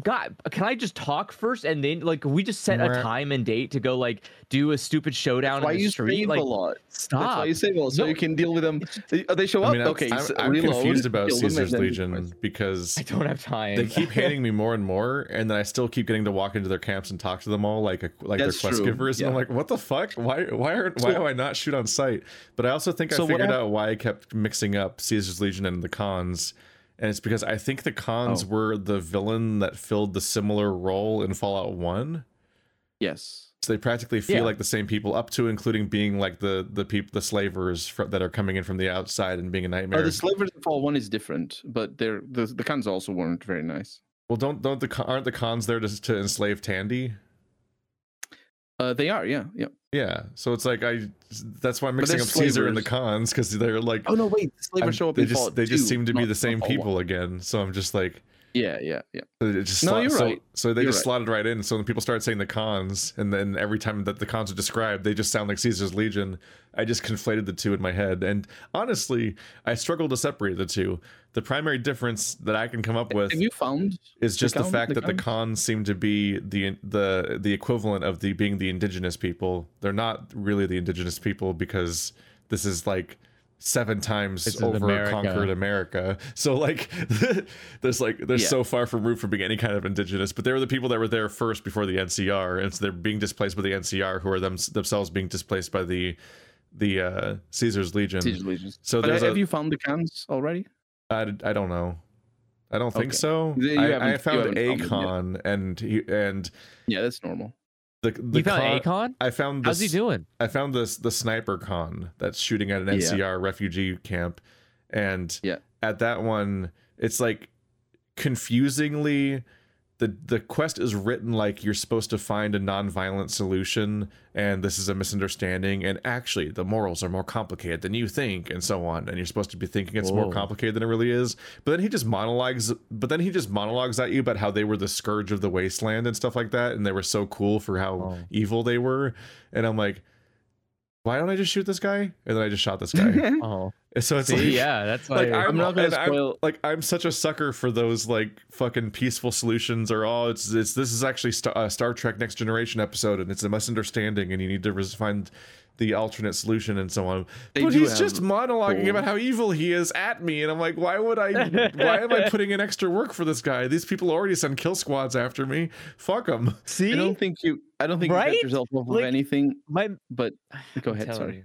God, can I just talk first and then like we just set a time and date to go like do a stupid showdown why in the you street? save Like, a lot. stop. That's why you save a lot, so No. you can deal with them. Uh, They show I up. mean, I'm, okay, I'm, so I'm reload, confused about kill Caesar's Legion because I don't have time. they keep hating me more and more, and then I still keep getting to walk into their camps and talk to them all like a, like That's their quest true, givers, and I'm like, what the fuck? Why why are why So- do I not shoot on sight? But I also think I So what figured out why I kept mixing up Caesar's Legion and the Khans. And it's because I think the Khans Oh. were the villain that filled the similar role in Fallout 1. Yes. So they practically feel Yeah. like the same people, up to including being like the the people, the slavers fr- that are coming in from the outside and being a nightmare. Oh, the slavers in Fallout One is different, but they're the the Khans also weren't very nice. well, don't don't the con- aren't the Khans there to to enslave Tandy? Uh, they are, yeah, yeah. Yeah, so it's like I. That's why I'm mixing up Caesar and the Khans because they're like. Oh no, wait, the slavers show up they just they just seem to be the same Fallout 1. people again. So I'm just like. Yeah, yeah, yeah. It just No, you're so, right. so they You're just right. slotted right in. So when people started saying the Khans, and then every time that the Khans are described, they just sound like Caesar's Legion. I just conflated the two in my head, and honestly, I struggle to separate the two. The primary difference that I can come up with Have you found? is just the, con- fact the that the Khans seem to be the the the equivalent of the being the indigenous people. They're not really the indigenous people because this is like seven times This is over America. conquered America. So like there's like they're Yeah. so far from root from being any kind of indigenous, but they were the people that were there first before the NCR, and so they're being displaced by the NCR, who are them themselves being displaced by the the uh Caesar's Legion. Siege Legions. So But there's have a- you found the Khans already? I, I don't know. I don't think Okay. so. You I, I found haven't found them Akon and he and Yeah, that's normal. The the you found con, Akon? I found How's he this, doing? I found this the sniper Khan that's shooting at an Yeah. NCR refugee camp, and Yeah. at that one, it's like confusingly. The, the quest is written like you're supposed to find a non-violent solution and this is a misunderstanding and actually the morals are more complicated than you think and so on. And you're supposed to be thinking it's more oh. complicated than it really is. But then he just monologues but then he just monologues at you about how they were the scourge of the wasteland and stuff like that. And they were so cool for how Oh. evil they were. And i'm like why don't i just shoot this guy? And then i just shot this guy. Oh, And so it's see, like yeah, that's like why. I'm, I'm not gonna and I'm- spoil- like I'm such a sucker for those like fucking peaceful solutions or oh it's it's this is actually Star, uh, Star Trek Next Generation episode and it's a misunderstanding and you need to res- find the alternate solution and so on. They but he's just monologuing cool- about how evil he is at me and I'm like why would I why am I putting in extra work for this guy? These people already send kill squads after me. Fuck them. see, I don't think you. I don't think you Right? set yourself up Like- of anything. my But go ahead. Sorry. you.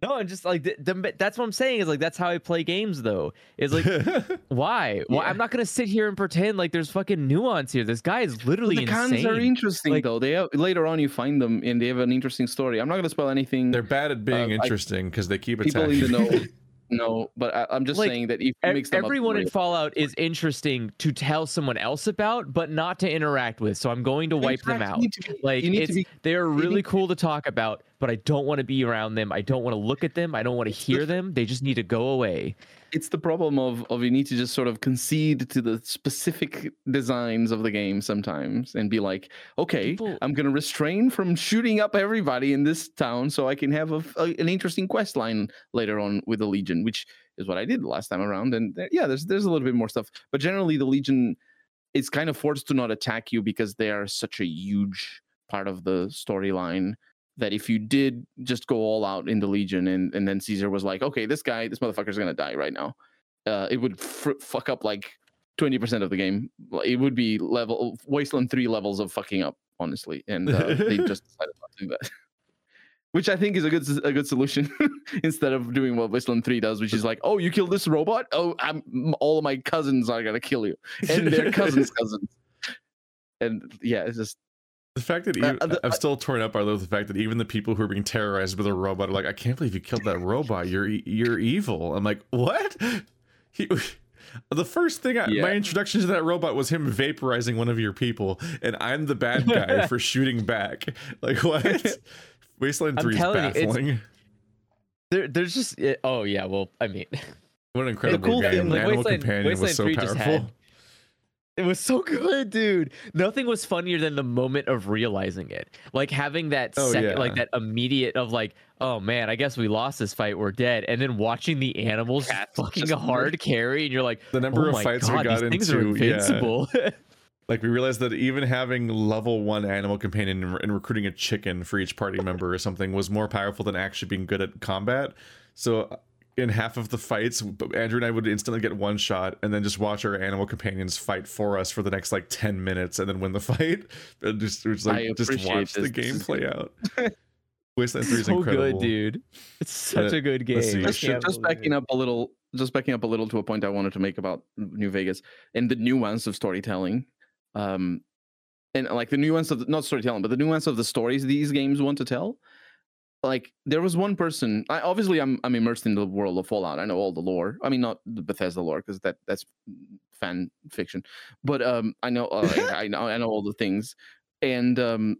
No, I'm just like the, the, that's what I'm saying is like that's how I play games though. Is like why? Why Yeah. I'm not gonna sit here and pretend like there's fucking nuance here. This guy is But literally the Khans insane. are interesting Like- though. They have, later on you find them and they have an interesting story. I'm not gonna spoil anything. They're bad at being Uh, interesting because they keep people attacking. in the know. no, but I, I'm just Like, saying that if you mix them up Everyone in Fallout is interesting to tell someone else about, but not to interact with. So I'm going to wipe them out. you need to be- Like it's be they are really cool to talk about, but I don't want to be around them. I don't want to look at them. I don't want to hear them. They just need to go away. It's the problem of of you need to just sort of concede to the specific designs of the game sometimes and be like okay People- i'm going to restrain from shooting up everybody in this town so i can have a, a- an interesting quest line later on with the legion which is what i did last time around and there, yeah there's there's a little bit more stuff. But generally the legion is kind of forced to not attack you because they are such a huge part of the storyline that if you did just go all out in the Legion and, and then Caesar was like, okay, this guy, this motherfucker's gonna die right now, uh, it would f- fuck up like 20% of the game. It would be level Wasteland 3 levels of fucking up, honestly. And uh, they just decided not to do that. Which I think is a good a good solution instead of doing what Wasteland 3 does, which is like, oh, you killed this robot? Oh, I'm, all of my cousins are gonna kill you. And their cousins' cousins. And yeah, it's just The fact that Uh, even, uh, the- I'm still torn up by the fact that even the people who are being terrorized by the robot are like, I can't believe you killed that robot. You're you're evil. I'm like, what? He, the first thing, I, Yeah. my introduction to that robot was him vaporizing one of your people, and I'm the bad guy for shooting back. Like what? Wasteland Three is telling you, baffling. There, there's just it, oh yeah. Well, I mean, What an incredible cool game! thing, like, Animal Wasteland- Companion was Wasteland so 3 just powerful. It was so good, dude. Nothing was funnier than the moment of realizing it. Like having that Oh, second, yeah. like that immediate of like, oh man, I guess we lost this fight. We're dead. And then watching the animals Cats fucking a hard carry, and you're like, The number oh of fights god, we got these things are into, yeah. invincible. Like we realized that even having level one animal companion and, recruiting a chicken for each party member or something was more powerful than actually being good at combat. So in half of the fights, Andrew and I would instantly get one shot and then just watch our animal companions fight for us for the next like ten minutes and then win the fight. And just, it was I like just appreciate watch the game play out. Wasteland Three is so incredible. good, dude. It's such a good game. let's see. Just, just backing it. up a little just backing up a little to a point i wanted to make about new vegas and the nuance of storytelling um and like the nuance of the, not storytelling but the nuance of the stories these games want to tell like there was one person I, obviously i'm i'm immersed in the world of fallout i know all the lore i mean not the bethesda lore because that that's fan fiction but um i know uh, I, I know i know all the things and um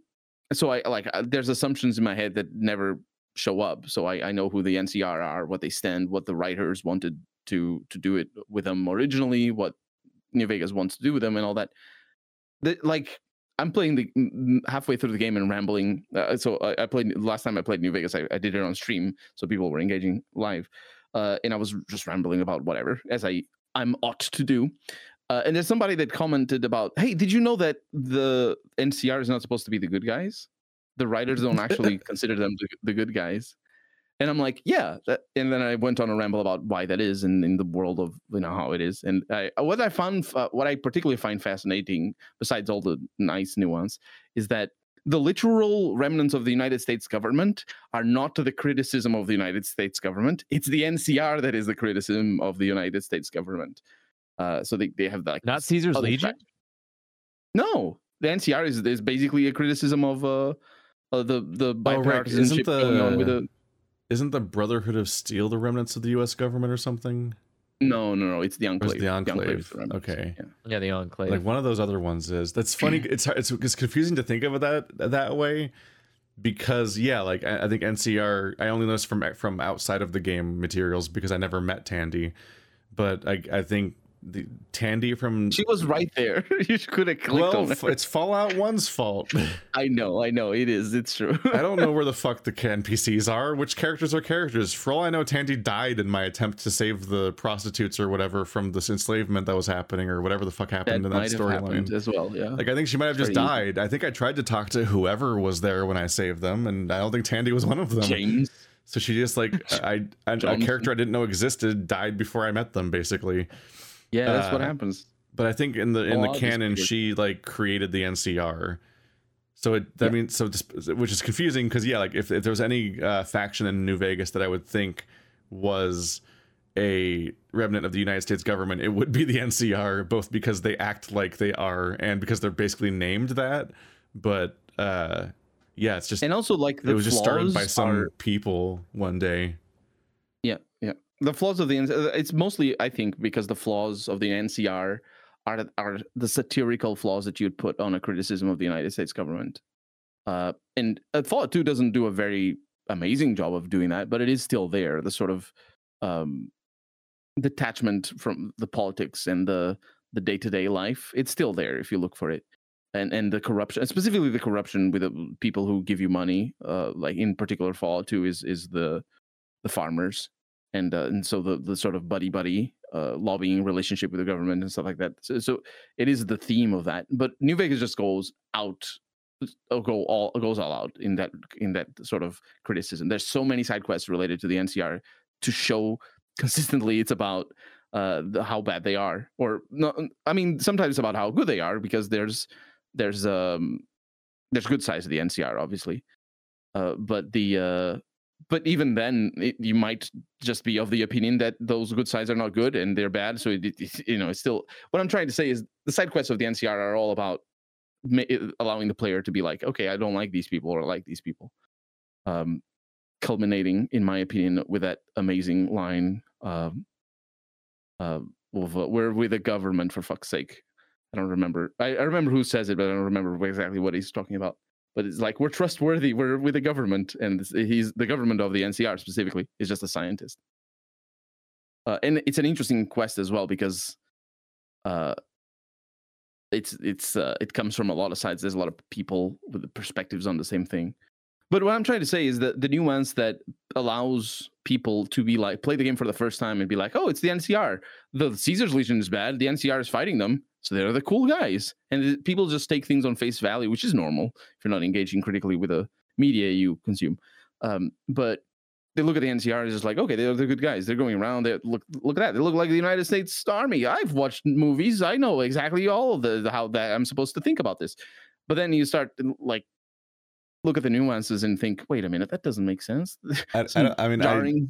so I like uh, there's assumptions in my head that never show up. So I, I know who the NCR are, what they stand, what the writers wanted to to do it with them originally, what New Vegas wants to do with them, and all that. The, like I'm playing the halfway through the game and rambling. Uh, so I, I played last time I played New Vegas. I, I did it on stream, so people were engaging live, uh, and I was just rambling about whatever as I I'm ought to do. Uh, and there's somebody that commented about, "Hey, did you know that the NCR is not supposed to be the good guys? The writers don't actually consider them the, the good guys." And I'm like, "Yeah." That, and then I went on a ramble about why that is, and in the world of you know how it is. And I, what I found, uh, what I particularly find fascinating, besides all the nice nuance, is that the literal remnants of the United States government are not the criticism of the United States government. It's the NCR that is the criticism of the United States government. Uh, so they, they have like Not Caesar's Legion. fact- No, the NCR is, is basically a criticism of uh, uh the the Oh, right. bipartisanship Isn't going on with the. Isn't the Brotherhood of Steel the remnants of the U.S. government or something? No, no, no. It's the Or is enclave. it the Enclave? the Okay. yeah. Yeah, the enclave. Like one of those other ones is. That's funny. It's hard- it's it's confusing to think of it that that way because yeah, like I, I think NCR. I only know this from from outside of the game materials because I never met Tandy, but I I think the Tandy from She was right there. you could have clicked well, on it. it's Fallout One's fault. I know, I know. It is. It's true. I don't know where the fuck the NPCs are. Which characters are characters? For all I know, Tandy died in my attempt to save the prostitutes or whatever from this enslavement that was happening or whatever the fuck that happened in that have happened storyline. as well. Yeah. Like I think she might have just easy. died. I think I tried to talk to whoever was there when I saved them, and I don't think Tandy was one of them. James. So she just like I, I a character I didn't know existed died before I met them, basically. Yeah, that's what Uh, happens. But I think in the in the canon, she like created the NCR. So it, I Yeah. mean, so just, which is confusing because yeah, like if, if there was any uh, faction in New Vegas that I would think was a remnant of the United States government, it would be the NCR, both because they act like they are and because they're basically named that. But uh, yeah, it's just And also, like the it was just started by some are- people one day. The flaws of the uh, it's mostly I think because the flaws of the NCR are are the satirical flaws that you'd put on a criticism of the United States government. Uh, and uh, Fallout 2 doesn't do a very amazing job of doing that, but it is still there. The sort of um, detachment from the politics and the the day to day life, it's still there if you look for it. And and the corruption, specifically the corruption with the people who give you money, uh, like in particular Fallout 2 is is the the farmers and uh, and so the the sort of buddy buddy uh, lobbying relationship with the government and stuff like that. So, so it is the theme of that. But New Vegas just goes out, uh, go all goes all out in that in that sort of criticism. There's so many side quests related to the NCR to show consistently it's about uh the, how bad they are or i mean sometimes about how good they are because there's there's um there's good sides of the ncr obviously uh but the uh but even then it, you might just be of the opinion that those good sides are not good and they're bad so it, it- you know it's still what i'm trying to say is the side quests of the ncr are all about ma- allowing the player to be like okay i don't like these people or I like these people. Um culminating in my opinion with that amazing line um uh, of, uh, we're with the government for fuck's sake. I don't remember I, I remember who says it but i don't remember exactly what he's talking about but it's like we're trustworthy. We're with the government, and he's the government of the NCR specifically is just a scientist. Uh, and it's an interesting quest as well because uh, it's it's uh, it comes from a lot of sides. There's a lot of people with perspectives on the same thing. But what I'm trying to say is that the nuance that allows people to be like play the game for the first time and be like, oh, it's the NCR. The Caesar's Legion is bad. The NCR is fighting them, so they're the cool guys. And people just take things on face value, which is normal if you're not engaging critically with the media you consume. Um, but they look at the NCR and just like, okay, they're the good guys. They're going around. They look look at that. They look like the United States Army. I've watched movies. I know exactly all of the, the how that I'm supposed to think about this. But then you start like look at the nuances and think, wait a minute, that doesn't make sense. I, I, don't- I mean,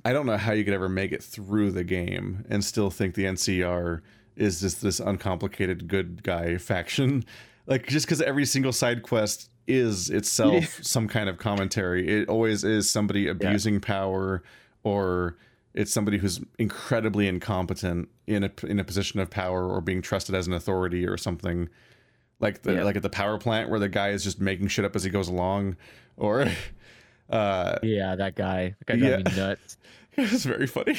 I, I don't know how you could ever make it through the game and still think the NCR is just this uncomplicated good guy faction. Like just because every single side quest is itself some kind of commentary. It always is somebody abusing power or it's somebody who's incredibly incompetent in a in a position of power or being trusted as an authority or something. like the Yeah. like at the power plant where the guy is just making shit up as he goes along, or uh, Yeah, that guy. That guy got me nuts. it's very funny.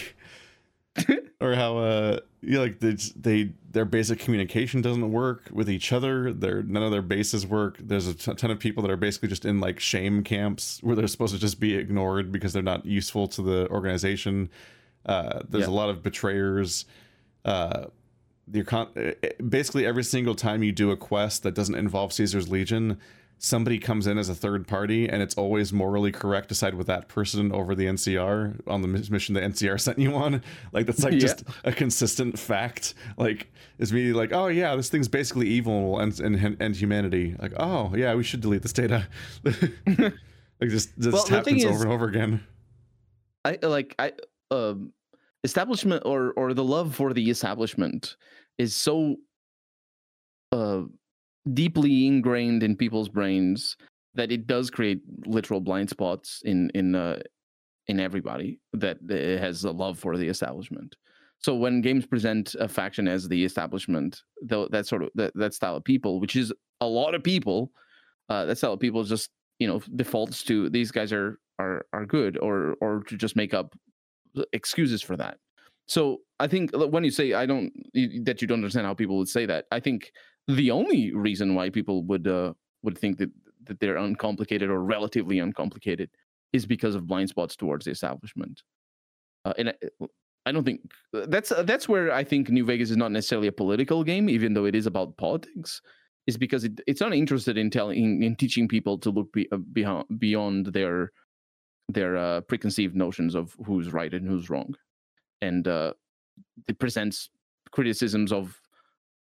or how uh yeah like they they their basic communication doesn't work with each other. Their none of their bases work. There's a ton of people that are basically just in like shame camps where they're supposed to just be ignored because they're not useful to the organization. Uh there's Yeah. a lot of betrayers. Uh your con- eh, eh, basically every single time you do a quest that doesn't involve caesar's legion somebody comes in as a third party and it's always morally correct to side with that person over the NCR on the mission the NCR sent you on. Like that's like Yeah. just a consistent fact. Like is me like, oh yeah, this thing's basically evil and and and humanity. Like, oh yeah, we should delete this data. like just this Well, happens is- over and over again. I like I um establishment or or the love for the establishment is so uh deeply ingrained in people's brains that it does create literal blind spots in in uh in everybody that has a love for the establishment. So when games present a faction as the establishment, though that sort of that, that style of people, which is a lot of people, uh, that style of people just you know defaults to these guys are are are good or or to just make up excuses for that. So I think when you say I don't that you don't understand how people would say that, I think the only reason why people would uh, would think that that they're uncomplicated or relatively uncomplicated is because of blind spots towards the establishment. Uh, and I, I don't think that's uh, that's where I think New Vegas is not necessarily a political game, even though it is about politics. Is because it, it's not interested in telling in, in teaching people to look be, uh, beyond beyond their their uh, preconceived notions of who's right and who's wrong, and uh, it presents criticisms of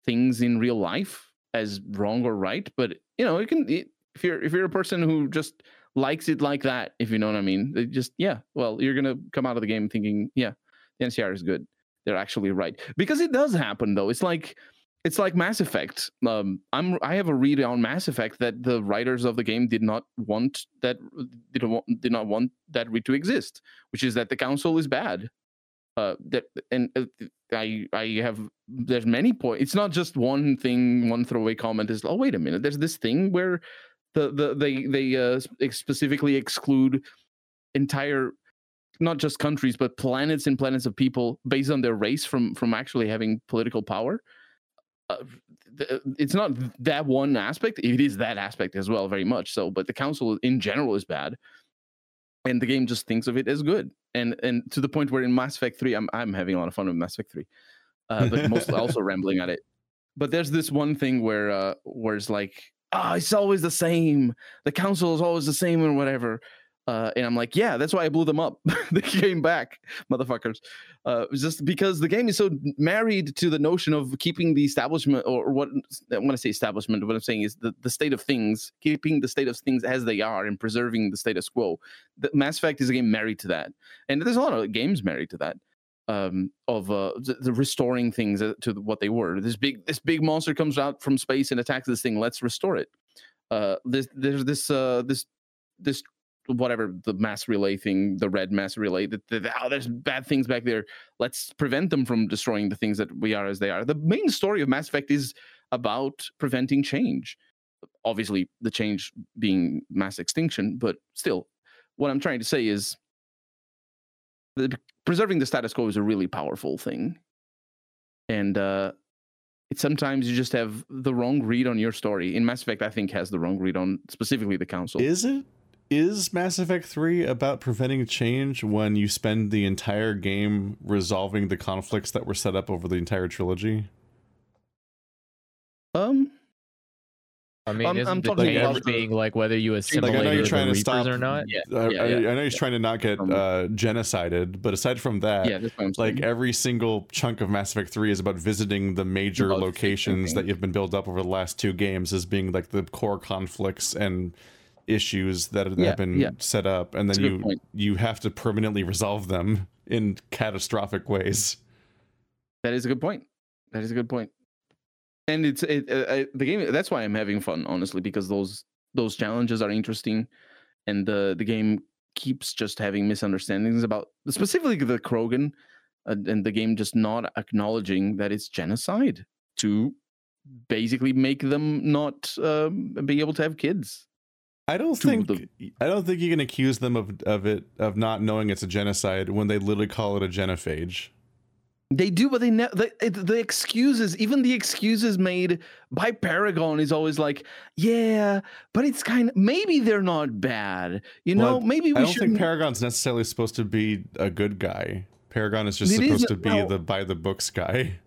things in real life as wrong or right. But you know, you can it, if you're if you're a person who just likes it like that, if you know what I mean, they just yeah, well, you're gonna come out of the game thinking, yeah, the NCR is good. They're actually right because it does happen though. It's like it's like Mass Effect. Um, I'm I have a read on Mass Effect that the writers of the game did not want that did not want, did not want that read to exist, which is that the council is bad. Uh, that and uh, I I have there's many points. It's not just one thing, one throwaway comment is oh wait a minute, there's this thing where the the they they uh, specifically exclude entire not just countries but planets and planets of people based on their race from from actually having political power. Uh, it's not that one aspect it is that aspect as well very much so but the council in general is bad. And the game just thinks of it as good. And and to the point where in mass effect 3 i'm, I'm having a lot of fun with mass effect 3 uh, but mostly also rambling at it but there's this one thing where uh where it's like ah it's always the same the council is always the same and whatever uh, and I'm like, yeah, that's why I blew them up. they came back, motherfuckers. Uh, just because the game is so married to the notion of keeping the establishment, or what when to say establishment, what I'm saying is the, the state of things, keeping the state of things as they are and preserving the status quo. The Mass Effect is a game married to that, and there's a lot of games married to that. Um, of uh, the, the restoring things uh, to what they were. This big this big monster comes out from space and attacks this thing. Let's restore it. Uh, there's there's this uh, this this whatever the mass relay thing, the red mass relay, that, that oh, there's bad things back there. Let's prevent them from destroying the things that we are as they are. The main story of Mass Effect is about preventing change. Obviously, the change being mass extinction, but still, what I'm trying to say is the, preserving the status quo is a really powerful thing. And uh, it sometimes you just have the wrong read on your story. In Mass Effect, I think has the wrong read on specifically the council. Is it? Is Mass Effect 3 about preventing change when you spend the entire game resolving the conflicts that were set up over the entire trilogy? um, I mean, I'm- isn't I'm the talking change about being like whether you Like, I assimilate know you're the trying to Reapers stop. or not? Yeah, I, yeah, I- yeah. I know he's trying to not get Um, uh, genocided, but aside from that, yeah, that's saying. like every single chunk of Mass Effect 3 is about visiting the major About locations fixing that you've been built up over the last two games as being like the core conflicts and issues that have been yeah. set up and then you point. you have to permanently resolve them in catastrophic ways. That is a good point. That is a good point. And it's it, uh, the game. That's why I'm having fun, honestly, because those those challenges are interesting, and the the game keeps just having misunderstandings about specifically the Krogan, uh, and the game just not acknowledging that it's genocide to basically make them not um, be able to have kids. I don't think the- I don't think you can accuse them of of it of not knowing it's a genocide when they literally call it a genophage. They do, but they ne- the, the excuses, even the excuses made by Paragon, is always like, yeah, but it's kind of maybe they're not bad, you Well, know. maybe we I don't should. think Paragon's necessarily supposed to be a good guy. Paragon is just It supposed is- to be well- the by the books guy.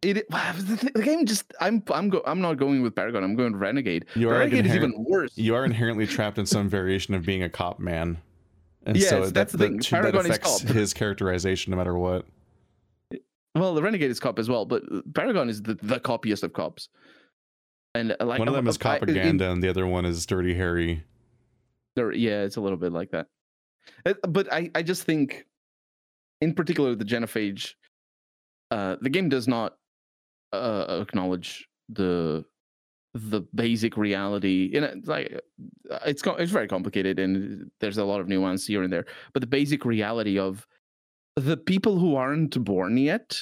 it, the, game just I'm I'm go, I'm not going with Paragon. I'm going with Renegade. You are Renegade is even worse. You are inherently trapped in some variation of being a cop man. And so that, that's the that, thing. that is affects his characterization no matter what. Well, the Renegade is cop as well, but Paragon is the, the coppiest of cops. And uh, like One of them is I- in- propaganda and the other one is Dirty Harry. Yeah, it's a little bit like that. Uh, But I, I just think, in particular, the genophage, uh, the game does not uh, acknowledge the the basic reality. And it's like uh, it's it's very complicated, and there's a lot of nuance here and there. But the basic reality of the people who aren't born yet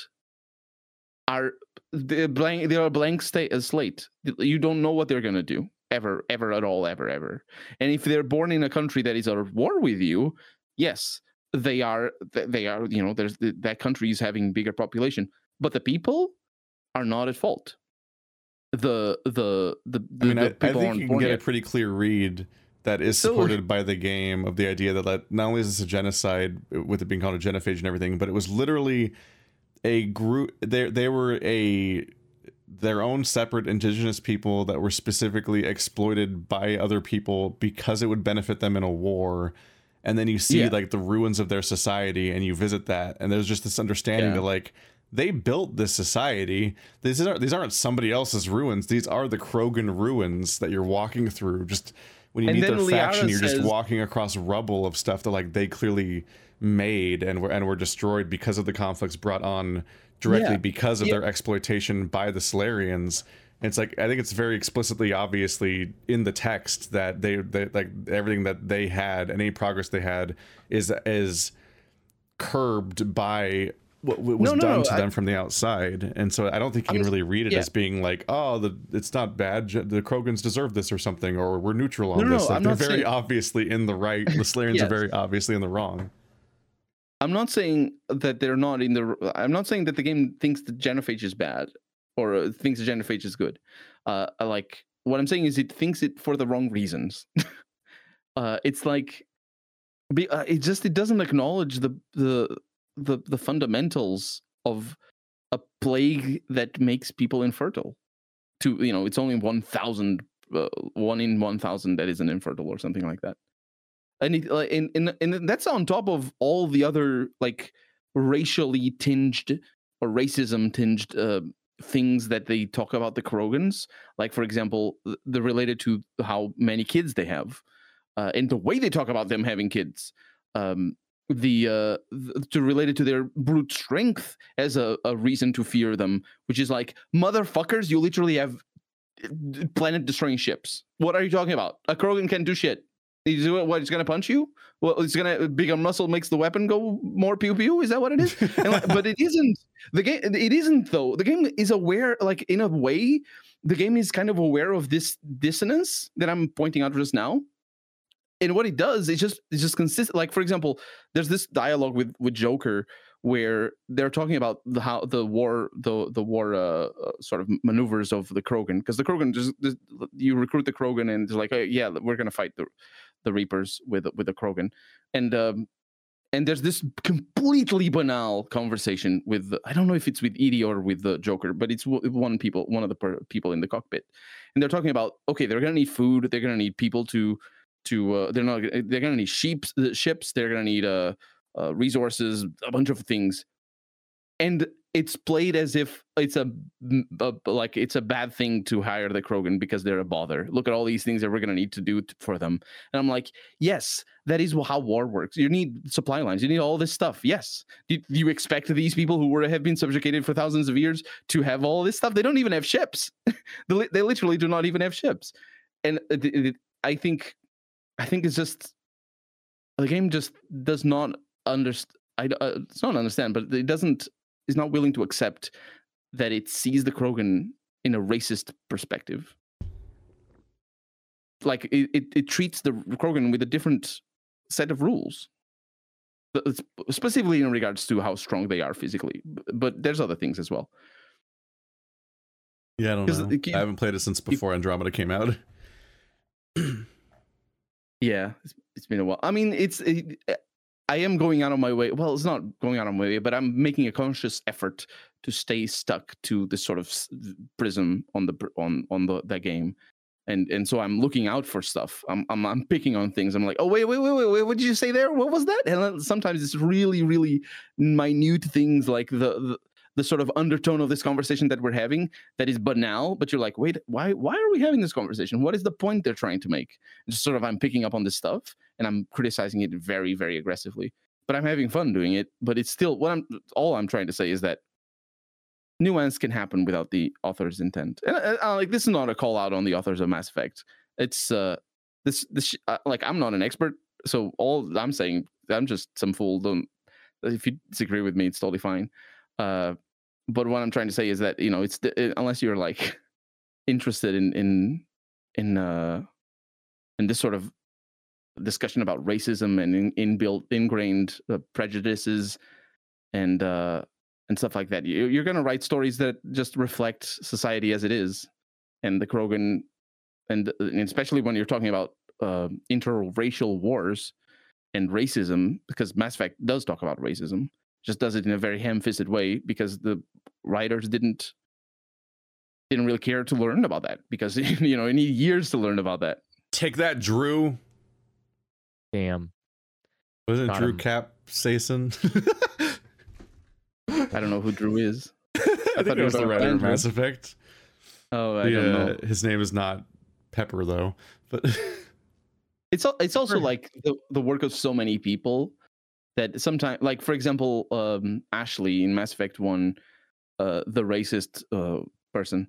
are they're blank. They're a blank sta- a slate. You don't know what they're gonna do ever, ever at all, ever, ever. And if they're born in a country that is at war with you, yes, they are. They are. You know, there's th- that country is having bigger population, but the people are not at fault. The the the, the, I mean, the I, I people think aren't you can get a pretty clear read that is So- supported by the game of the idea that, that not only is this a genocide with it being called a genophage and everything, but it was literally a group. They they were a their own separate indigenous people that were specifically exploited by other people because it would benefit them in a war. And then you see Yeah. like the ruins of their society, and you visit that, and there's just this understanding Yeah. that like they built this society. These aren't these aren't somebody else's ruins. These are the Krogan ruins that you're walking through. Just when you And meet their then faction, Liara you're just walking across rubble of stuff that like they clearly made and were and were destroyed because of the conflicts brought on directly Yeah. because of Yeah. their exploitation by the Salarians. It's like I think it's very explicitly, obviously, in the text that they, they like everything that they had, any progress they had, is is curbed by what, was No, no, done no, to I- them from the outside. And so I don't think you I'm can really read it yeah. as being like, oh, the it's not bad. The Krogans deserve this or something, or we're neutral on this. no, Like, I'm they're very saying- obviously in the right. The Yes. are very obviously in the wrong. I'm not saying that they're not in the. I'm not saying that the game thinks the genophage is bad or uh, thinks the genophage is good. Uh, like what I'm saying is it thinks it for the wrong reasons. uh, it's like, be, uh, it just it doesn't acknowledge the the the the fundamentals of a plague that makes people infertile. To you know, it's only one thousand, uh, one in one thousand that isn't infertile or something like that and it, like, and, and and that's on top of all the other like racially tinged or racism tinged uh, things that they talk about the Krogans, like for example, th- the related to how many kids they have, uh, and the way they talk about them having kids. Um, the uh th- to related to their brute strength as a, a reason to fear them which is like motherfuckers you literally have planet destroying ships what are you talking about a krogan can do shit He's what? He's gonna punch you? Well, he's gonna bigger muscle makes the weapon go more pew pew. Is that what it is? Like- but it isn't. The game. It isn't though. The game is aware. Like in a way, the game is kind of aware of this dissonance that I'm pointing out just now. And what it does is just it's just consistent. Like for example, there's this dialogue with with Joker where they're talking about the how the war the the war uh, uh, sort of maneuvers of the Krogan because the Krogan just, just you recruit the Krogan and it's like oh, yeah we're gonna fight the the Reapers with with the Krogan, and um, and there's this completely banal conversation with I don't know if it's with EDI or with the Joker, but it's one people one of the people in the cockpit, and they're talking about okay they're gonna need food, they're gonna need people to to uh, they're not gonna- they're gonna need sheep ships, they're gonna need uh, uh resources, a bunch of things, and it's played as if it's a like it's a bad thing to hire the Krogan because they're a bother. Look at all these things that we're gonna need to do t- for them, and I'm like, yes, that is how war works. You need supply lines, you need all this stuff. Yes, do, you expect these people who were have been subjugated for thousands of years to have all this stuff? They don't even have ships. they, they literally do not even have ships, and it- it- it- I think, I think it's just the game just does not understand. I uh, it's not understand, but it doesn't is not willing to accept that it sees the Krogan in a racist perspective. Like it, it, it treats the Krogan with a different set of rules. Specifically in regards to how strong they are physically, but there's other things as well. Yeah, I don't know. it- I haven't played it since before Andromeda came out. Yeah, it's, it's been a while. I mean, it's it, uh, I am going out of my way. Well, it's not going out of my way, but I'm making a conscious effort to stay stuck to this sort of prism on the on on the that game. And and so I'm looking out for stuff. I'm I'm I'm picking on things. I'm like, oh wait wait wait wait wait. What did you say there? What was that? And sometimes it's really really minute things like the, the the sort of undertone of this conversation that we're having that is banal. But you're like, wait, why why are we having this conversation? What is the point they're trying to make? just sort of I'm picking up on this stuff and I'm criticizing it very, very aggressively. But I'm having fun doing it. But it's still what I'm all I'm trying to say is that nuance can happen without the author's intent. And uh, like this is not a call out on the authors of Mass Effect. It's uh this this uh, like I'm not an expert, so all I'm saying I'm just some fool. Don't if you disagree with me, it's totally fine. Uh, but what I'm trying to say is that you know it's uh, unless you're like interested in in in uh in this sort of discussion about racism and in, inbuilt ingrained uh, prejudices and uh and stuff like that you, you're going to write stories that just reflect society as it is and the krogan and, and especially when you're talking about uh, interracial wars and racism because mass effect does talk about racism just does it in a very ham-fisted way because the writers didn't didn't really care to learn about that because you know you need years to learn about that Take that, Drew. Damn. Wasn't Got Drew him. Capsaicin? I don't know who Drew is. I think thought it was the talking writer of Mass Effect. Oh, I yeah, don't know. his name is not Pepper though. But It's it's also Sure. like the, the work of so many people that sometimes, like for example, um, Ashley in Mass Effect One, uh, the racist uh, person,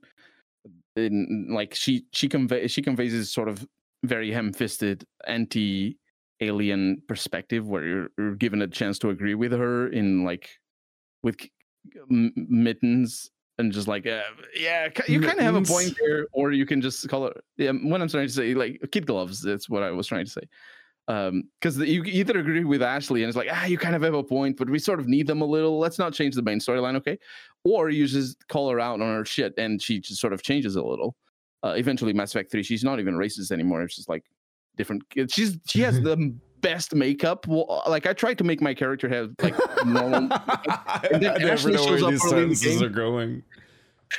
in, like she she convey she conveys this sort of very ham-fisted anti-alien perspective where you're, you're given a chance to agree with her in like with m- mittens and just like uh, yeah you kind of have a point there or you can just call it yeah what i'm trying to say like kid gloves that's what i was trying to say um because you either agree with ashley and it's like ah you kind of have a point but we sort of need them a little. Let's not change the main storyline okay? Or you just call her out on her shit and she just sort of changes a little. Uh, eventually mass effect 3 she's not even racist anymore. It's just like different she's she has the best makeup. Well, like i tried to make my character have like normal I then never Ashley shows up early in the game. are going.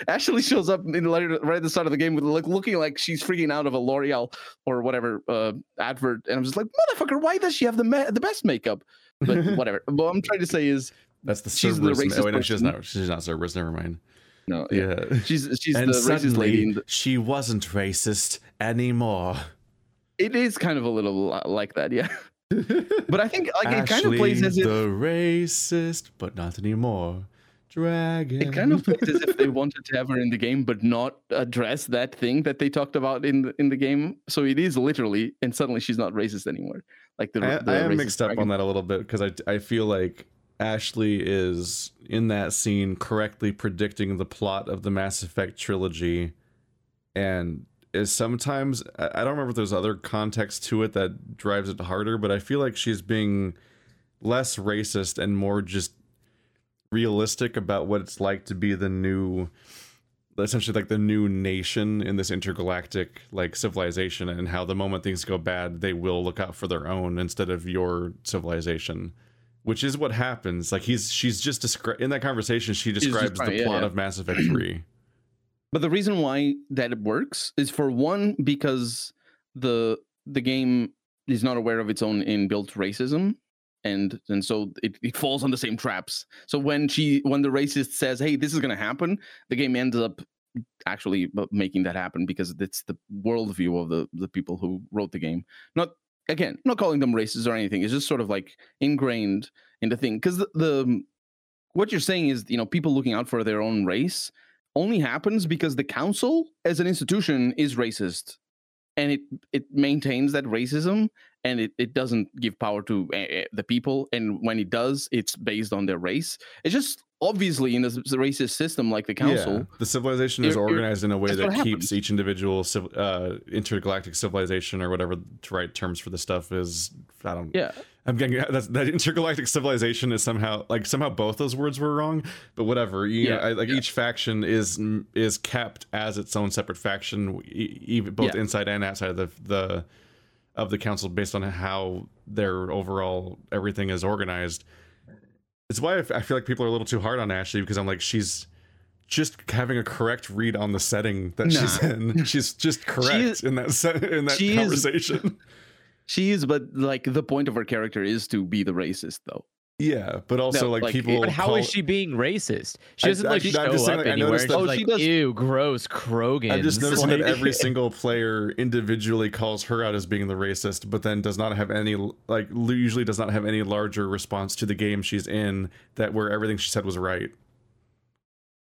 Ashley shows up in later, right at the start of the game with like looking like she's freaking out of a L'Oreal or whatever uh, advert, and I'm just like, motherfucker, why does she have the ma- the best makeup? But whatever. what I'm trying to say is, That's the She's the racist oh, wait, no, she's not. She's not Cerberus. Never mind. no, Yeah. she's she's and the racist lady. Suddenly, the, she wasn't racist anymore. it is kind of a little like that, yeah. But I think like it kind of Ashley, plays as if the racist, but not anymore. Dragon. it kind of plays as if they wanted to have her in the game, but not address that thing that they talked about in the, in the game. So it is literally, and suddenly she's not racist anymore. Like the, I, the I am racist mixed up on that a little bit because I I feel like Ashley is in that scene correctly predicting the plot of the Mass Effect trilogy, and is sometimes I I don't remember if there's other context to it that drives it harder, but I feel like she's being less racist and more just realistic about what it's like to be the new essentially like the new nation in this intergalactic like civilization and how the moment things go bad they will look out for their own instead of your civilization which is what happens. Like he's she's just descri- in that conversation she describes trying- the yeah, plot yeah. of mass effect 3 But the reason why that it works is for one because the the game is not aware of its own inbuilt racism and and so it, it falls on the same traps. So when she when the racist says, "Hey, this is going to happen," the game ends up actually making that happen because it's the worldview of the the people who wrote the game. Not again, not calling them racist or anything. It's just sort of like ingrained in the thing because the, the mm, what you're saying is you know people looking out for their own race only happens because the council as an institution is racist and it it maintains that racism and it, it doesn't give power to uh, the people and when it does it's based on their race it's just obviously in a s- racist system like the council. Yeah, the civilization is organized in a way that keeps each individual uh, intergalactic civilization or whatever to write terms for the stuff is. I don't. Yeah. I'm getting that intergalactic civilization is somehow like somehow both those words were wrong, but whatever. You know, Yeah, I, like yeah. each faction is is kept as its own separate faction, even both Yeah. inside and outside of the the of the council based on how their overall everything is organized. It's why I feel like people are a little too hard on Ashley because I'm like she's just having a correct read on the setting that she's in. She's just correct is- in that set, in that she is- conversation. She is, but like the point of her character is to be the racist, though. yeah, but also No, like, like, people. But how is call- she being racist? She doesn't I- like I'm show just saying, up like, I anywhere. noticed and that- she's Oh, like, she does- ew, gross, Krogan. I'm just noticing like, that every single player individually calls her out as being the racist, but then does not have any like usually does not have any larger response to the game she's in that where everything she said was right.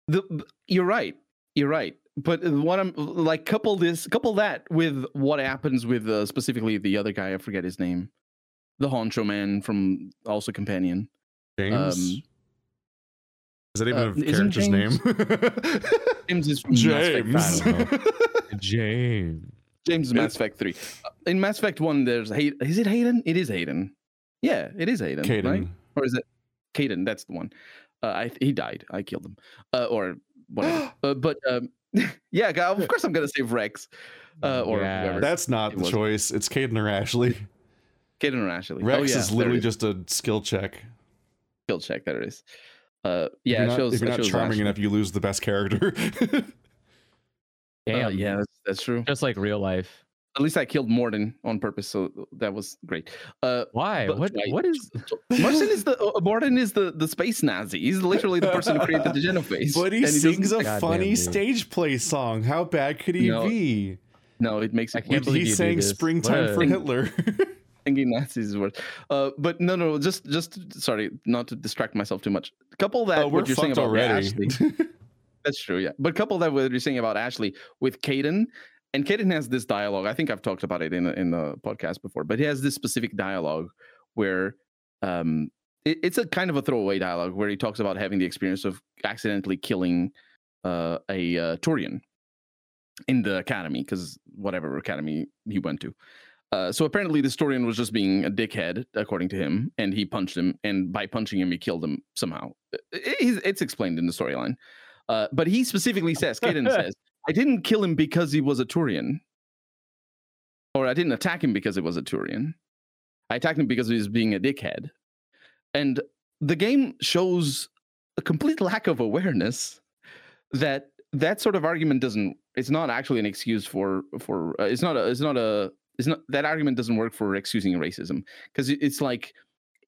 The, you're right. You're right. But what I'm like, couple this, couple that with what happens with uh, specifically the other guy. I forget his name, the honcho man from also companion. James Um, is that even uh, a character's James- name? James is from Mass Effect James. three. I don't James. James is Mass Effect three. In Mass Effect one, there's Hay- is it Hayden? It is Hayden. Yeah, it is Hayden. Kaidan. right? Or is it Kaidan? That's the one. Uh, I he died. I killed him. Uh, or whatever. uh, but um, yeah, g- of course I'm gonna save Rex. Uh, or Yeah. whoever. That's not the choice. It's Kaidan or Ashley. Kaidan or Ashley. Rex oh, yeah, is literally it just a skill check. skill check. There it is. Uh, If yeah, you're it not, shows. if you're it not shows charming Ashley. enough, you lose the best character. Damn. Uh, yeah, that's, that's true. Just like real life. At least I killed Mordin on purpose, so that was great. Uh, Why? What? why- What is? Martin is the uh, Mordin is the the space Nazi. He's literally the person who created the Genophage. but he and sings a Goddamn, funny stage play song. How bad could he No. be? No, it makes I it can't weird. believe he sang "Springtime What? for Hitler." thinking Nazis is worse. Uh, but no, no, just just sorry, not to distract myself too much. Couple that oh, we're what you're saying fucked about already. Ashley. That's true, yeah. But couple that with what you're saying about Ashley with Kaidan, and Kaidan has this dialogue. I think I've talked about it in the, in the podcast before, but he has this specific dialogue where um it, it's a kind of a throwaway dialogue where he talks about having the experience of accidentally killing uh, a uh, Turian in the academy because whatever academy he went to. Uh, so apparently, the Turian was just being a dickhead, according to him, and he punched him, and by punching him, he killed him somehow. I- It's, it's explained in the storyline, uh, but he specifically says, Kaidan says, "I didn't kill him because he was a Turian, or I didn't attack him because he was a Turian. I attacked him because he was being a dickhead." And the game shows a complete lack of awareness that that sort of argument doesn't. It's not actually an excuse for for. Uh, it's not a. It's not a it's not that argument doesn't work for excusing racism because it's like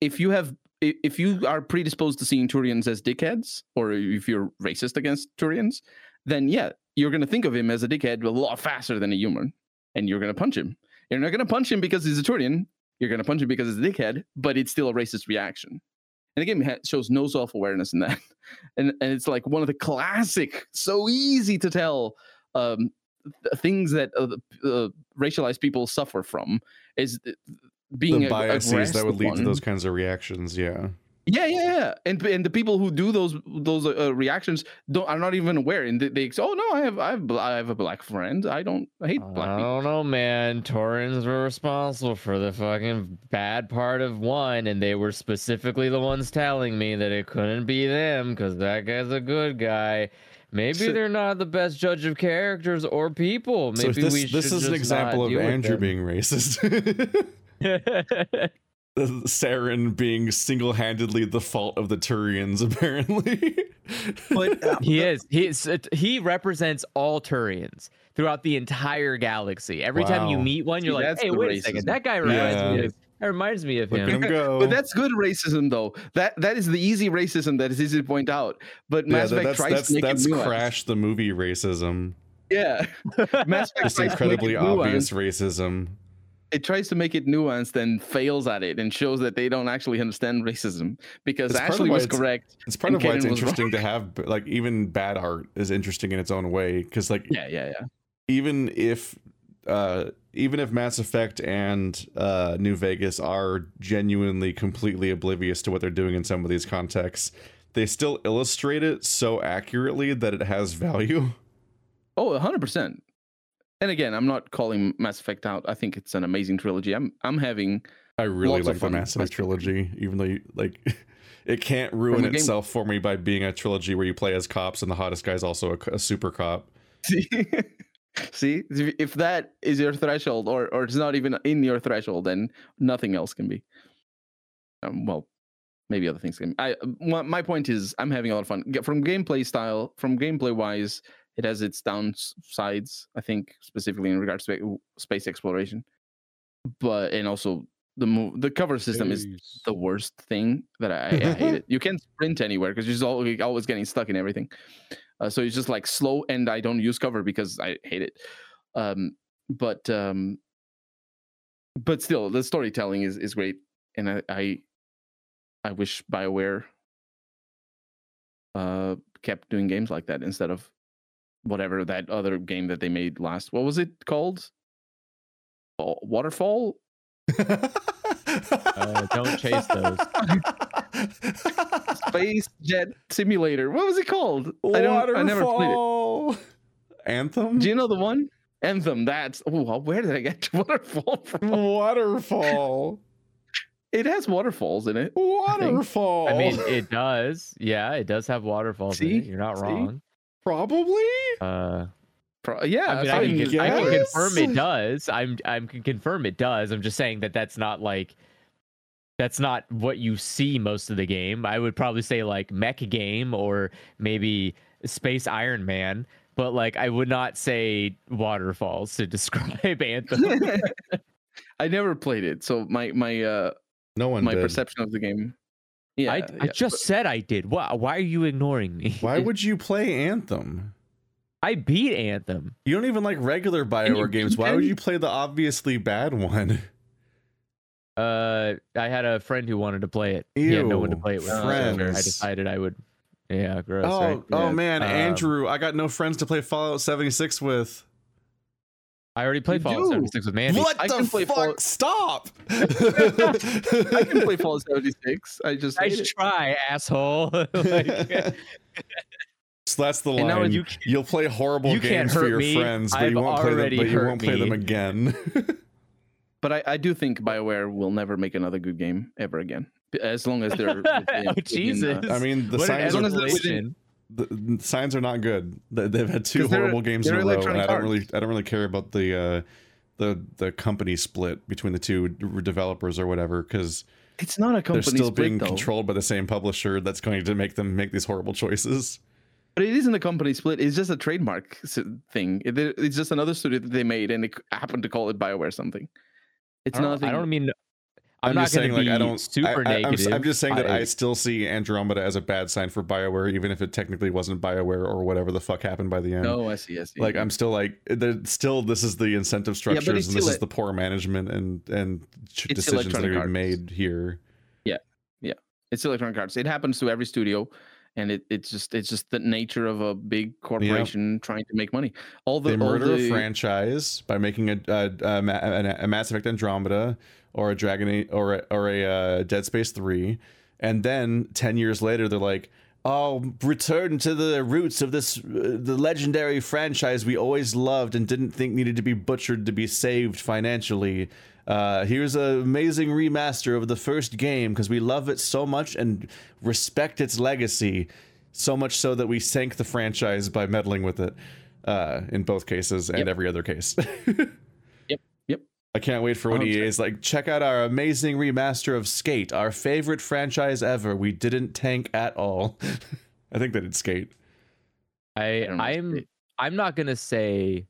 if you have if you are predisposed to seeing Turians as dickheads or if you're racist against Turians, then yeah, you're gonna think of him as a dickhead a lot faster than a human, and you're gonna punch him. You're not gonna punch him because he's a Turian. You're gonna punch him because he's a dickhead, but it's still a racist reaction. And the game shows no self awareness in that, and and it's like one of the classic, so easy to tell um, things that uh, uh, racialized people suffer from is being the biases that would lead to those kinds of reactions. Yeah. Yeah, yeah, yeah. And and the people who do those those uh, reactions don't are not even aware, and they, they say, "Oh no, I have I have I have a black friend. I don't I hate black I don't know, man. Turians were responsible for the fucking bad part of one, and they were specifically the ones telling me that it couldn't be them because that guy's a good guy. Maybe So- they're not the best judge of characters or people. So Maybe this we should this is an example of Andrew being racist. Saren being single-handedly the fault of the Turians, apparently. But uh, he is. He is. He represents all Turians throughout the entire galaxy. Every time you meet one, you're See, like, "Hey, the wait a second, that guy reminds Yeah. me of." That reminds me of him. him but that's good racism, though. That that is the easy racism that is easy to point out. But yeah, Mass that- Effect that's tries that's to make that's it. Crash the movie racism. Yeah, Mass Effect Just tries incredibly obvious racism. It tries to make it nuanced and fails at it, and shows that they don't actually understand racism because It's Ashley was it's- correct. It's part of why it's Kaidan was wrong. interesting to have like even bad art is interesting in its own way because like Yeah, yeah, yeah. even if uh even if Mass Effect and uh New Vegas are genuinely completely oblivious to what they're doing in some of these contexts, they still illustrate it so accurately that it has value. Oh, 100%. And again, I'm not calling Mass Effect out. I think it's an amazing trilogy. I'm I'm having I really like the Mass Effect trilogy, even though you, like it can't ruin the game- itself for me by being a trilogy where you play as cops and the hottest guy's also a, a super cop. See, see, if that is your threshold, or or it's not even in your threshold, then nothing else can be. Um, well, maybe other things can. I my, point is, I'm having a lot of fun from gameplay style, from gameplay wise. It has its downsides, I think, specifically in regards to space exploration, but and also the move. The cover system is the worst thing that I, I hate it. You can't sprint anywhere because you're always, always getting stuck in everything. Uh, so it's just like slow, and I don't use cover because I hate it. Um, but um, but still, the storytelling is is great, and I I, I wish Bioware uh kept doing games like that instead of whatever that other game that they made last. What was it called? Wa- Waterfall. Uh, don't chase those. Space Jet Simulator. What was it called? I don't. I never played it. Anthem. Do you know the one? Anthem. That's oh, where did I get waterfall from? Waterfall. It has waterfalls in it. Waterfall. I mean, it does. Yeah, it does have waterfalls in it. You're not See? wrong. Probably. Uh, Pro- yeah, I mean, so I, can, mean, I can confirm it does. I'm I can confirm it does. I'm just saying that that's not like that's not what you see most of the game. I would probably say like mech game or maybe Space Iron Man, but like I would not say waterfalls to describe Anthem. I never played it, so my my uh No one my did. perception of the game. Yeah, I, yeah, I just said I did. Why, why are you ignoring me? Why would you play Anthem? I beat Anthem? You don't even like regular you Bioware games. Why would you play the obviously bad one? Uh, I had a friend who wanted to play it. He had no one to play it with. so friends. I decided I would. Yeah, gross. oh, right? oh Yeah. man, Um, Andrew, I got no friends to play Fallout 76 with. I already played You Fallout do? 76 with Mandy. What I the can play fuck? Fallout- Stop! I can play Fallout 76. I just hate Nice it. try, asshole. Like, So that's the And now line. you You, will play horrible you can't games for hurt your me. friends, but I've you won't play them. But you won't play them again. But I, I do think Bioware will never make another good game ever again, as long as they're. within- oh within, Jesus! uh, I mean, the What an signs long are as they're within- escalation. The, the signs are not good. They- They've had two horrible games in a row, and I don't really, I don't really care about the uh, the the company split between the two developers or whatever, because it's not a company. they're company still split, being though. controlled by the same publisher. That's going to make them make these horrible choices. But it isn't a company split. It's just a trademark thing. It- it's just another studio that they made, and they c- happened to call it Bioware something. It's I don't, nothing. I don't mean. I'm, I'm not just going saying, to like, be I don't. super I, I, I'm, negative. s- I'm just saying that I, I- still see Andromeda as a bad sign for Bioware, even if it technically wasn't Bioware or whatever the fuck happened by the end. Oh, I see. I see. like I'm still like there still this is the incentive but it's structures and this still is the poor management and and ch- decisions that are being made here. Yeah, yeah. It's Electronic Arts. It happens to every studio, and it, it's just it's just the nature of a big corporation trying to make money. All the they all murder the, a franchise by making a a, a, a, a Mass Effect Andromeda or a Dragon Age or a, or a uh, Dead Space Three, and then ten years later they're like, "Oh, return to the roots of this uh, the legendary franchise we always loved and didn't think needed to be butchered to be saved financially." Uh, here's an amazing remaster of the first game because we love it so much and respect its legacy so much so that we sank the franchise by meddling with it uh, in both cases and Yep. every other case. Yep, yep. I can't wait for when 100%. EA is like, check out our amazing remaster of Skate, our favorite franchise ever. We didn't tank at all. I think they did Skate. I, don't. I'm I'm not gonna say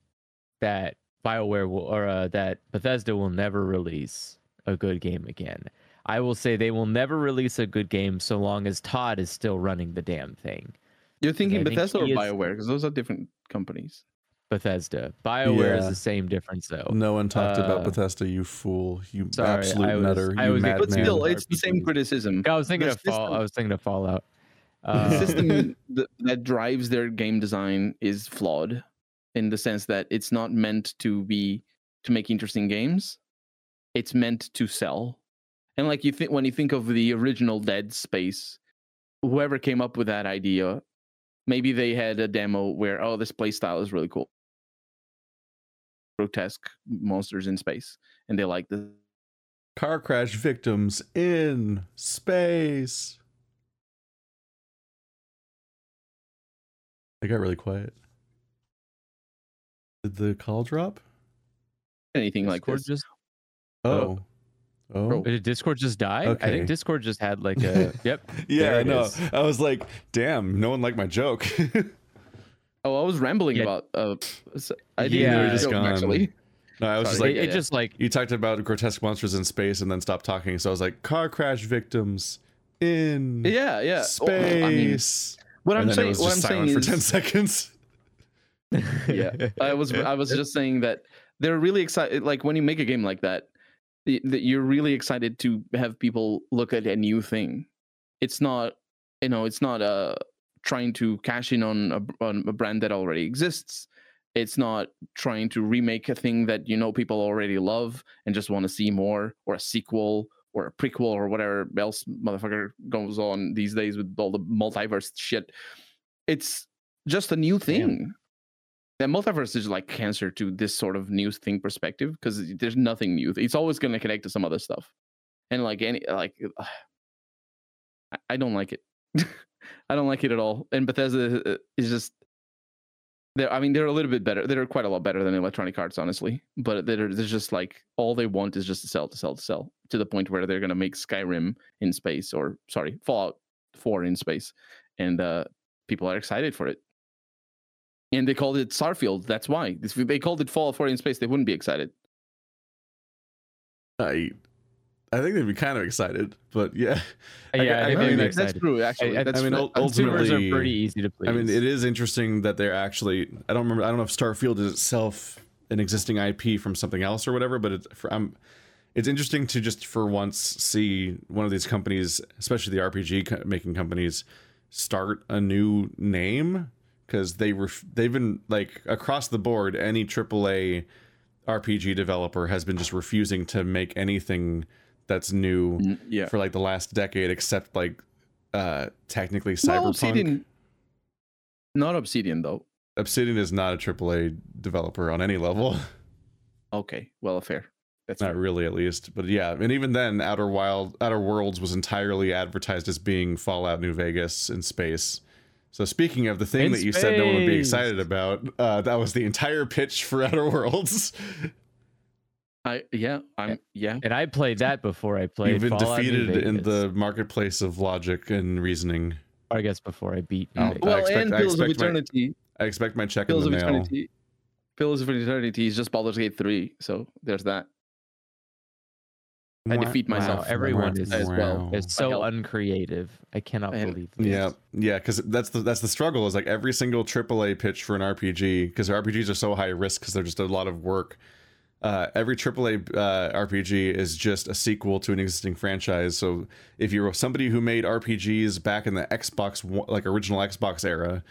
that BioWare will or uh, that Bethesda will never release a good game again. I will say they will never release a good game so long as Todd is still running the damn thing. You're thinking I think Bethesda or is- Bioware because those are different companies. Bethesda. BioWare is the same difference though. No one talked about Uh, Bethesda, you fool. You sorry, absolute I was- nutter. I was- madman. But still, man. it's the same criticism. I was thinking the of fall. I was thinking of Fallout. the Uh, system that, that drives their game design is flawed in the sense that it's not meant to be to make interesting games it's meant to sell and like you think when you think of the original dead space whoever came up with that idea, maybe they had a demo where oh this play style is really cool, grotesque monsters in space, and they like this. Car crash victims in space. I got really quiet. Did the call drop? Anything like Discord this. just Oh. Oh. did Discord just die? I think Discord just had like a yep. Yeah, there I know. is. I was like, damn, no one liked my joke. Oh, I was rambling Yeah. about. Uh, s- I didn't Yeah. hear just joke, gone. actually. no, I was just like, it, it yeah. just like you talked about grotesque monsters in space and then stopped talking. So I was like, car crash victims in Yeah, yeah. Oh, space. I mean, what and I'm saying, what I'm saying silent for is, 10 seconds. Yeah, I was, I was just saying that they're really excited. Like when you make a game like that, that you're really excited to have people look at a new thing. It's not, you know, it's not uh trying to cash in on a, on a brand that already exists. It's not trying to remake a thing that you know people already love and just want to see more, or a sequel, or a prequel, or whatever else motherfucker goes on these days with all the multiverse shit. It's just a new thing. The multiverse is like cancer to this sort of new thing perspective because there's nothing new. It's always going to connect to some other stuff, and like any like, I- don't like it. I don't like it at all. And Bethesda uh, is just they're. I mean, they're a little bit better. They're quite a lot better than Electronic Arts, honestly. But they're, they're just like all they want is just to sell, to sell, to sell, to the point where they're gonna make Skyrim in space, or sorry, Fallout Four in space, and uh, people are excited for it. And they called it Starfield. That's why. If they called it Fallout 4 in space, they wouldn't be excited. I, I think they'd be kind of excited, but yeah. Uh, yeah, I I think mean, that's that's excited. true. Actually, I- I mean, true. ul- Consumers are ultimately- pretty easy to please. I mean, it is interesting that they're actually. I don't remember. I don't know if Starfield is itself an existing IP from something else or whatever, but it's for, I'm. It's interesting to just for once see one of these companies, especially the RPG co- making companies, start a new name because they ref- they've been like across the board. Any AAA RPG developer has been just refusing to make anything that's new yeah. for like the last decade, except like uh technically Well, Cyberpunk. Obsidian, not Obsidian though. Obsidian is not a AAA developer on any level. Okay, well, fair. That's not fair. really, at least. But yeah, and even then, Outer Wild, Outer Worlds was entirely advertised as being Fallout New Vegas in space. So speaking of the thing In that you said no one would be excited about, uh, that was the entire pitch for Outer Worlds. I yeah, I'm yeah. and I played that before I played. You've been Fallout defeated in the marketplace of logic and reasoning. Or I guess before I beat. New Oh, Vegas. I Well, expect- and I Pillars of expect my- Eternity. I expect my check in the of mail. Eternity. Pillars of Eternity is just Baldur's Gate 3, so there's that. I defeat Wow, myself everyone is as well. It's so uncreative. I cannot And- believe this. Yeah, yeah, because that's the that's the struggle. Is like every single AAA pitch for an RPG, because RPGs are so high risk because they're just a lot of work. Uh, every AAA uh, RPG is just a sequel to an existing franchise. So if you're somebody who made RPGs back in the Xbox, like original Xbox era,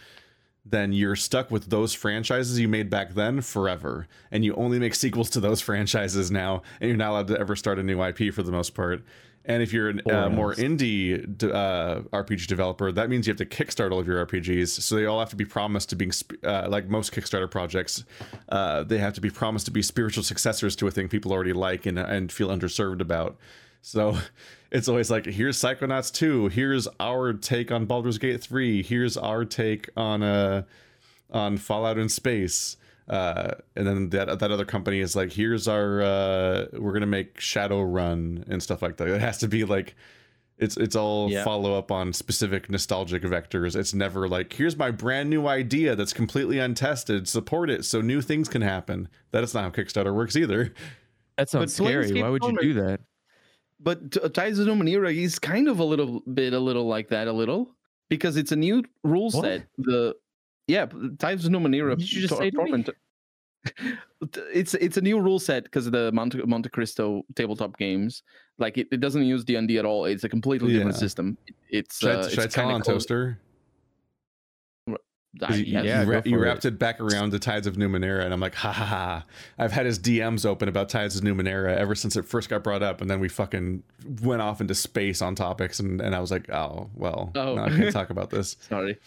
then you're stuck with those franchises you made back then forever, and you only make sequels to those franchises now, and you're not allowed to ever start a new IP for the most part. And if you're a uh, more indie uh, RPG developer, that means you have to kickstart all of your RPGs. So they all have to be promised to being sp- uh, like most Kickstarter projects. Uh, they have to be promised to be spiritual successors to a thing people already like and and feel underserved about. So it's always like, here's Psychonauts 2, here's our take on Baldur's Gate 3, here's our take on uh on Fallout in Space. Uh, and then that that other company is like, here's our uh, we're gonna make Shadowrun and stuff like that. It has to be like it's it's all Yeah. follow up on specific nostalgic vectors. It's never like, here's my brand new idea that's completely untested. Support it so new things can happen. That is not how Kickstarter works either. That sounds But scary. Why would you do that? But Tides of Numenera is kind of a little bit, a little like that, a little because it's a new rule What? set. The yeah, Tides of. What did you just Tor- say to me? Torment- It's it's a new rule set because of the Monte, Monte Cristo tabletop games. Like it, it doesn't use D and D at all. It's a completely different system. It- It's Should, uh, I, should it's I tell on close- Toaster? I, You. Yeah, you, wra- you for it. wrapped it back around to Tides of Numenera, and I'm like, ha ha ha. I've had his DMs open about Tides of Numenera ever since it first got brought up, and then we fucking went off into space on topics, and, and I was like, oh, well, Oh. no, I can't talk about this. Sorry,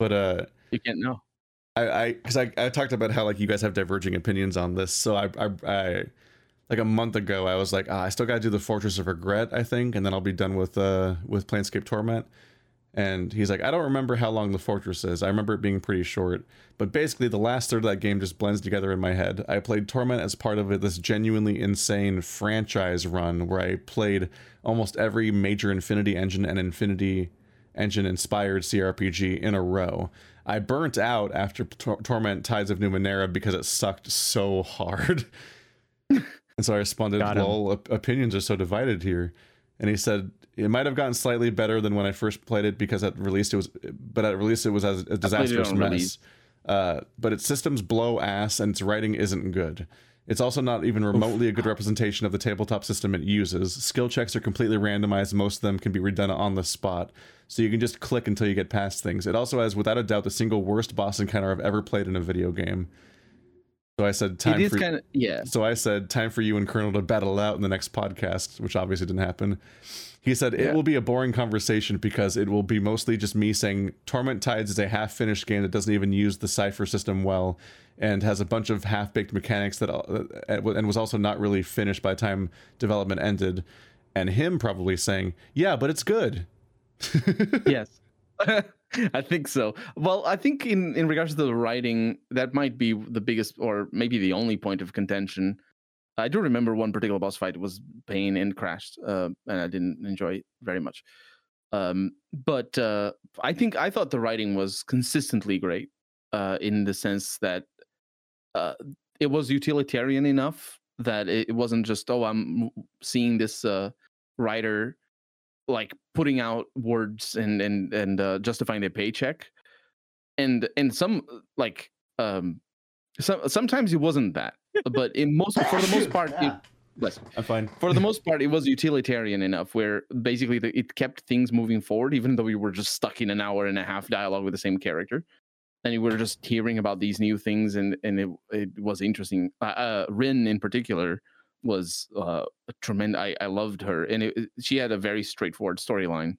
But uh, you can't know. I, I, because I, I talked about how like you guys have diverging opinions on this, so I, I, I like a month ago, I was like, ah, I still got to do the Fortress of Regret, I think, and then I'll be done with uh with Planescape Torment. And he's like, I don't remember how long the fortress is. I remember it being pretty short, but basically the last third of that game just blends together in my head. I played Torment as part of this genuinely insane franchise run where I played almost every major Infinity Engine and Infinity Engine inspired CRPG in a row. I burnt out after Tor- Torment Tides of Numenera because it sucked so hard. and so I responded. "Lol, op- opinions are so divided here." And he said it might have gotten slightly better than when I first played it because at release it was, but at release it was as a disastrous mess. Uh, but its systems blow ass and its writing isn't good. It's also not even remotely a good representation of the tabletop system it uses. Skill checks are completely randomized. Most of them can be redone on the spot, so you can just click until you get past things. It also has, without a doubt, the single worst boss encounter I've ever played in a video game. So I said, time for kind of yeah. so I said, time for you and Colonel to battle out in the next podcast, which obviously didn't happen. He said, it Yeah. will be a boring conversation because it will be mostly just me saying Torment Tides is a half finished game that doesn't even use the cipher system well and has a bunch of half baked mechanics that uh, and was also not really finished by the time development ended. And him probably saying, yeah, but it's good. yes i think so well i think in in regards to the writing that might be the biggest or maybe the only point of contention i do remember one particular boss fight was pain and crashed uh, and i didn't enjoy it very much. Um but uh i think i thought the writing was consistently great uh in the sense that uh it was utilitarian enough that it wasn't just oh i'm seeing this uh writer like putting out words and and and uh, justifying their paycheck. And and some like um some sometimes it wasn't that but in most for the most part it, bless. I'm fine. for the most part it was utilitarian enough where basically the, it kept things moving forward even though we were just stuck in an hour and a half dialogue with the same character and we were just hearing about these new things and and it, it was interesting uh, uh Rhin in particular was uh a tremendous I, I loved her and it, it- she had a very straightforward storyline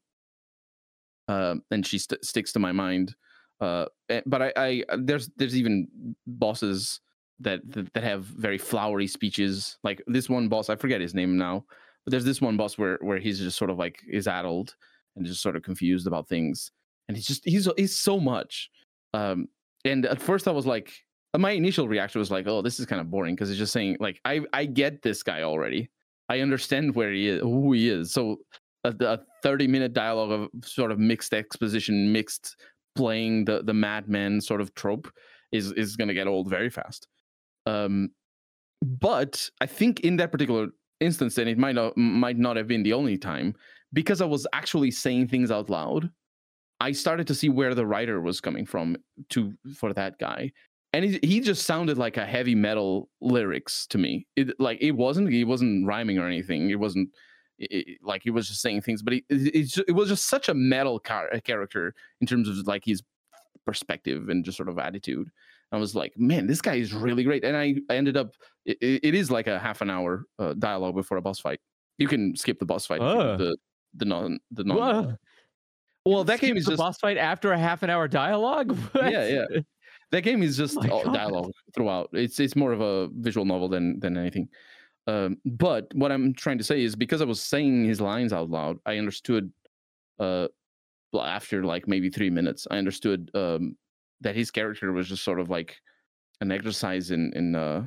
um and she st- sticks to my mind uh eh, but I, I there's there's even bosses that, that that have very flowery speeches. Like this one boss i forget his name now but there's this one boss where where he's just sort of like is addled and just sort of confused about things. And he's just he's he's so much. Um and at first i was like my initial reaction was like oh this is kind of boring because it's just saying like i i get this guy already. I understand where he is who he is. So a, a 30 minute dialogue of sort of mixed exposition mixed playing the the madman sort of trope is is going to get old very fast um but i think in that particular instance and it might not might not have been the only time. Because i was actually saying things out loud i started to see where the writer was coming from to for that guy. And he, he just sounded like a heavy metal lyrics to me. It like it wasn't he wasn't rhyming or anything. It wasn't i- i- like he was just saying things but it, it's it was just such a metal car- character in terms of like his perspective and just sort of attitude i was like man this guy is really great and i, I ended up it, it is like a half an hour uh, dialogue before a boss fight you can skip the boss fight Ah. the the non the non Whoa. well that game is the just boss fight after a half an hour dialogue. Yeah, yeah. that game is just My all God. dialogue throughout. It's it's more of a visual novel than than anything. Um, but what I'm trying to say is because I was saying his lines out loud, I understood. Uh, after like maybe three minutes, I understood um that his character was just sort of like an exercise in in uh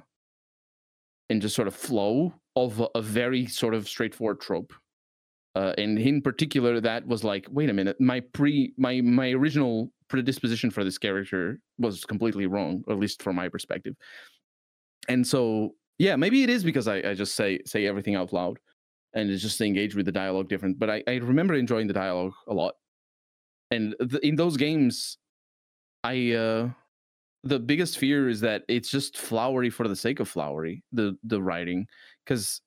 in just sort of flow of a, a very sort of straightforward trope. Uh, and in particular, that was like, wait a minute, my pre my my original predisposition for this character was completely wrong, at least from my perspective. And so, yeah, maybe it is because I, I just say say everything out loud, and it's just engage with the dialogue different. But I, I remember enjoying the dialogue a lot, and in those games, I uh, the biggest fear is that it's just flowery for the sake of flowery. The the writing, because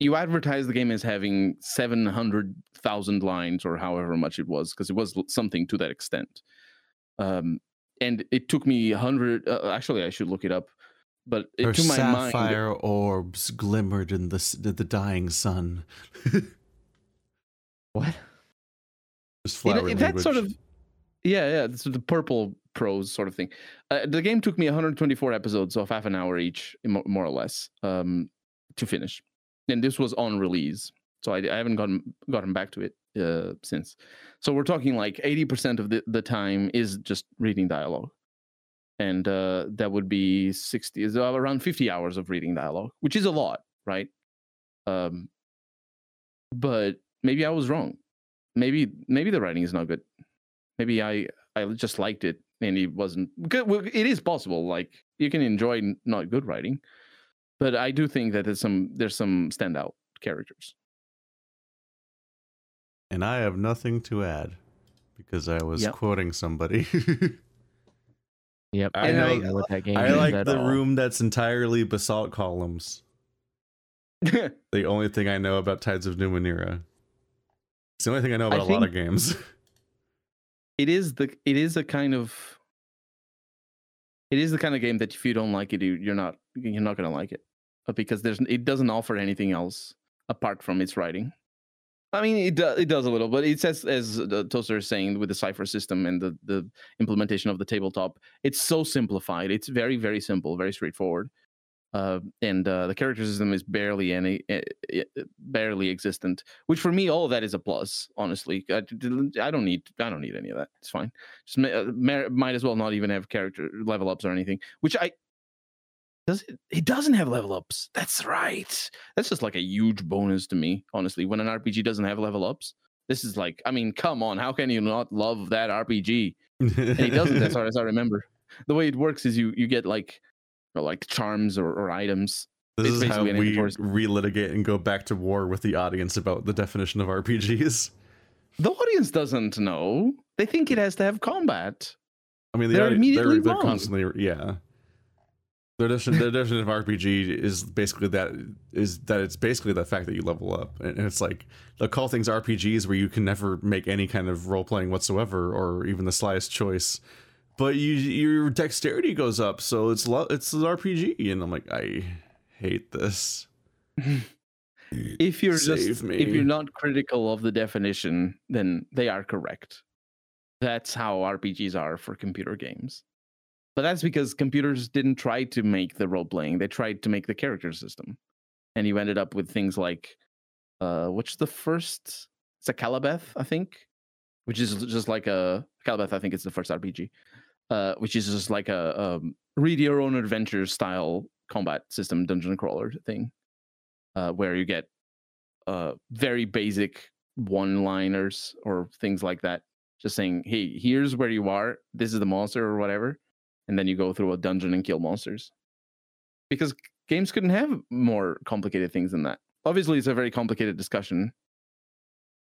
you advertise the game as having 700,000 lines or however much it was, because it was something to that extent. Um, and it took me a hundred. Uh, actually, I should look it up. But it, Her to my mind, sapphire orbs glimmered in the the, dying sun. What? Just It- that sort of yeah yeah it's the purple prose sort of thing. Uh, the game took me 124 episodes of half an hour each more or less um to finish. And this was on release so i, I haven't gotten gotten back to it uh since. So we're talking like 80% of the, the time is just reading dialogue. And uh that would be 60 is around 50 hours of reading dialogue which is a lot right? Um but maybe i was wrong. Maybe maybe the writing is not good. Maybe i i just liked it and it wasn't good well, it is possible like you can enjoy not good writing but i do think that there's some there's some standout characters And I have nothing to add because I was Yep. quoting somebody. Yep. I I know- don't know what that game I is like the all. room that's entirely basalt columns. The only thing I know about Tides of Numenera. It's the only thing I know about a lot of games. it is the it is a kind of it is the kind of game that if you don't like it you, you're not you're not to like it uh, because there's it doesn't offer anything else apart from its writing. I mean it, do, it does a little but it says as the toaster is saying with the cipher system and the the implementation of the tabletop it's so simplified. It's very very simple very straightforward uh, and uh, the character system is barely any eh, eh, barely existent which for me all of that is a plus honestly I don't need i don't need any of that it's fine just uh, might as well not even have character level ups or anything which i does it it doesn't have level ups that's right that's just like a huge bonus to me honestly when an rpg doesn't have level ups this is like i mean come on how can you not love that rpg and he doesn't as far as i remember the way it works is you you get like or like charms or, or items. This It's is how we relitigate and go back to war with the audience about the definition of RPGs. the audience doesn't know. They think it has to have combat. I mean, the They're immediately they're, they're constantly yeah. Their definition, their definition of RPG is basically that is that it's basically the fact that you level up, and it's like they'll call things RPGs where you can never make any kind of role playing whatsoever or even the slightest choice, but you your dexterity goes up, so it's lo- it's an RPG, and I'm like I hate this. if you're Save just me. if you're not critical of the definition then they are correct. That's how rpgs are for computer games. But that's because computers didn't try to make the role playing they tried to make the character system. And you ended up with things like uh what's the first? It's Akalabeth i think which is just like a calabeth i think it's the first rpg uh which is just like a um, read your own adventure style combat system dungeon crawler thing uh, where you get uh, very basic one liners or things like that. Just saying, hey, here's where you are. This is the monster or whatever. And then you go through a dungeon and kill monsters. Because games couldn't have more complicated things than that. Obviously, it's a very complicated discussion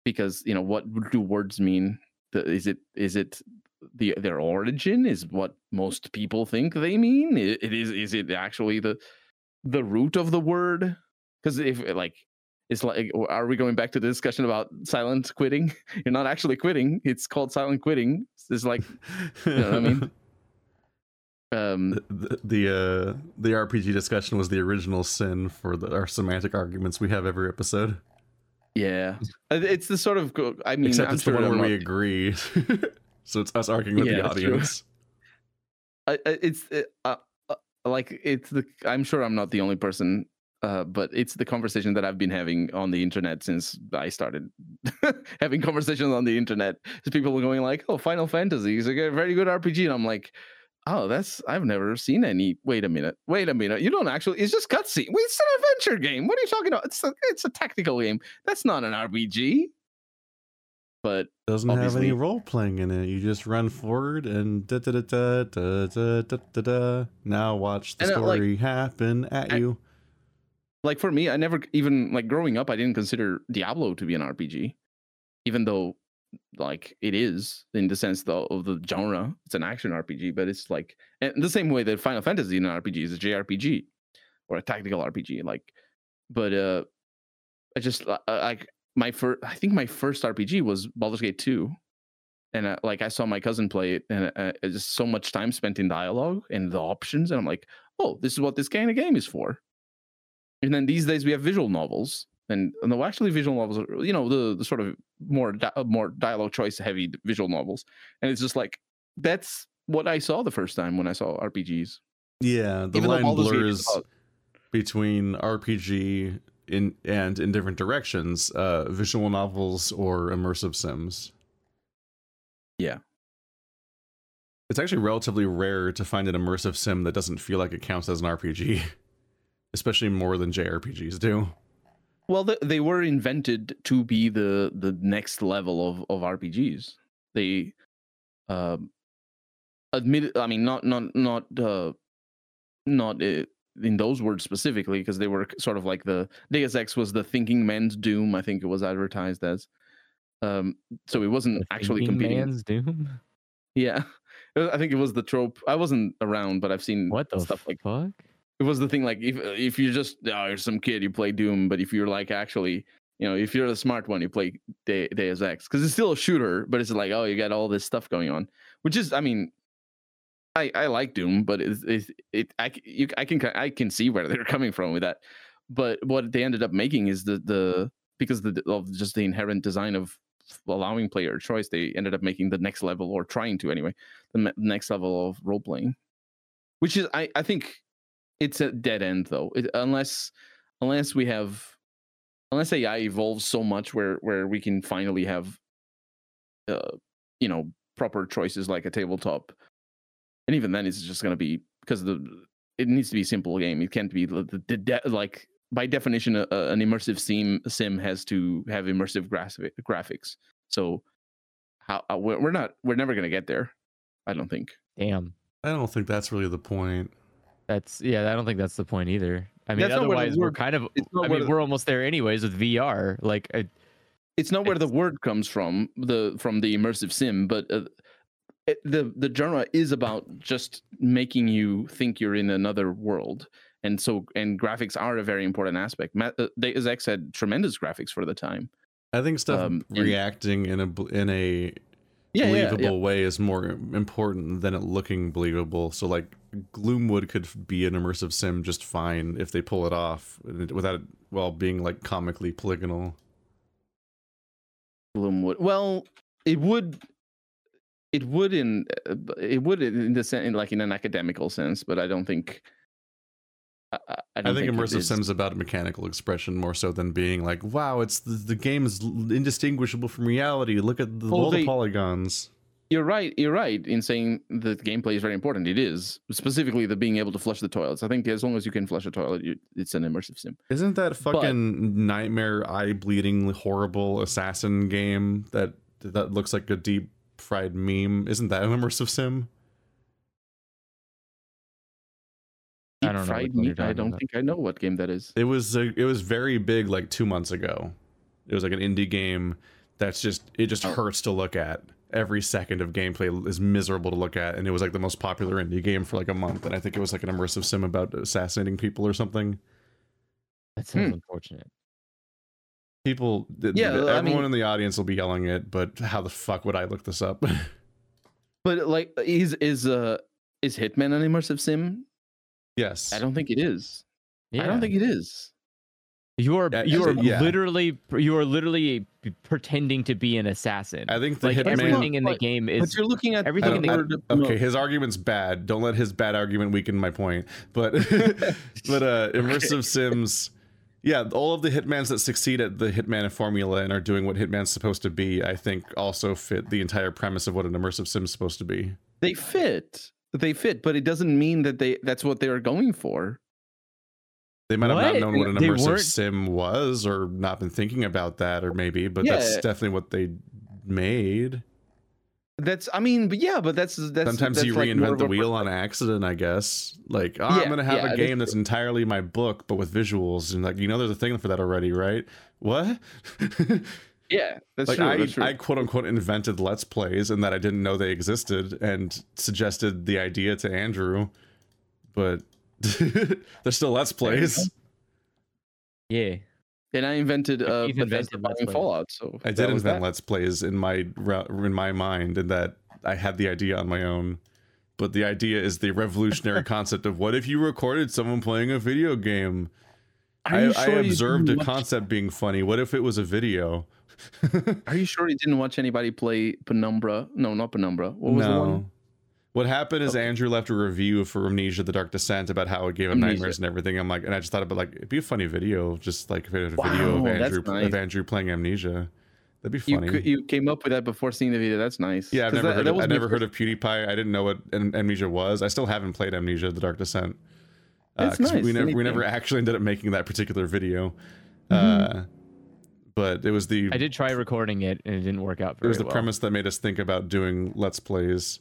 because, you know, what do words mean? Is it is it the their origin is what most people think they mean? I- It is is it actually the the root of the word? because if like it's like are we going back to the discussion about silent quitting you're not actually quitting it's called silent quitting it's like you know what i mean um the the, uh, the RPG discussion was the original sin for the, our semantic arguments we have every episode. yeah Uh, it's the sort of i mean Except I'm it's sure the one where we not- agree. So it's us arguing with Yeah, the audience. I, it's uh, uh, uh, like it's the i'm sure i'm not the only person uh, but it's the conversation that I've been having on the internet since I started having conversations on the internet. People are going like, "Oh, Final Fantasy is a very good RPG," and I'm like, "Oh, that's I've never seen any." Wait a minute, wait a minute. You don't actually. It's just cutscene. Wait, It's an adventure game. What are you talking about? It's a, it's a tactical game. That's not an RPG. But Doesn't have any role playing in it. You just run forward and da da da da da da da da. da. Now watch the uh, like, story happen at I- you. like for me, I never even like growing up, I didn't consider Diablo to be an RPG, even though like it is in the sense though of the genre. It's an action RPG, but it's like and the same way that Final Fantasy in an RPG is a JRPG or a tactical RPG. Like, but uh, I just like my first. I think my first RPG was Baldur's Gate two, and uh, like I saw my cousin play it, and uh, it's just so much time spent in dialogue and the options, and I'm like, oh, this is what this kind of game is for. And then these days we have visual novels, and no, actually visual novels, are, you know, the the sort of more di- uh, more dialogue choice heavy visual novels, and it's just like that's what I saw the first time when I saw RPGs. Yeah, the Even line Baldur's Gate is blurs about- between RPG in and in different directions, uh, visual novels or immersive sims. Yeah. It's actually relatively rare to find an immersive sim that doesn't feel like it counts as an RPG, especially more than JRPGs do. Well, they, they were invented to be the the next level of of RPGs. They, um, admit. I mean, not not not uh, not uh, in those words specifically, because they were sort of like the Deus Ex was the thinking man's Doom. I think it was advertised as. Um, so it wasn't The actually thinking competing. Man's Doom. Yeah, I think it was the trope. I wasn't around, but I've seen What the stuff like fuck? it was the thing like if if you're just oh you're some kid you play doom but if you're like actually you know if you're the smart one you play De- deus ex because it's still a shooter but it's like oh you got all this stuff going on which is i mean i i like doom but it's it i you, i can i can see where they're coming from with that. But what they ended up making is the the because the, of just the inherent design of allowing player choice they ended up making the next level or trying to anyway the next level of role playing which is i i think it's a dead end though. It, unless unless we have unless ai evolves so much where where we can finally have uh you know proper choices like a tabletop and even then it's just going to be because the it needs to be a simple game it can't be the, the, the de- like by definition a, a- an immersive sim sim has to have immersive graphic, graphics so how uh, we're, we're not we're never going to get there i don't think Damn. I don't think that's really the point. That's yeah. I don't think that's the point either. I mean, That's not where the otherwise we're kind of. I mean, the- we're almost there anyways with VR. Like, I, it's not where the word comes from the from the immersive sim but uh, it, the the genre is about just making you think you're in another world and so and graphics are a very important aspect Ma- uh, Deus Ex had tremendous graphics for the time I think stuff Um, and- reacting in a in a yeah yeah, believable yeah. way is more important than it looking believable. So like Gloomwood could be an immersive sim just fine if they pull it off without it well being like comically polygonal. Gloomwood. well it would it would in uh, it would in the sense like in an academical sense but i don't think i, I- I think, it immersive is- sims about mechanical expression more so than being like, wow, it's the, the game is indistinguishable from reality. Look at the, Well, all the polygons. You're right. You're right in saying the gameplay is very important. It is specifically the being able to flush the toilets. I think as long as you can flush a toilet, you, it's an immersive sim. Isn't that fucking nightmare eye bleeding horrible assassin game that that looks like a deep fried meme? Isn't that an immersive sim? I don't know fried which meat. I don't think I know what game that is. It was a, it was very big like 2 months ago. It was like an indie game that's just it just Oh. hurts to look at. Every second of gameplay is miserable to look at and it was like the most popular indie game for like a month and I think it was like an immersive sim about assassinating people or something. that sounds Hmm. unfortunate. People th- Yeah, th- I everyone mean- in the audience will be yelling it, but how the fuck would I look this up? But like, is is uh is Hitman an immersive sim? yes. I don't think it is. Yeah. I don't think it is. you are. Yeah, you are yeah. literally. You are literally pretending to be an assassin. I think the like Hitman everything in the but- game but is. you're looking at everything in the- word- no. Okay, his argument's bad. Don't let his bad argument weaken my point. But but uh immersive sims yeah, all of the hitmans that succeed at the hitman formula and are doing what hitman's supposed to be, I think also fit the entire premise of what an immersive sim's supposed to be. They fit. They fit, but it doesn't mean that they that's what they are going for. They might have What? not known what an They immersive weren't- sim was or not been thinking about that or maybe, but that's definitely what they made. That's I mean, but yeah, but that's that's Sometimes that's you like reinvent the wheel on accident, I guess. Like, oh, Yeah, I'm gonna have yeah, a game that's entirely my book, but with visuals, and like, you know, there's a thing for that already, right? What? Yeah, that's like, true. I, that's true. I quote unquote invented Let's Plays, and that I didn't know they existed, and suggested the idea to Andrew, but they're still Let's Plays. Yeah. And I invented uh, Bethesda invented buying Fallout. So I did invent that. Let's Plays in my in my mind, and that I had the idea on my own. But the idea is the revolutionary concept of what if you recorded someone playing a video game? I, you I observed a concept being funny. What if it was a video? Are you sure you didn't watch anybody play Penumbra? No, not Penumbra. What was the one? What happened is Okay. Andrew left a review for Amnesia: The Dark Descent about how it gave him Amnesia. nightmares and everything. I'm like, and I just thought about like it'd be a funny video, just like if it had a video of Wow, that's Andrew of. Andrew playing Amnesia. That'd be funny. cou- you came up with that before seeing the video. That's nice. yeah, I've never that- heard. that Of, was I my never heard of PewDiePie. I didn't know what Amnesia was. I still haven't played Amnesia: The Dark Descent. Uh, nice, We never we never actually ended up making that particular video. Mm-hmm. Uh, but it was the I did try recording it and it didn't work out it was the well. premise that made us think about doing let's plays.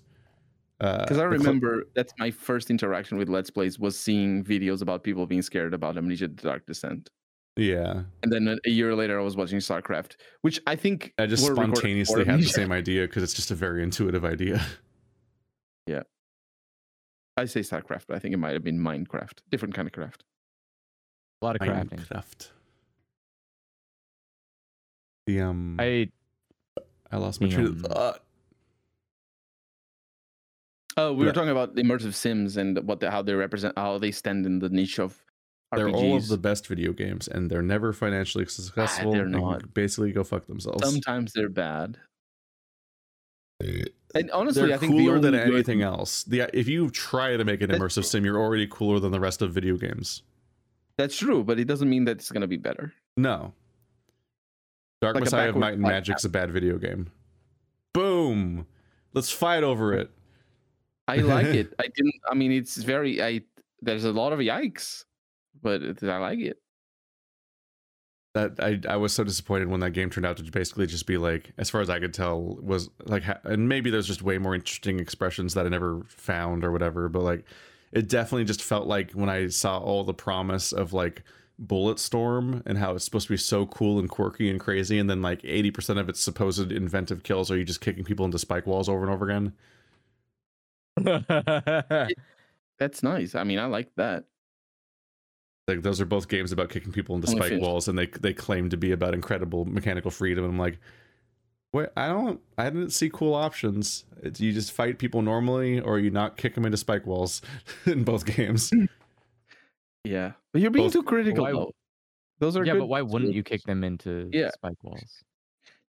Because I Uh, the cl- remember that's my first interaction with Let's Plays was seeing videos about people being scared about Amnesia: The Dark Descent. yeah, And then a, a year later, I was watching StarCraft, which I think I just spontaneously had the same idea because it's just a very intuitive idea. Yeah, I say StarCraft, but I think it might have been Minecraft, different kind of craft. a lot of crafting. Minecraft. The um, I, I lost my train of thought. Oh, we Yeah. were talking about immersive sims and what the, how they represent, how they stand in the niche of They're all of the best video games, and they're never financially ah, successful. they're They not. Basically, go fuck themselves. Sometimes they're bad. Eh, and honestly, they're I think cooler than only good- anything else. The if you try to make an That's immersive sim, you're already cooler than the rest of video games. That's true, but it doesn't mean that it's going to be better. No. Dark Like Messiah of Might and Magic's a bad video game. Boom. Let's fight over it. I like it. I didn't. I mean, it's very. I there's a lot of yikes, but it, I like it. that I, I was so disappointed when that game turned out to basically just be like as far as i could tell was like and maybe there's just way more interesting expressions that i never found or whatever but like it definitely just felt like when i saw all the promise of like bulletstorm and how it's supposed to be so cool and quirky and crazy and then like 80% of its supposed inventive kills are you just kicking people into spike walls over and over again That's nice. I mean, I like that. like those are both games about kicking people into spike walls and they they claim to be about incredible mechanical freedom and i'm like wait i don't i didn't see cool options it's, you just fight people normally or you not kick them into spike walls in both games Yeah, but you're being Both- too critical. Why- Those are yeah, good. but why wouldn't you kick them into Yeah. spike walls?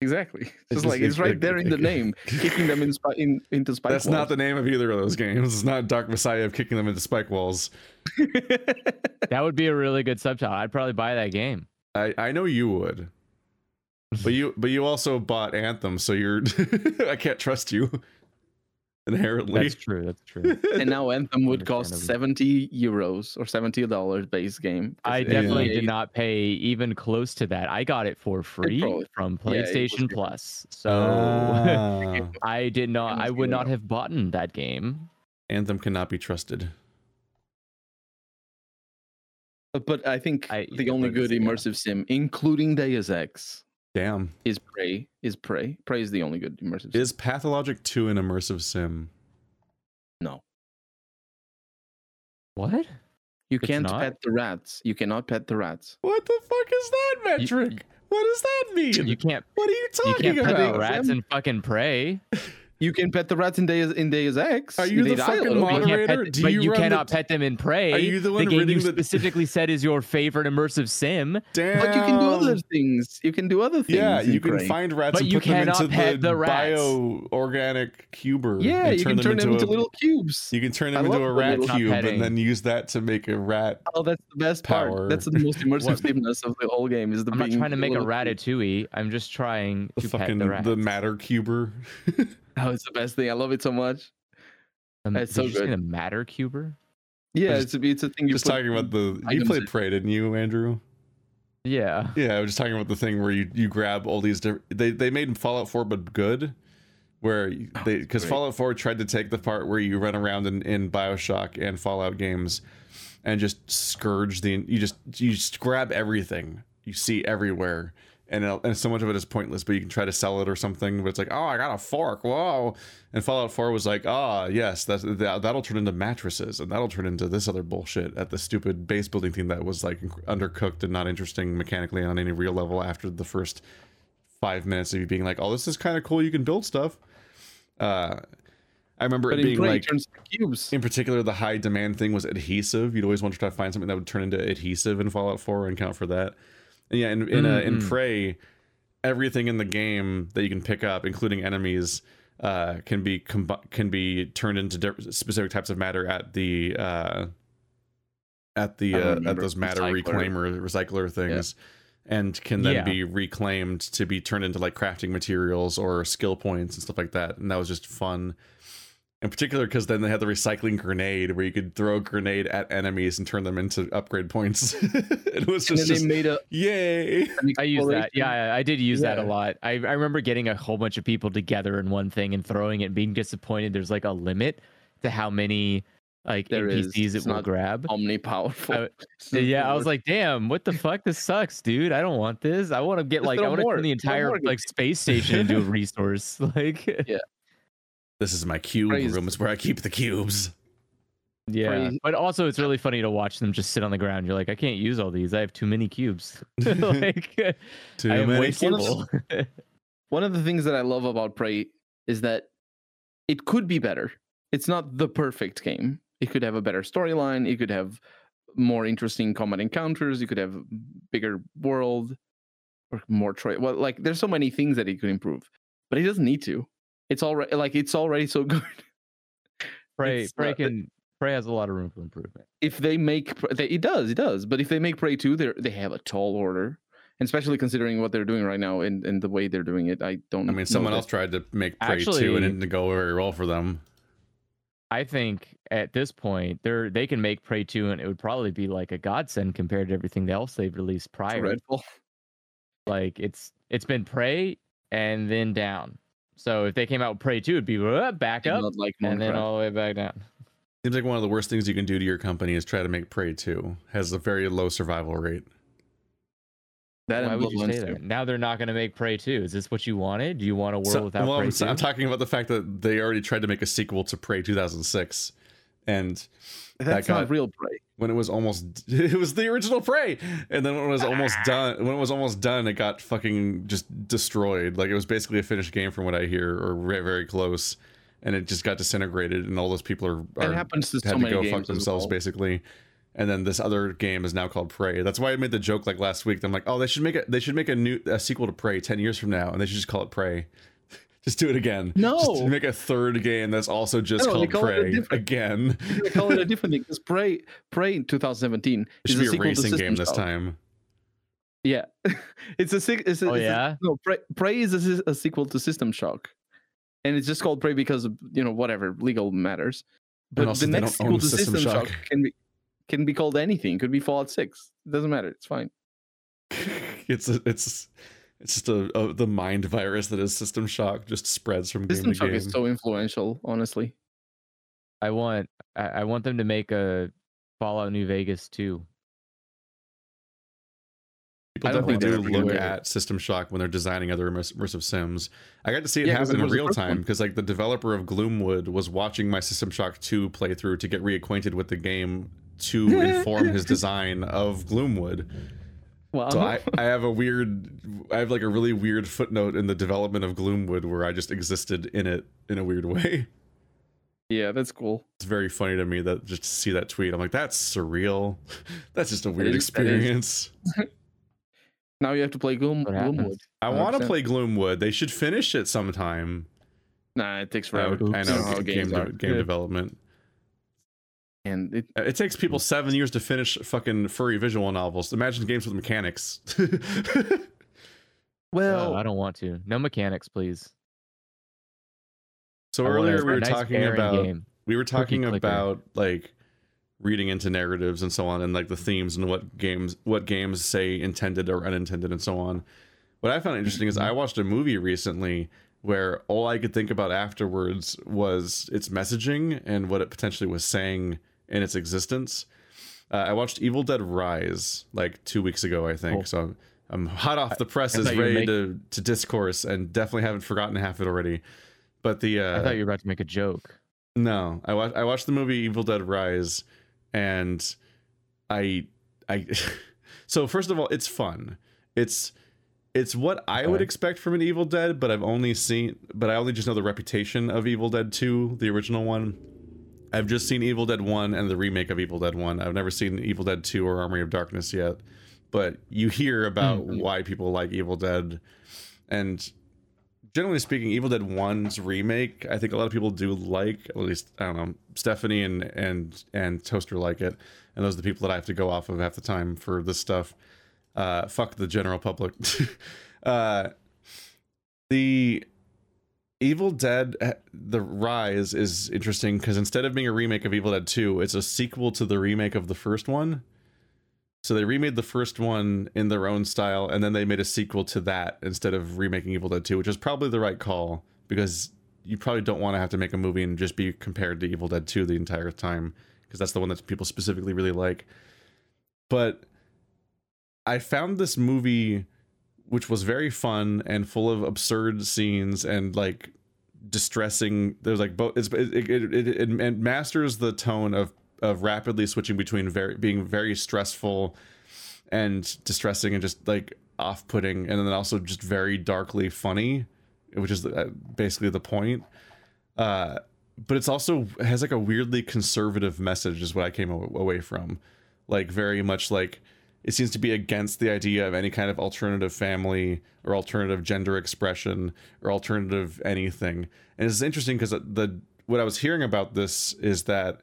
Exactly. It's It's just like just- it's right it- there in the name, kicking them in, spi- in into spike. that's not the name of either of those games it's not dark messiah of kicking them into spike walls. That would be a really good subtitle. I'd probably buy that game. i i know you would but you but you also bought anthem so you're i can't trust you inherently That's true. That's true. and now Anthem would cost seventy euros or seventy dollars base game. I definitely EA. did not pay even close to that. I got it for free probably- from yeah, it was PlayStation different. Plus. So Ah. I did not I would not have bought that game. anthem cannot be trusted But I think I- the only good it's- yeah. immersive sim, including Deus Ex, damn is Prey. Is Prey. Prey is the only good immersive sim. Is Pathologic 2 an immersive sim? No. What? You It's can't not? pet the rats. You cannot pet the rats. What the fuck is that You- metric? what does that mean? You can't what are you you talking can't pet about? the rats and fucking Prey. You can pet the rats in Deus in Deus Ex. Are you They the fucking little. You moderator? pet, Do but you you run the cannot pet them in Prey. Are you the one game you reading the- specifically said is your favorite immersive sim? Damn. But you can do other things. You can do other things. Yeah, you can Prey. find rats But and you put them cannot into pet the, the rats. bio-organic cuber. Yeah, and you can turn them into a, little cubes. You can turn I them into a rat cube petting. and then use that to make a rat. Oh, that's the best Power. part. That's the most immersive What? simness of the whole game. Is the I'm not trying to make a little cube. ratatouille. I'm just trying to pet fucking the rats. the matter cuber. Oh, it's the best thing. I love it so much. Um, That's so you say good. the matter cuber? Yeah, just- it's a it's a thing. You just put talking about the you played in. Prey, didn't you, Andrew? Yeah. Yeah, I was just talking about the thing where you, you grab all these different. They they made Fallout 4 but good, where Oh, they because great. Fallout 4 tried to take the part where you run around in, in Bioshock and Fallout games, and just scourge the you just you just grab everything you see everywhere and and so much of it is pointless. But you can try to sell it or something. But it's like, oh, I got a fork, whoa! And Fallout Four was like, ah, yes, that's that, that'll turn into mattresses, and that'll turn into this other bullshit at the stupid base building thing that was like undercooked and not interesting mechanically on any real level after the first five minutes of you being like, oh, this is kind of cool. You can build stuff. Uh, I remember But it in being like cubes. in particular, the high demand thing was adhesive. You'd always want to try to find something that would turn into adhesive in Fallout 4 and count for that. And yeah, in in, uh, in Mhm. Prey, everything in the game that you can pick up, including enemies, uh, can be combi- can be turned into di- specific types of matter at the uh, at the uh, at those matter Recycler. reclaimer recycler things. And can then Yeah. be reclaimed to be turned into like crafting materials or skill points and stuff like that. And that was just fun in particular because then they had the recycling grenade where you could throw a grenade at enemies and turn them into upgrade points it was And just, then just made a. yay I use that. Yeah, I did use that a lot. I, I remember getting a whole bunch of people together in one thing and throwing it and being disappointed. There's like a limit to how many like There is. NPCs It's it will not grab. Omni powerful. I- Yeah, I was like, damn, what the fuck? This sucks, dude. I don't want this. I want to get Just like I want to turn the entire like space station into a resource. Like this is my cube Praise. room it's where i keep the cubes Yeah. Crazy. But also it's really funny to watch them just sit on the ground. You're like, I can't use all these. I have too many cubes. like too I am many wasteful. One of the things that I love about Prey is that it could be better. It's not the perfect game. It could have a better storyline. It could have more interesting combat encounters. You could have bigger world or more choice. Well, like there's so many things that it could improve, but it doesn't need to. It's already like it's already so good. Prey, It's Prey not- can Prey has a lot of room for improvement. if they make Pre- they, it does it does but if they make prey 2 they they have a tall order and especially considering what they're doing right now and, and the way they're doing it i don't i know mean someone that- else tried to make prey 2 and it didn't go very well for them I think at this point they're they can make Prey 2 and it would probably be like a godsend compared to everything else they've released prior. dreadful Like it's it's been Prey and then down. So if they came out with Prey 2, it'd be uh, back up not like and then all the way back down. seems like one of the worst things you can do to your company is try to make prey 2 has a very low survival rate that Why would you say that? now they're not going to make Prey 2. Is this what you wanted? Do you want a world So- without well, Prey I'm, 2? I'm talking about the fact that they already tried to make a sequel to prey 2006 and that's got- not real prey. when it was almost it was the original prey. And then when it was almost done when it was almost done it got fucking just destroyed. Like it was basically a finished game from what i hear or very, very close. And it just got disintegrated and all those people are, that are happens to had so to many go games fuck themselves well. basically. And then this other game is now called prey. That's why i made the joke like last week. I'm like oh they should make a they should make a new a sequel to prey 10 years from now and they should just call it prey just do it again. No. just make a third game that's also just No, called call prey again. they call it a different thing because prey prey in 2017 it is should a be a sequel racing game this time. Yeah. It's a sig- it's a, Oh, it's a- yeah? no prey, prey is a, a sequel to system shock. And it's just called prey because of you know whatever legal matters. But also the next don't sequel to System system shock. Shock. can be can be called anything. Could be fallout 6 it doesn't matter. It's fine. It's a, it's it's just a, a the mind virus that is System Shock just spreads from system game to shock game. is so influential honestly I want I, I want them to make a Fallout New Vegas 2. People definitely do look doing at System Shock when they're designing other immersive immersive sims. I got to see it Yeah, 'cause happen it in real time because like the developer of Gloomwood was watching my System Shock 2 playthrough to get reacquainted with the game to inform his design of Gloomwood. Wow So I, I have a weird I have like a really weird footnote in the development of Gloomwood where I just existed in it in a weird way. yeah that's cool it's very funny to me that just to see that tweet. I'm like, that's surreal. That's just a weird is- experience. now you have to play gloom gloomwood I want to play Gloomwood. They should finish it sometime. nah it takes forever would- I know how oh, ga- games game, are. de- game Yeah. development. And it, Uh, It takes people seven years to finish fucking furry visual novels. Imagine games with mechanics. well No, I don't want to. No mechanics, please. so I earlier we were nice talking about game. we were talking about like reading into narratives and so on and like the themes and what games what games say intended or unintended and so on what i found interesting is i watched a movie recently where all i could think about afterwards was its messaging and what it potentially was saying in its existence uh, i watched evil dead rise like two weeks ago i think Cool. so I'm hot off the presses, thought you were ready make- to to discourse, and definitely haven't forgotten half of it already. But the uh, I thought you were about to make a joke. no, I watched I watched the movie Evil Dead Rise, and I I so first of all, it's fun. It's it's what I would expect from an Evil Dead, but I've only seen but I only just know the reputation of Evil Dead 2, the original one. I've just seen Evil Dead 1 and the remake of Evil Dead 1. I've never seen Evil Dead 2 or Army of Darkness yet. But you hear about Mhm. why people like Evil Dead and generally speaking, Evil Dead 1's remake, I think a lot of people do like. At least I don't know. Stephanie and and and Toaster like it, and those are the people that I have to go off of half the time for this stuff. Uh, fuck the general public. uh, the Evil Dead, uh, the Rise is interesting because instead of being a remake of Evil Dead 2, it's a sequel to the remake of the first one. So they remade the first one in their own style, and then they made a sequel to that instead of remaking Evil Dead 2, which is probably the right call because you probably don't want to have to make a movie and just be compared to Evil Dead 2 the entire time because that's the one that people specifically really like. But I found this movie which was very fun and full of absurd scenes and like distressing. There's like both it, it, it, it, masters the tone of of rapidly switching between very being very stressful and distressing and just like off-putting and then also just very darkly funny which is uh, basically the point. Uh but it's also has like a weirdly conservative message is what i came away from. Like very much like it seems to be against the idea of any kind of alternative family or alternative gender expression or alternative anything. And it's interesting because uh, the what i was hearing about this is that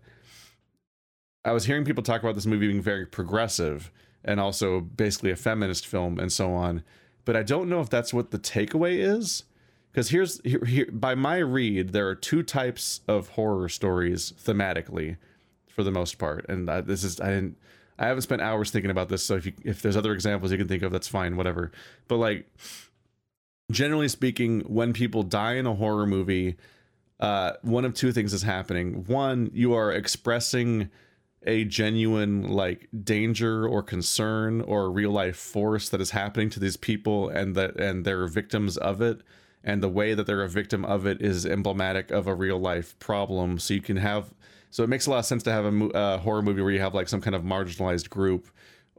i was hearing people talk about this movie being very progressive and also basically a feminist film and so on but i don't know if that's what the takeaway is. Because here's here, here by my read there are two types of horror stories thematically for the most part. And I, this is i didn't i haven't spent hours thinking about this so if you if there's other examples you can think of that's fine whatever. But like generally speaking when people die in a horror movie uh one of two things is happening. One you are expressing a genuine like danger or concern or real life force that is happening to these people and that and they're victims of it. And the way that they're a victim of it is emblematic of a real life problem. So you can have so it makes a lot of sense to have a mo- uh, horror movie where you have like some kind of marginalized group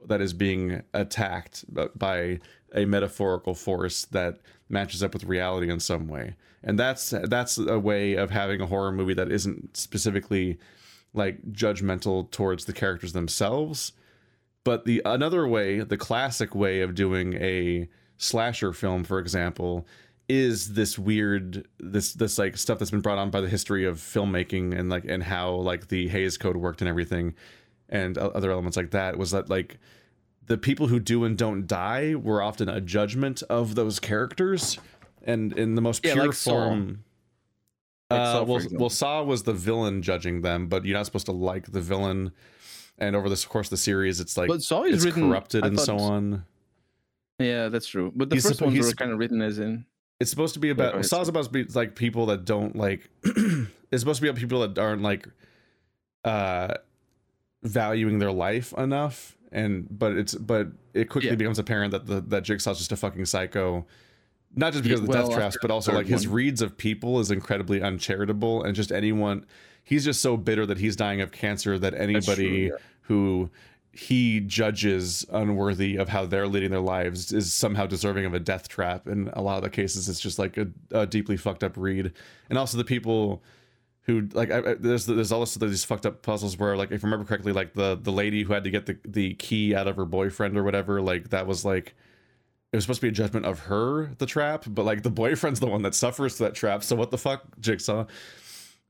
that is being attacked by a metaphorical force that matches up with reality in some way. And that's that's a way of having a horror movie that isn't specifically like judgmental towards the characters themselves but the another way the classic way of doing a slasher film for example is this weird this this like stuff that's been brought on by the history of filmmaking and like and how like the Hays Code worked and everything and other elements like that was that like the people who do and don't die were often a judgment of those characters and in the most Yeah, pure like form Like uh, Saw, well, well, Saw was the villain judging them, but you're not supposed to like the villain. And over the course of the series, it's like But Saw is it's written- corrupted I and so on. Yeah, that's true. But the He's first suppo- ones were kind of written as in. It's supposed to be about ahead, Saw's supposed to be like people that don't like. it's supposed to be about people that aren't like, uh, valuing their life enough. And but it's but it quickly Yeah. becomes apparent that the that Jigsaw's just a fucking psycho. Not just because of the well, death traps, but also like his reads of people is incredibly uncharitable, and just anyone. He's just so bitter that he's dying of cancer that true, anybody yeah. who he judges unworthy of how they're leading their lives is somehow deserving of a death trap. In a lot of the cases, it's just like a, a deeply fucked up read. And also the people who like I, I- there's there's also these fucked up puzzles where like if I remember correctly, like the the lady who had to get the the key out of her boyfriend or whatever, like that was like it was supposed to be a judgment of her the trap, but like the boyfriend's the one that suffers that trap. So what the fuck, Jigsaw?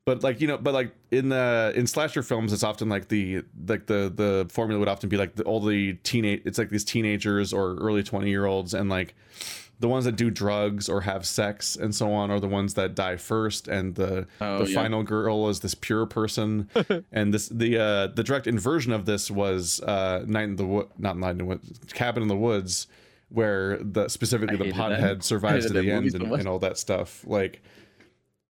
But like you know but like in the in slasher films it's often like the like the the formula would often be like the, all the teenage it's like these teenagers or early 20 year olds and like the ones that do drugs or have sex and so on are the ones that die first and the Oh, the yeah. final girl is this pure person and this the uh the direct inversion of this was uh night in the wood not night in the woods cabin in the woods where the specifically I the hated that. pothead survives to the end and, and all that stuff like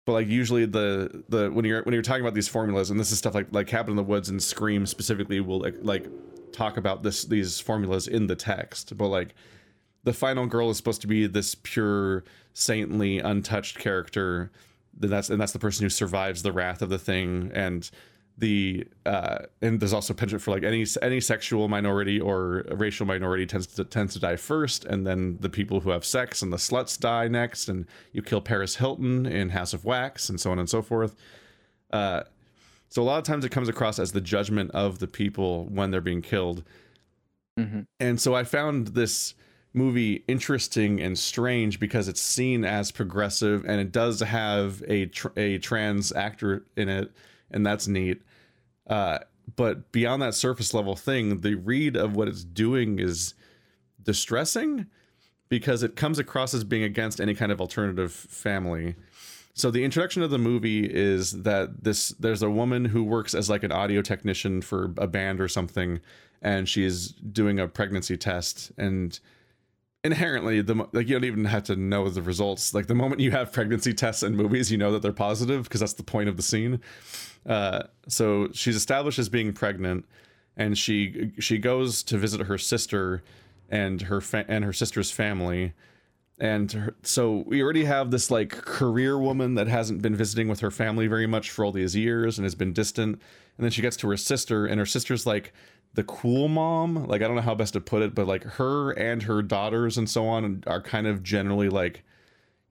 but like usually the the when you're when you're talking about these formulas and this is stuff like like cabin in the woods and scream specifically will like, like talk about this these formulas in the text. But like the final girl is supposed to be this pure saintly untouched character. Then that's and that's the person who survives the wrath of the thing. And the uh and there's also penchant for like any any sexual minority or racial minority tends to tends to die first and then the people who have sex and the sluts die next and you kill paris hilton in house of wax and so on and so forth uh so a lot of times it comes across as the judgment of the people when they're being killed Mhm. and so i found this movie interesting and strange because it's seen as progressive and it does have a tr- a trans actor in it and that's neat. Uh but beyond that surface level thing the read of what it's doing is distressing because it comes across as being against any kind of alternative family. So the introduction of the movie is that this there's a woman who works as like an audio technician for a band or something and she's doing a pregnancy test and inherently the like you don't even have to know the results. Like the moment you have pregnancy tests in movies you know that they're positive because that's the point of the scene uh, so she's established as being pregnant and she she goes to visit her sister and her fa- and her sister's family. And her, so we already have this like career woman that hasn't been visiting with her family very much for all these years and has been distant. And then she gets to her sister and her sister's like the cool mom. Like i don't know how best to put it but like her and her daughters and so on are kind of generally like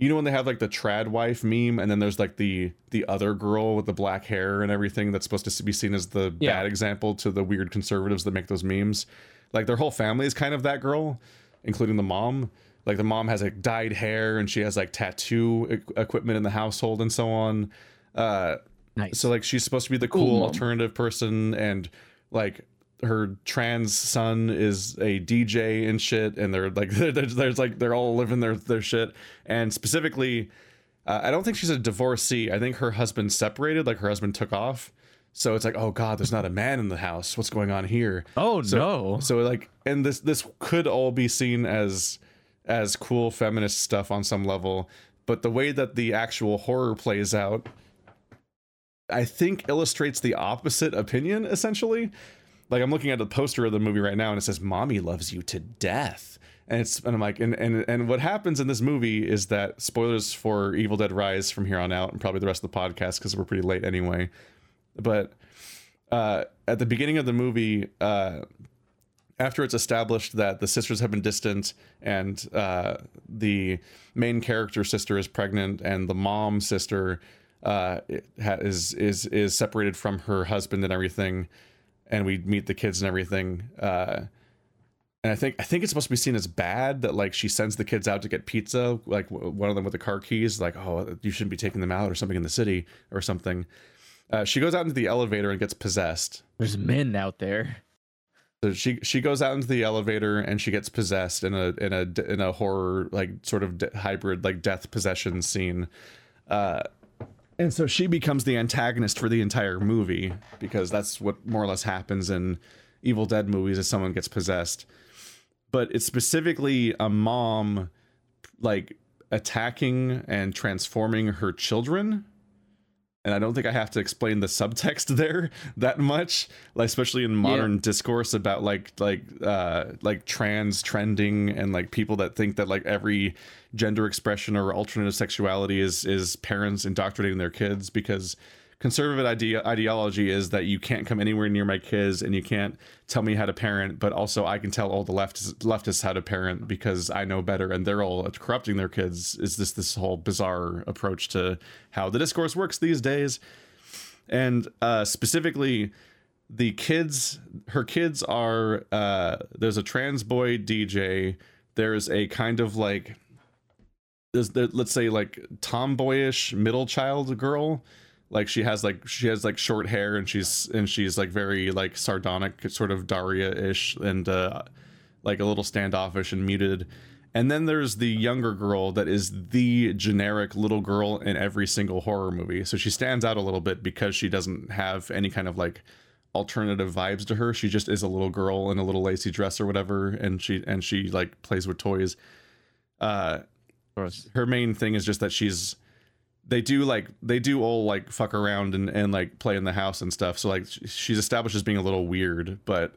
you know when they have like the trad wife meme and then there's like the the other girl with the black hair and everything that's supposed to be seen as the Yeah. bad example to the weird conservatives that make those memes like their whole family is kind of that girl including the mom like the mom has like dyed hair and she has like tattoo e- equipment in the household and so on uh Nice. so like she's supposed to be the Cool cool mom. alternative person and like her trans son is a DJ and shit and they're like there's, like they're all living their their shit. And specifically uh, I don't think she's a divorcee. I think her husband separated like her husband took off. So it's like oh god there's not a man in the house. What's going on here? Oh so, no. So like, and this this could all be seen as as cool feminist stuff on some level, but the way that the actual horror plays out, I think illustrates the opposite opinion essentially. Like I'm looking at the poster of the movie right now, and it says "Mommy loves you to death." And it's and I'm like, and and and what happens in this movie is that spoilers for Evil Dead Rise from here on out, and probably the rest of the podcast because we're pretty late anyway. But uh, at the beginning of the movie, uh, after it's established that the sisters have been distant and uh, the main character sister is pregnant and the mom sister uh, is is is separated from her husband and everything, and we meet the kids and everything. Uh, and I think I think it's supposed to be seen as bad that like she sends the kids out to get pizza, like w- one of them with the car keys, like oh you shouldn't be taking them out or something in the city or something. Uh, she goes out into the elevator and gets possessed. There's men out there. So she she goes out into the elevator and she gets possessed in a in a in a horror like sort of de- hybrid like death possession scene. Uh and so she becomes the antagonist for the entire movie because that's what more or less happens in Evil Dead movies as someone gets possessed. But it's specifically a mom like attacking and transforming her children and I don't think I have to explain the subtext there that much, like especially in modern discourse about like like uh like trans trending and like people that think that like every gender expression or alternative sexuality is is parents indoctrinating their kids because conservative idea ideology is that you can't come anywhere near my kids and you can't tell me how to parent but also i can tell all the leftists leftists how to parent because i know better and they're all corrupting their kids. Is this this whole bizarre approach to how the discourse works these days? And uh specifically the kids her kids are uh there's a trans boy dj there's a kind of like there's there, let's say like tomboyish middle child girl like she has like she has like short hair and she's and she's like very like sardonic sort of daria-ish and uh like a little standoffish and muted. And then there's the younger girl that is the generic little girl in every single horror movie. So she stands out a little bit because she doesn't have any kind of like alternative vibes to her. She just is a little girl in a little lacy dress or whatever and she and she like plays with toys. Uh her main thing is just that she's they do like they do all like fuck around and, and like play in the house and stuff so like she's established as being a little weird but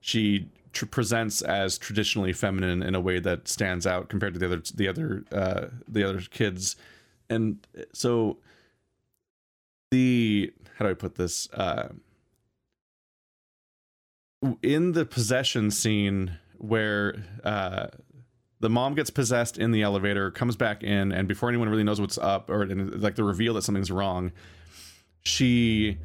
she tr- presents as traditionally feminine in a way that stands out compared to the other the other uh, the other kids, and so the how do I put this? Uh, in the possession scene where uh, the mom gets possessed in the elevator, comes back in, and before anyone really knows what's up, or like the reveal that something's wrong, she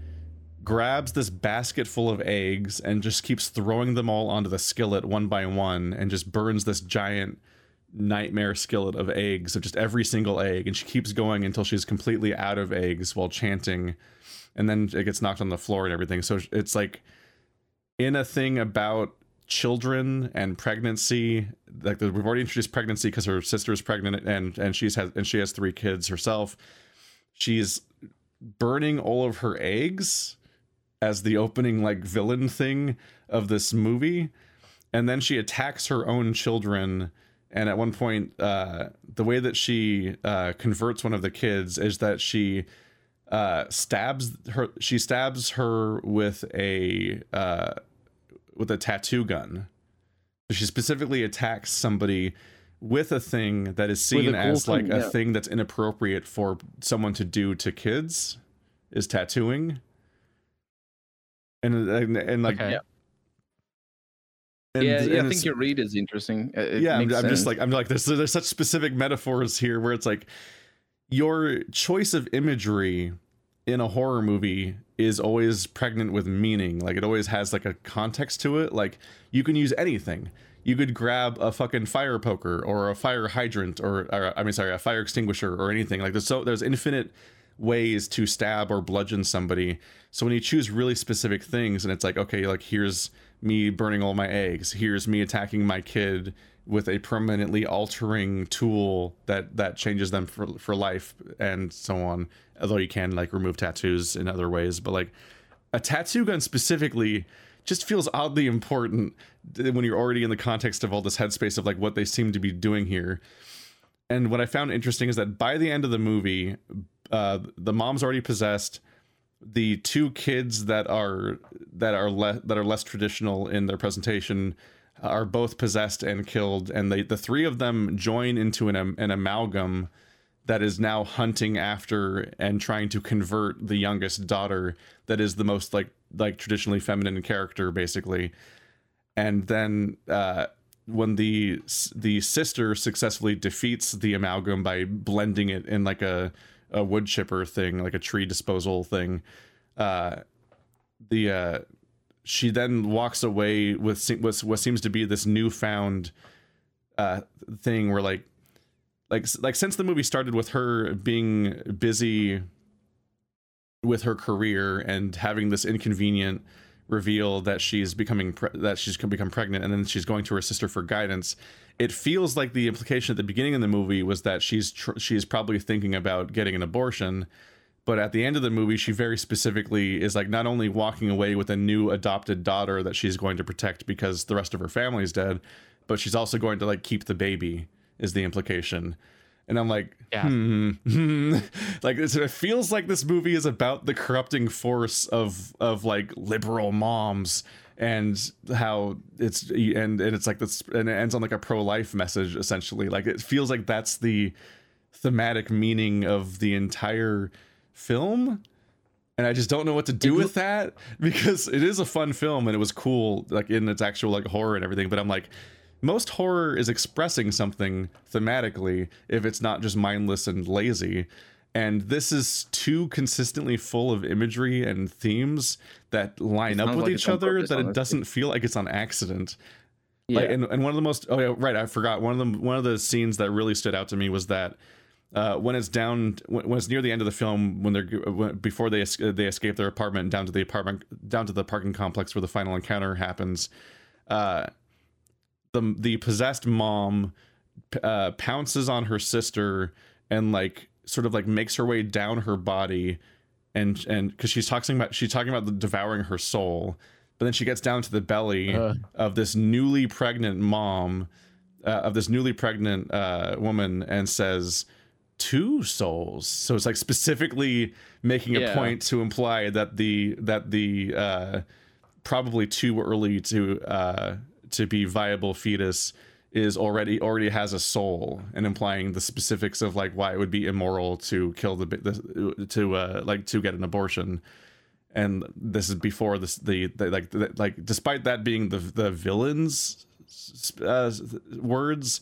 grabs this basket full of eggs and just keeps throwing them all onto the skillet one by one and just burns this giant nightmare skillet of eggs of just every single egg. And she keeps going until she's completely out of eggs while chanting. And then it gets knocked on the floor and everything. So it's like in a thing about children and pregnancy like we've already introduced pregnancy because her sister's pregnant and and she's has and she has three kids herself. She's burning all of her eggs as the opening like villain thing of this movie. And then she attacks her own children. And at one point uh, the way that she uh, converts one of the kids is that she uh, stabs her she stabs her with a uh, with a tattoo gun she specifically attacks somebody with a thing that is seen cool as like thing, a yeah. thing that's inappropriate for someone to do to kids is tattooing and and, and like Okay. Yeah. and- yeah, yeah, and I think your read is interesting. It yeah I'm, I'm just like i'm like there's there's such specific metaphors here where it's like your choice of imagery in a horror movie is always pregnant with meaning. Like it always has like a context to it. Like you can use anything. You could grab a fucking fire poker or a fire hydrant or, or i mean sorry a fire extinguisher or anything. Like there's so there's infinite ways to stab or bludgeon somebody. So when you choose really specific things and it's like okay like here's me burning all my eggs. Here's me attacking my kid with a permanently altering tool that that changes them for for life and so on. Although you can like remove tattoos in other ways but like a tattoo gun specifically just feels oddly important when you're already in the context of all this headspace of like what they seem to be doing here. And what i found interesting is that by the end of the movie uh the mom's already possessed. The two kids that are that are le- that are less traditional in their presentation are both possessed and killed and they the three of them join into an an amalgam that is now hunting after and trying to convert the youngest daughter that is the most like like traditionally feminine character basically. And then uh when the the sister successfully defeats the amalgam by blending it in like a a wood chipper thing like a tree disposal thing uh the uh she then walks away with what seems to be this newfound uh thing where like like like since the movie started with her being busy with her career and having this inconvenient reveal that she's becoming pre- that she's become pregnant and then she's going to her sister for guidance it feels like the implication at the beginning of the movie was that she's tr- she's probably thinking about getting an abortion but at the end of the movie she very specifically is like not only walking away with a new adopted daughter that she's going to protect because the rest of her family is dead but she's also going to like keep the baby is the implication and i'm like Yeah. hmm, hmm. like it feels like this movie is about the corrupting force of of like liberal moms and how it's and, and it's like this and it ends on like a pro-life message essentially like it feels like that's the thematic meaning of the entire film and i just don't know what to do It with that because it is a fun film and it was cool like in its actual like horror and everything but i'm like most horror is expressing something thematically if it's not just mindless and lazy and this is too consistently full of imagery and themes that line up with like each other that it doesn't feel like it's on accident. Yeah. like, and, and one of the most oh yeah right i forgot. One of the one of the scenes that really stood out to me was that uh, when it's down when, when it's near the end of the film when they're when, before they they escape their apartment down to the apartment down to the parking complex where the final encounter happens uh the the possessed mom uh pounces on her sister and like sort of like makes her way down her body and and because she's talking about she's talking about the devouring her soul but then she gets down to the belly Uh. of this newly pregnant mom uh, of this newly pregnant uh, woman and says two souls. So it's like specifically making a point to imply that the that the uh probably too early to uh to be viable fetus is already already has a soul and implying the specifics of like why it would be immoral to kill the, the to uh like to get an abortion. And this is before this the, the like the, like despite that being the the villain's uh, words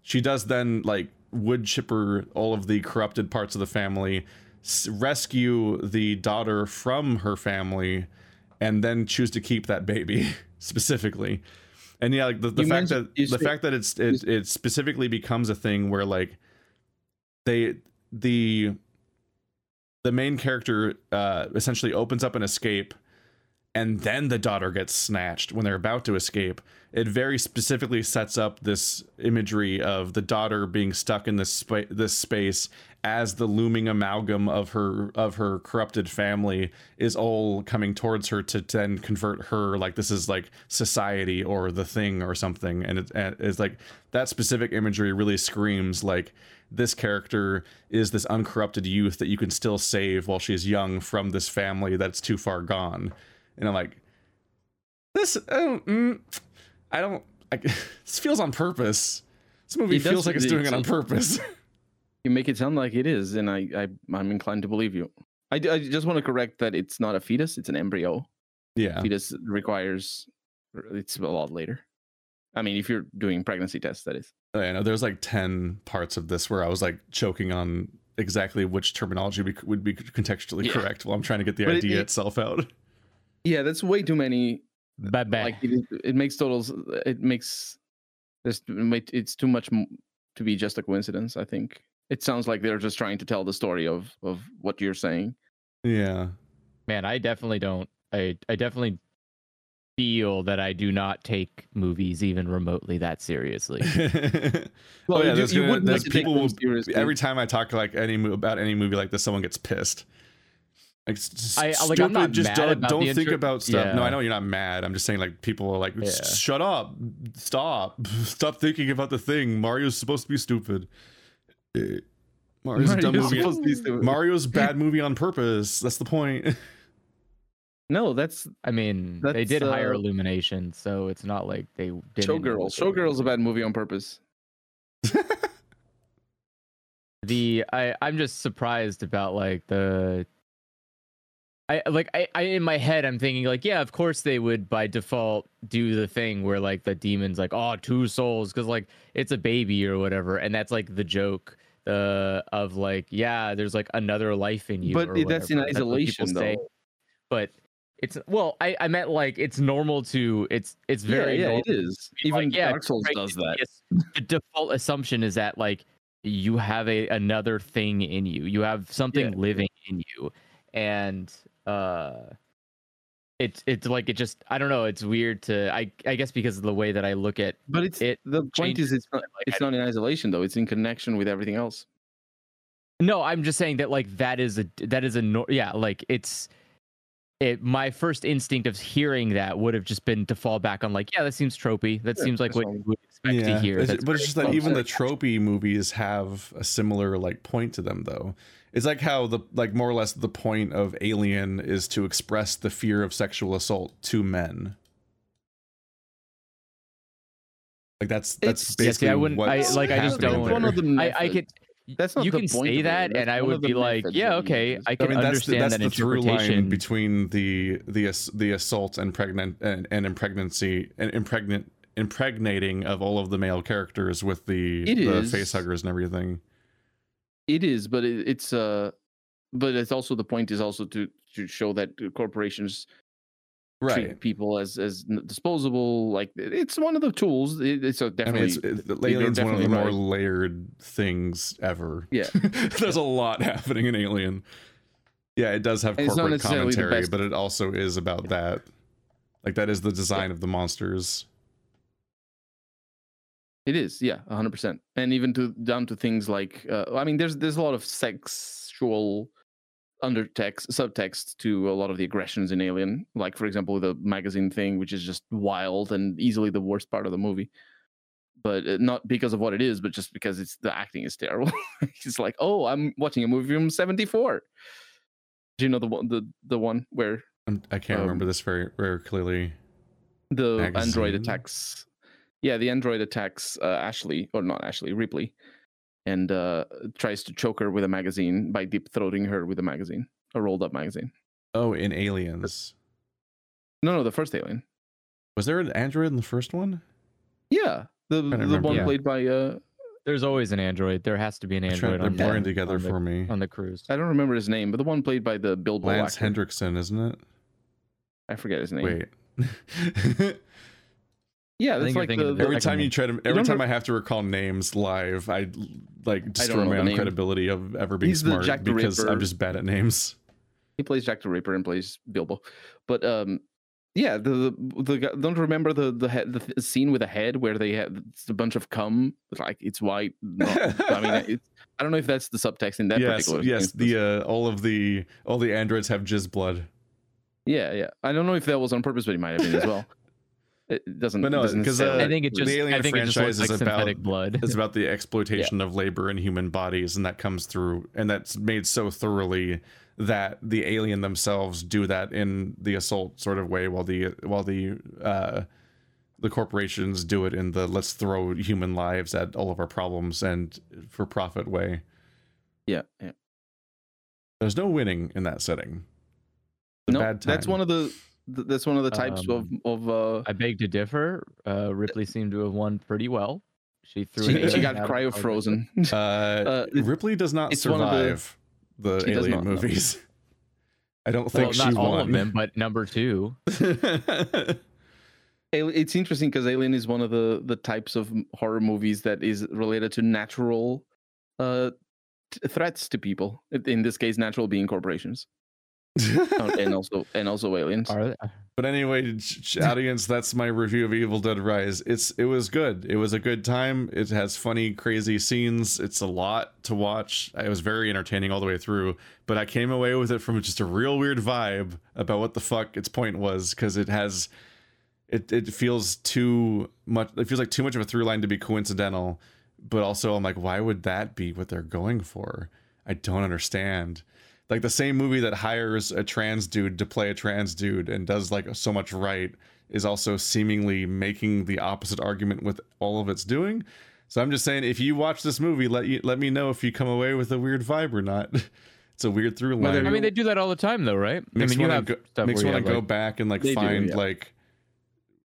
she does then like wood chipper all of the corrupted parts of the family s- rescue the daughter from her family and then choose to keep that baby specifically. And yeah like the, the fact that the fact that it's it, it specifically becomes a thing where like they the the main character uh essentially opens up an escape and then the daughter gets snatched when they're about to escape. It very specifically sets up this imagery of the daughter being stuck in this this space as the looming amalgam of her of her corrupted family is all coming towards her to then convert her like this is like society or the thing or something. And it's like that specific imagery really screams like this character is this uncorrupted youth that you can still save while she's young from this family that's too far gone and i'm like this I don't, mm, I don't I, this feels on purpose this movie It feels like it's doing it on purpose You make it sound like it is, and I, I I'm inclined to believe you. I, I just want to correct that it's not a fetus; it's an embryo. yeah Fetus requires it's a lot later. I mean, if you're doing pregnancy tests, that is. I know there's like 10 parts of this where I was like choking on exactly which terminology would be contextually Yeah. correct while I'm trying to get the But idea it- itself out. Yeah, that's way too many. Bad bad. Like it, is- it makes totals. It makes there's it's too much to be just a coincidence. I think it sounds like they're just trying to tell the story of of what you're saying. Yeah. Man, I definitely don't. I I definitely feel that I do not take movies even remotely that seriously. well, oh, you yeah, do- you gonna, wouldn't there's like to take people them will, seriously. every time I talk like any about any movie like this, someone gets pissed. Like, s- I- like, I'm stupid, not just mad don't, about don't think inter- about stuff. No, I know you're not mad. I'm just saying like people are like, Yeah. shut up, stop, stop thinking about the thing. Mario's supposed to be stupid. Eh, Mario's a dumb movie. supposed to be stupid. Mario's bad movie on purpose. That's the point. No, that's I mean, they That's, did hire uh, Illumination, so it's not like they didn't. know Showgirls. what Showgirls a bad movie on purpose. the I I'm just surprised about like the I like I, I in my head I'm thinking like yeah of course they would by default do the thing where like the demons like oh two souls because like it's a baby or whatever and that's like the joke uh of like yeah there's like another life in you But that's in whatever. what people isolation, say. though. but it's well I I meant like it's normal to it's it's very yeah, yeah, it is. be like, Even yeah, Dark Souls right, does that. the default assumption is that like you have a another thing in you. You have something Yeah. living in you, and uh, it's it's like it just I don't know. It's weird to I I guess because of the way that I look at But it's it the point is it's not like, it's not in isolation though. It's in connection with everything else. No, I'm just saying that like that is a that is a nor- yeah like it's it my first instinct of hearing that would have just been to fall back on like yeah that seems tropey that Yeah, seems like what you would expect to hear It's- but it's just that even the tropey movies have a similar like point to them though. It's like how the like more or less the point of Alien is to express the fear of sexual assault to men. Like that's that's It's- Yeah, basically see, I wouldn't- what I- like, I just don't- One of the I, I could That's not you the can point say of it. that That's and I would be like yeah okay use. I I can mean that's the, understand that's that the through interpretation line between the the the assault and pregnant and, and impregnancy and impregnant impregnating of all of the male characters with the It the is. face huggers and everything. It is, but it, it's uh, but it's also the point is also to to show that corporations treat people as as disposable. Like it's one of the tools. It, it's a I mean, definitely. it's, it, the Alien's one of the definitely more right. layered things ever. Yeah. There's a lot happening in Alien. Yeah, it does have And corporate commentary, but it also is about that. Like that is the design of the monsters. It is, yeah, hundred percent, and even to down to things like, uh, I mean, there's there's a lot of sexual undertext, subtext to a lot of the aggressions in Alien, like for example the magazine thing, which is just wild and easily the worst part of the movie. But uh, not because of what it is, but just because it's the acting is terrible. it's like, oh, I'm watching a movie from '74. Do you know the one, the the one where I'm, can't Um, remember this very very clearly. the android attacks. Yeah, the android attacks uh, Ashley, or not Ashley, Ripley, and uh, tries to choke her with a magazine by deep throating her with a magazine, a rolled up magazine. Oh, in Aliens. No, no, the first alien. Was there an android in the first one? Yeah, the the one Yeah. played by uh, There's always an android. There has to be an I'm trying- android They're on the, blurring together on the, for me. on the cruise. I don't remember his name, but the one played by the Bilbo Lance actor. Henriksen, isn't it? I forget his name. Wait. Yeah, that's like the, the every time you try to, every time know- I have to recall names live, I like destroy know my own name. credibility of ever being He's smart Jack the because I'm just bad at names. he plays Jack the Ripper and plays Bilbo. But um, yeah, the the, the guy- don't remember the the, head, the scene with the head where they have it's a bunch of cum, like it's white. Not, I mean, it's, I don't know if that's the subtext in that yes, particular. yes. instance. The uh, all of the all the androids have jizz blood. yeah, yeah. I don't know if that was on purpose, but it might have been as well. It doesn't. But no, doesn't 'cause, say uh. I think it just the just Alien I think it just franchise looks like is about- synthetic blood. It's about the exploitation of labor in human bodies, and that comes through, and that's made so thoroughly that the alien themselves do that in the assault sort of way, while the while the uh, the corporations do it in the let's throw human lives at all of our problems and for profit way. yeah, yeah. There's no winning in that setting. It's a No, bad that's one of the th- that's one of the types Um, of of uh. I beg to differ. Uh, Ripley seemed to have won pretty well. She threw. an She, she got out of cryo frozen. Uh, Uh, Ripley does not it's one of the- survive the, alien not, no. movies. I don't think Well, think not she all won. of them, but number two. It's interesting because Alien is one of the the types of horror movies that is related to natural uh t- threats to people. In- In this case, natural being corporations, Uh, Oh, and also and also aliens. Are But anyway, ch- ch- audience, that's my review of Evil Dead Rise. It's it was good. It was a good time. It has funny, crazy scenes. It's a lot to watch. It was very entertaining all the way through. But I came away with it from just a real weird vibe about what the fuck its point was because it has it it feels too much. It feels like too much of a through line to be coincidental. But also, I'm like, why would that be what they're going for? I don't understand like the same movie that hires a trans dude to play a trans dude and does like so much right is also seemingly making the opposite argument with all of its doing. So I'm just saying, if you watch this movie, let you let me know if you come away with a weird vibe or not. It's a weird through line. Whether I mean, they do that all the time, though, right? makes I mean, you want have to go, stuff makes me want to go like- back and like They do, find yeah. like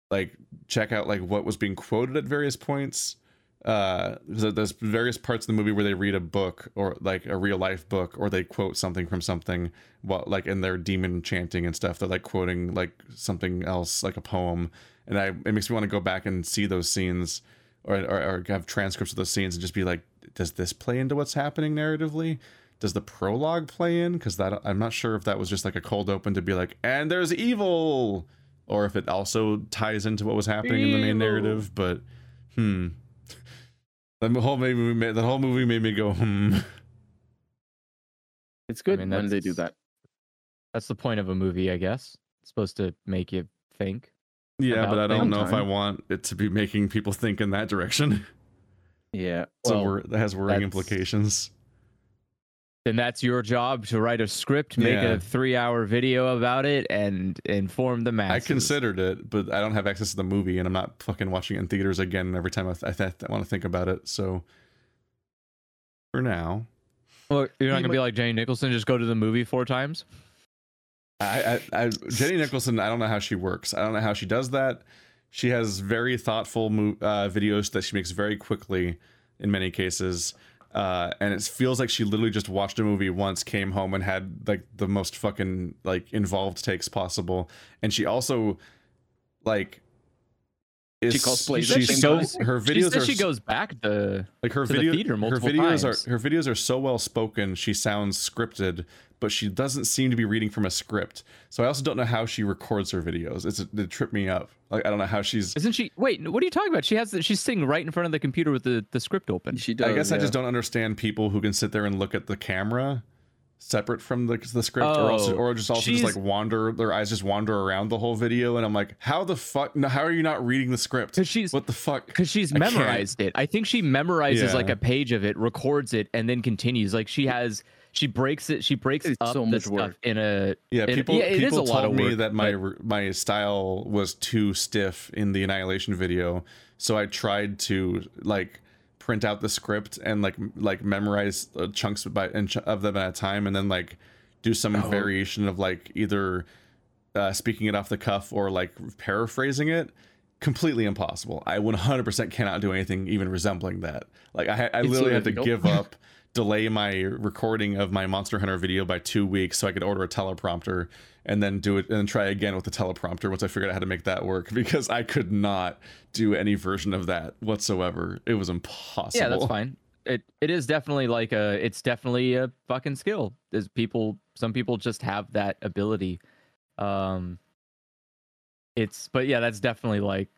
like check out like what was being quoted at various points uh there's various parts of the movie where they read a book or like a real life book or they quote something from something while like in their demon chanting and stuff. They're like quoting like something else like a poem. And i it makes me want to go back and see those scenes or, or, or have transcripts of those scenes and just be like does this play into what's happening narratively? Does the prologue play in? Because that i'm not sure if that was just like a cold open to be like and there's evil! Or if it also ties into what was happening in the main narrative but hmm the whole movie made, the whole movie made me go hmm It's good mean, when they do that. That's the point of a movie, I guess. It's supposed to make you think. yeah but i don't know if i want it to be making people think in that direction Yeah. so Well, wor- that has worrying implications Then that's your job to write a script, make Yeah. a three-hour video about it, and inform the masses. i considered it but i don't have access to the movie and i'm not fucking watching it in theaters again every time i, th- I, th- I want to think about it so for now Well, you're not You gonna be like Jenny Nicholson, just go to the movie four times. I, I, I Jenny Nicholson, I don't know how she works. I don't know how she does that. She has very thoughtful mo- uh, videos that she makes very quickly in many cases. Uh, and it feels like she literally just watched a movie once, came home and had like the most fucking like involved takes possible. And she also like is She cosplays at the she's same so time. her She videos says are she goes back to. like her to the video theater her videos times. are her videos are so well spoken she sounds scripted but she doesn't seem to be reading from a script so i also don't know how she records her videos it's it tripped me up like i don't know how she's Isn't she? Wait, what are you talking about? She has. the- She's sitting right in front of the computer with the, the script open. She does. i guess i just don't understand people who can sit there and look at the camera separate from the, the script or also Oh, or just also just like wander their eyes just wander around the whole video and i'm like how the fuck no, how are you not reading the script Because she's what the fuck because she's I can't- memorized it. I think she memorizes like a page of it, records it, and then continues. Like she has she breaks it. She breaks It's up so the stuff work. in a Yeah, It- people yeah, it is people a lot told of me work, that my my style was too stiff in the Annihilation video, so I tried to like print out the script and like like memorize uh, chunks by and ch- of them at a time, and then like do some Oh. variation of like either uh, speaking it off the cuff or like paraphrasing it. Completely impossible. I 100% cannot do anything even resembling that. Like I, I literally had to difficult. give up delay my recording of my Monster Hunter video by two weeks so I could order a teleprompter and then do it and try again with the teleprompter once I figured out how to make that work because I could not do any version of that whatsoever. It was impossible. yeah, that's fine. It it is definitely like a it's definitely a fucking skill. There's people some people just have that ability. Um it's but yeah, that's definitely like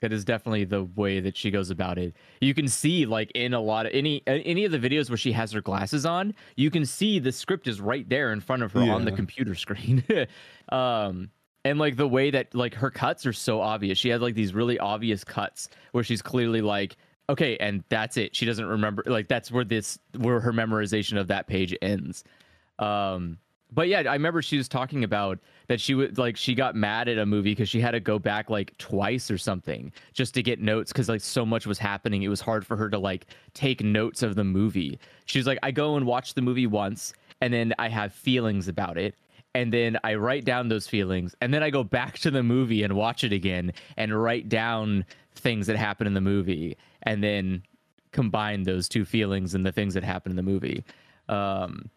that is definitely the way that she goes about it. You can see like in a lot of any any of the videos where she has her glasses on, you can see the script is right there in front of her on the computer screen. um and like the way that like her cuts are so obvious. She has like these really obvious cuts where she's clearly like okay and that's it. She doesn't remember like that's where this where her memorization of that page ends. Um but yeah, I remember she was talking about that she would like she got mad at a movie because she had to go back like twice or something just to get notes because like so much was happening. It was hard for her to like take notes of the movie. She was like, I go and watch the movie once and then I have feelings about it. And then I write down those feelings, and then I go back to the movie and watch it again and write down things that happen in the movie, and then combine those two feelings and the things that happen in the movie. Um,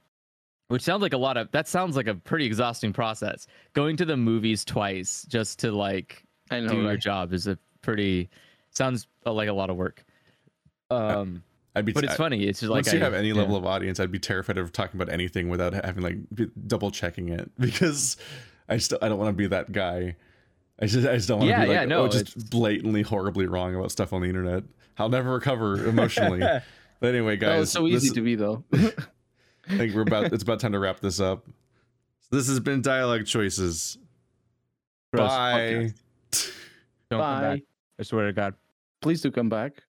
which sounds like a lot of that sounds like a pretty exhausting process. Going to the movies twice just to like I know, do your right? job is a pretty sounds like a lot of work. Um, I'd be but it's I- funny. It's just like Once you I- have any yeah. level of audience, I'd be terrified of talking about anything without having like double checking it because I still I don't want to be that guy. I just I just don't want to Yeah, be like yeah, no, oh, just it's- blatantly horribly wrong about stuff on the internet. I'll never recover emotionally. but anyway, guys, That was so easy this- to be though. I think we're about it's about time to wrap this up. So this has been Dialog Choices. Gross. Bye. Don't come Bye. back. I swear to God. Please do come back.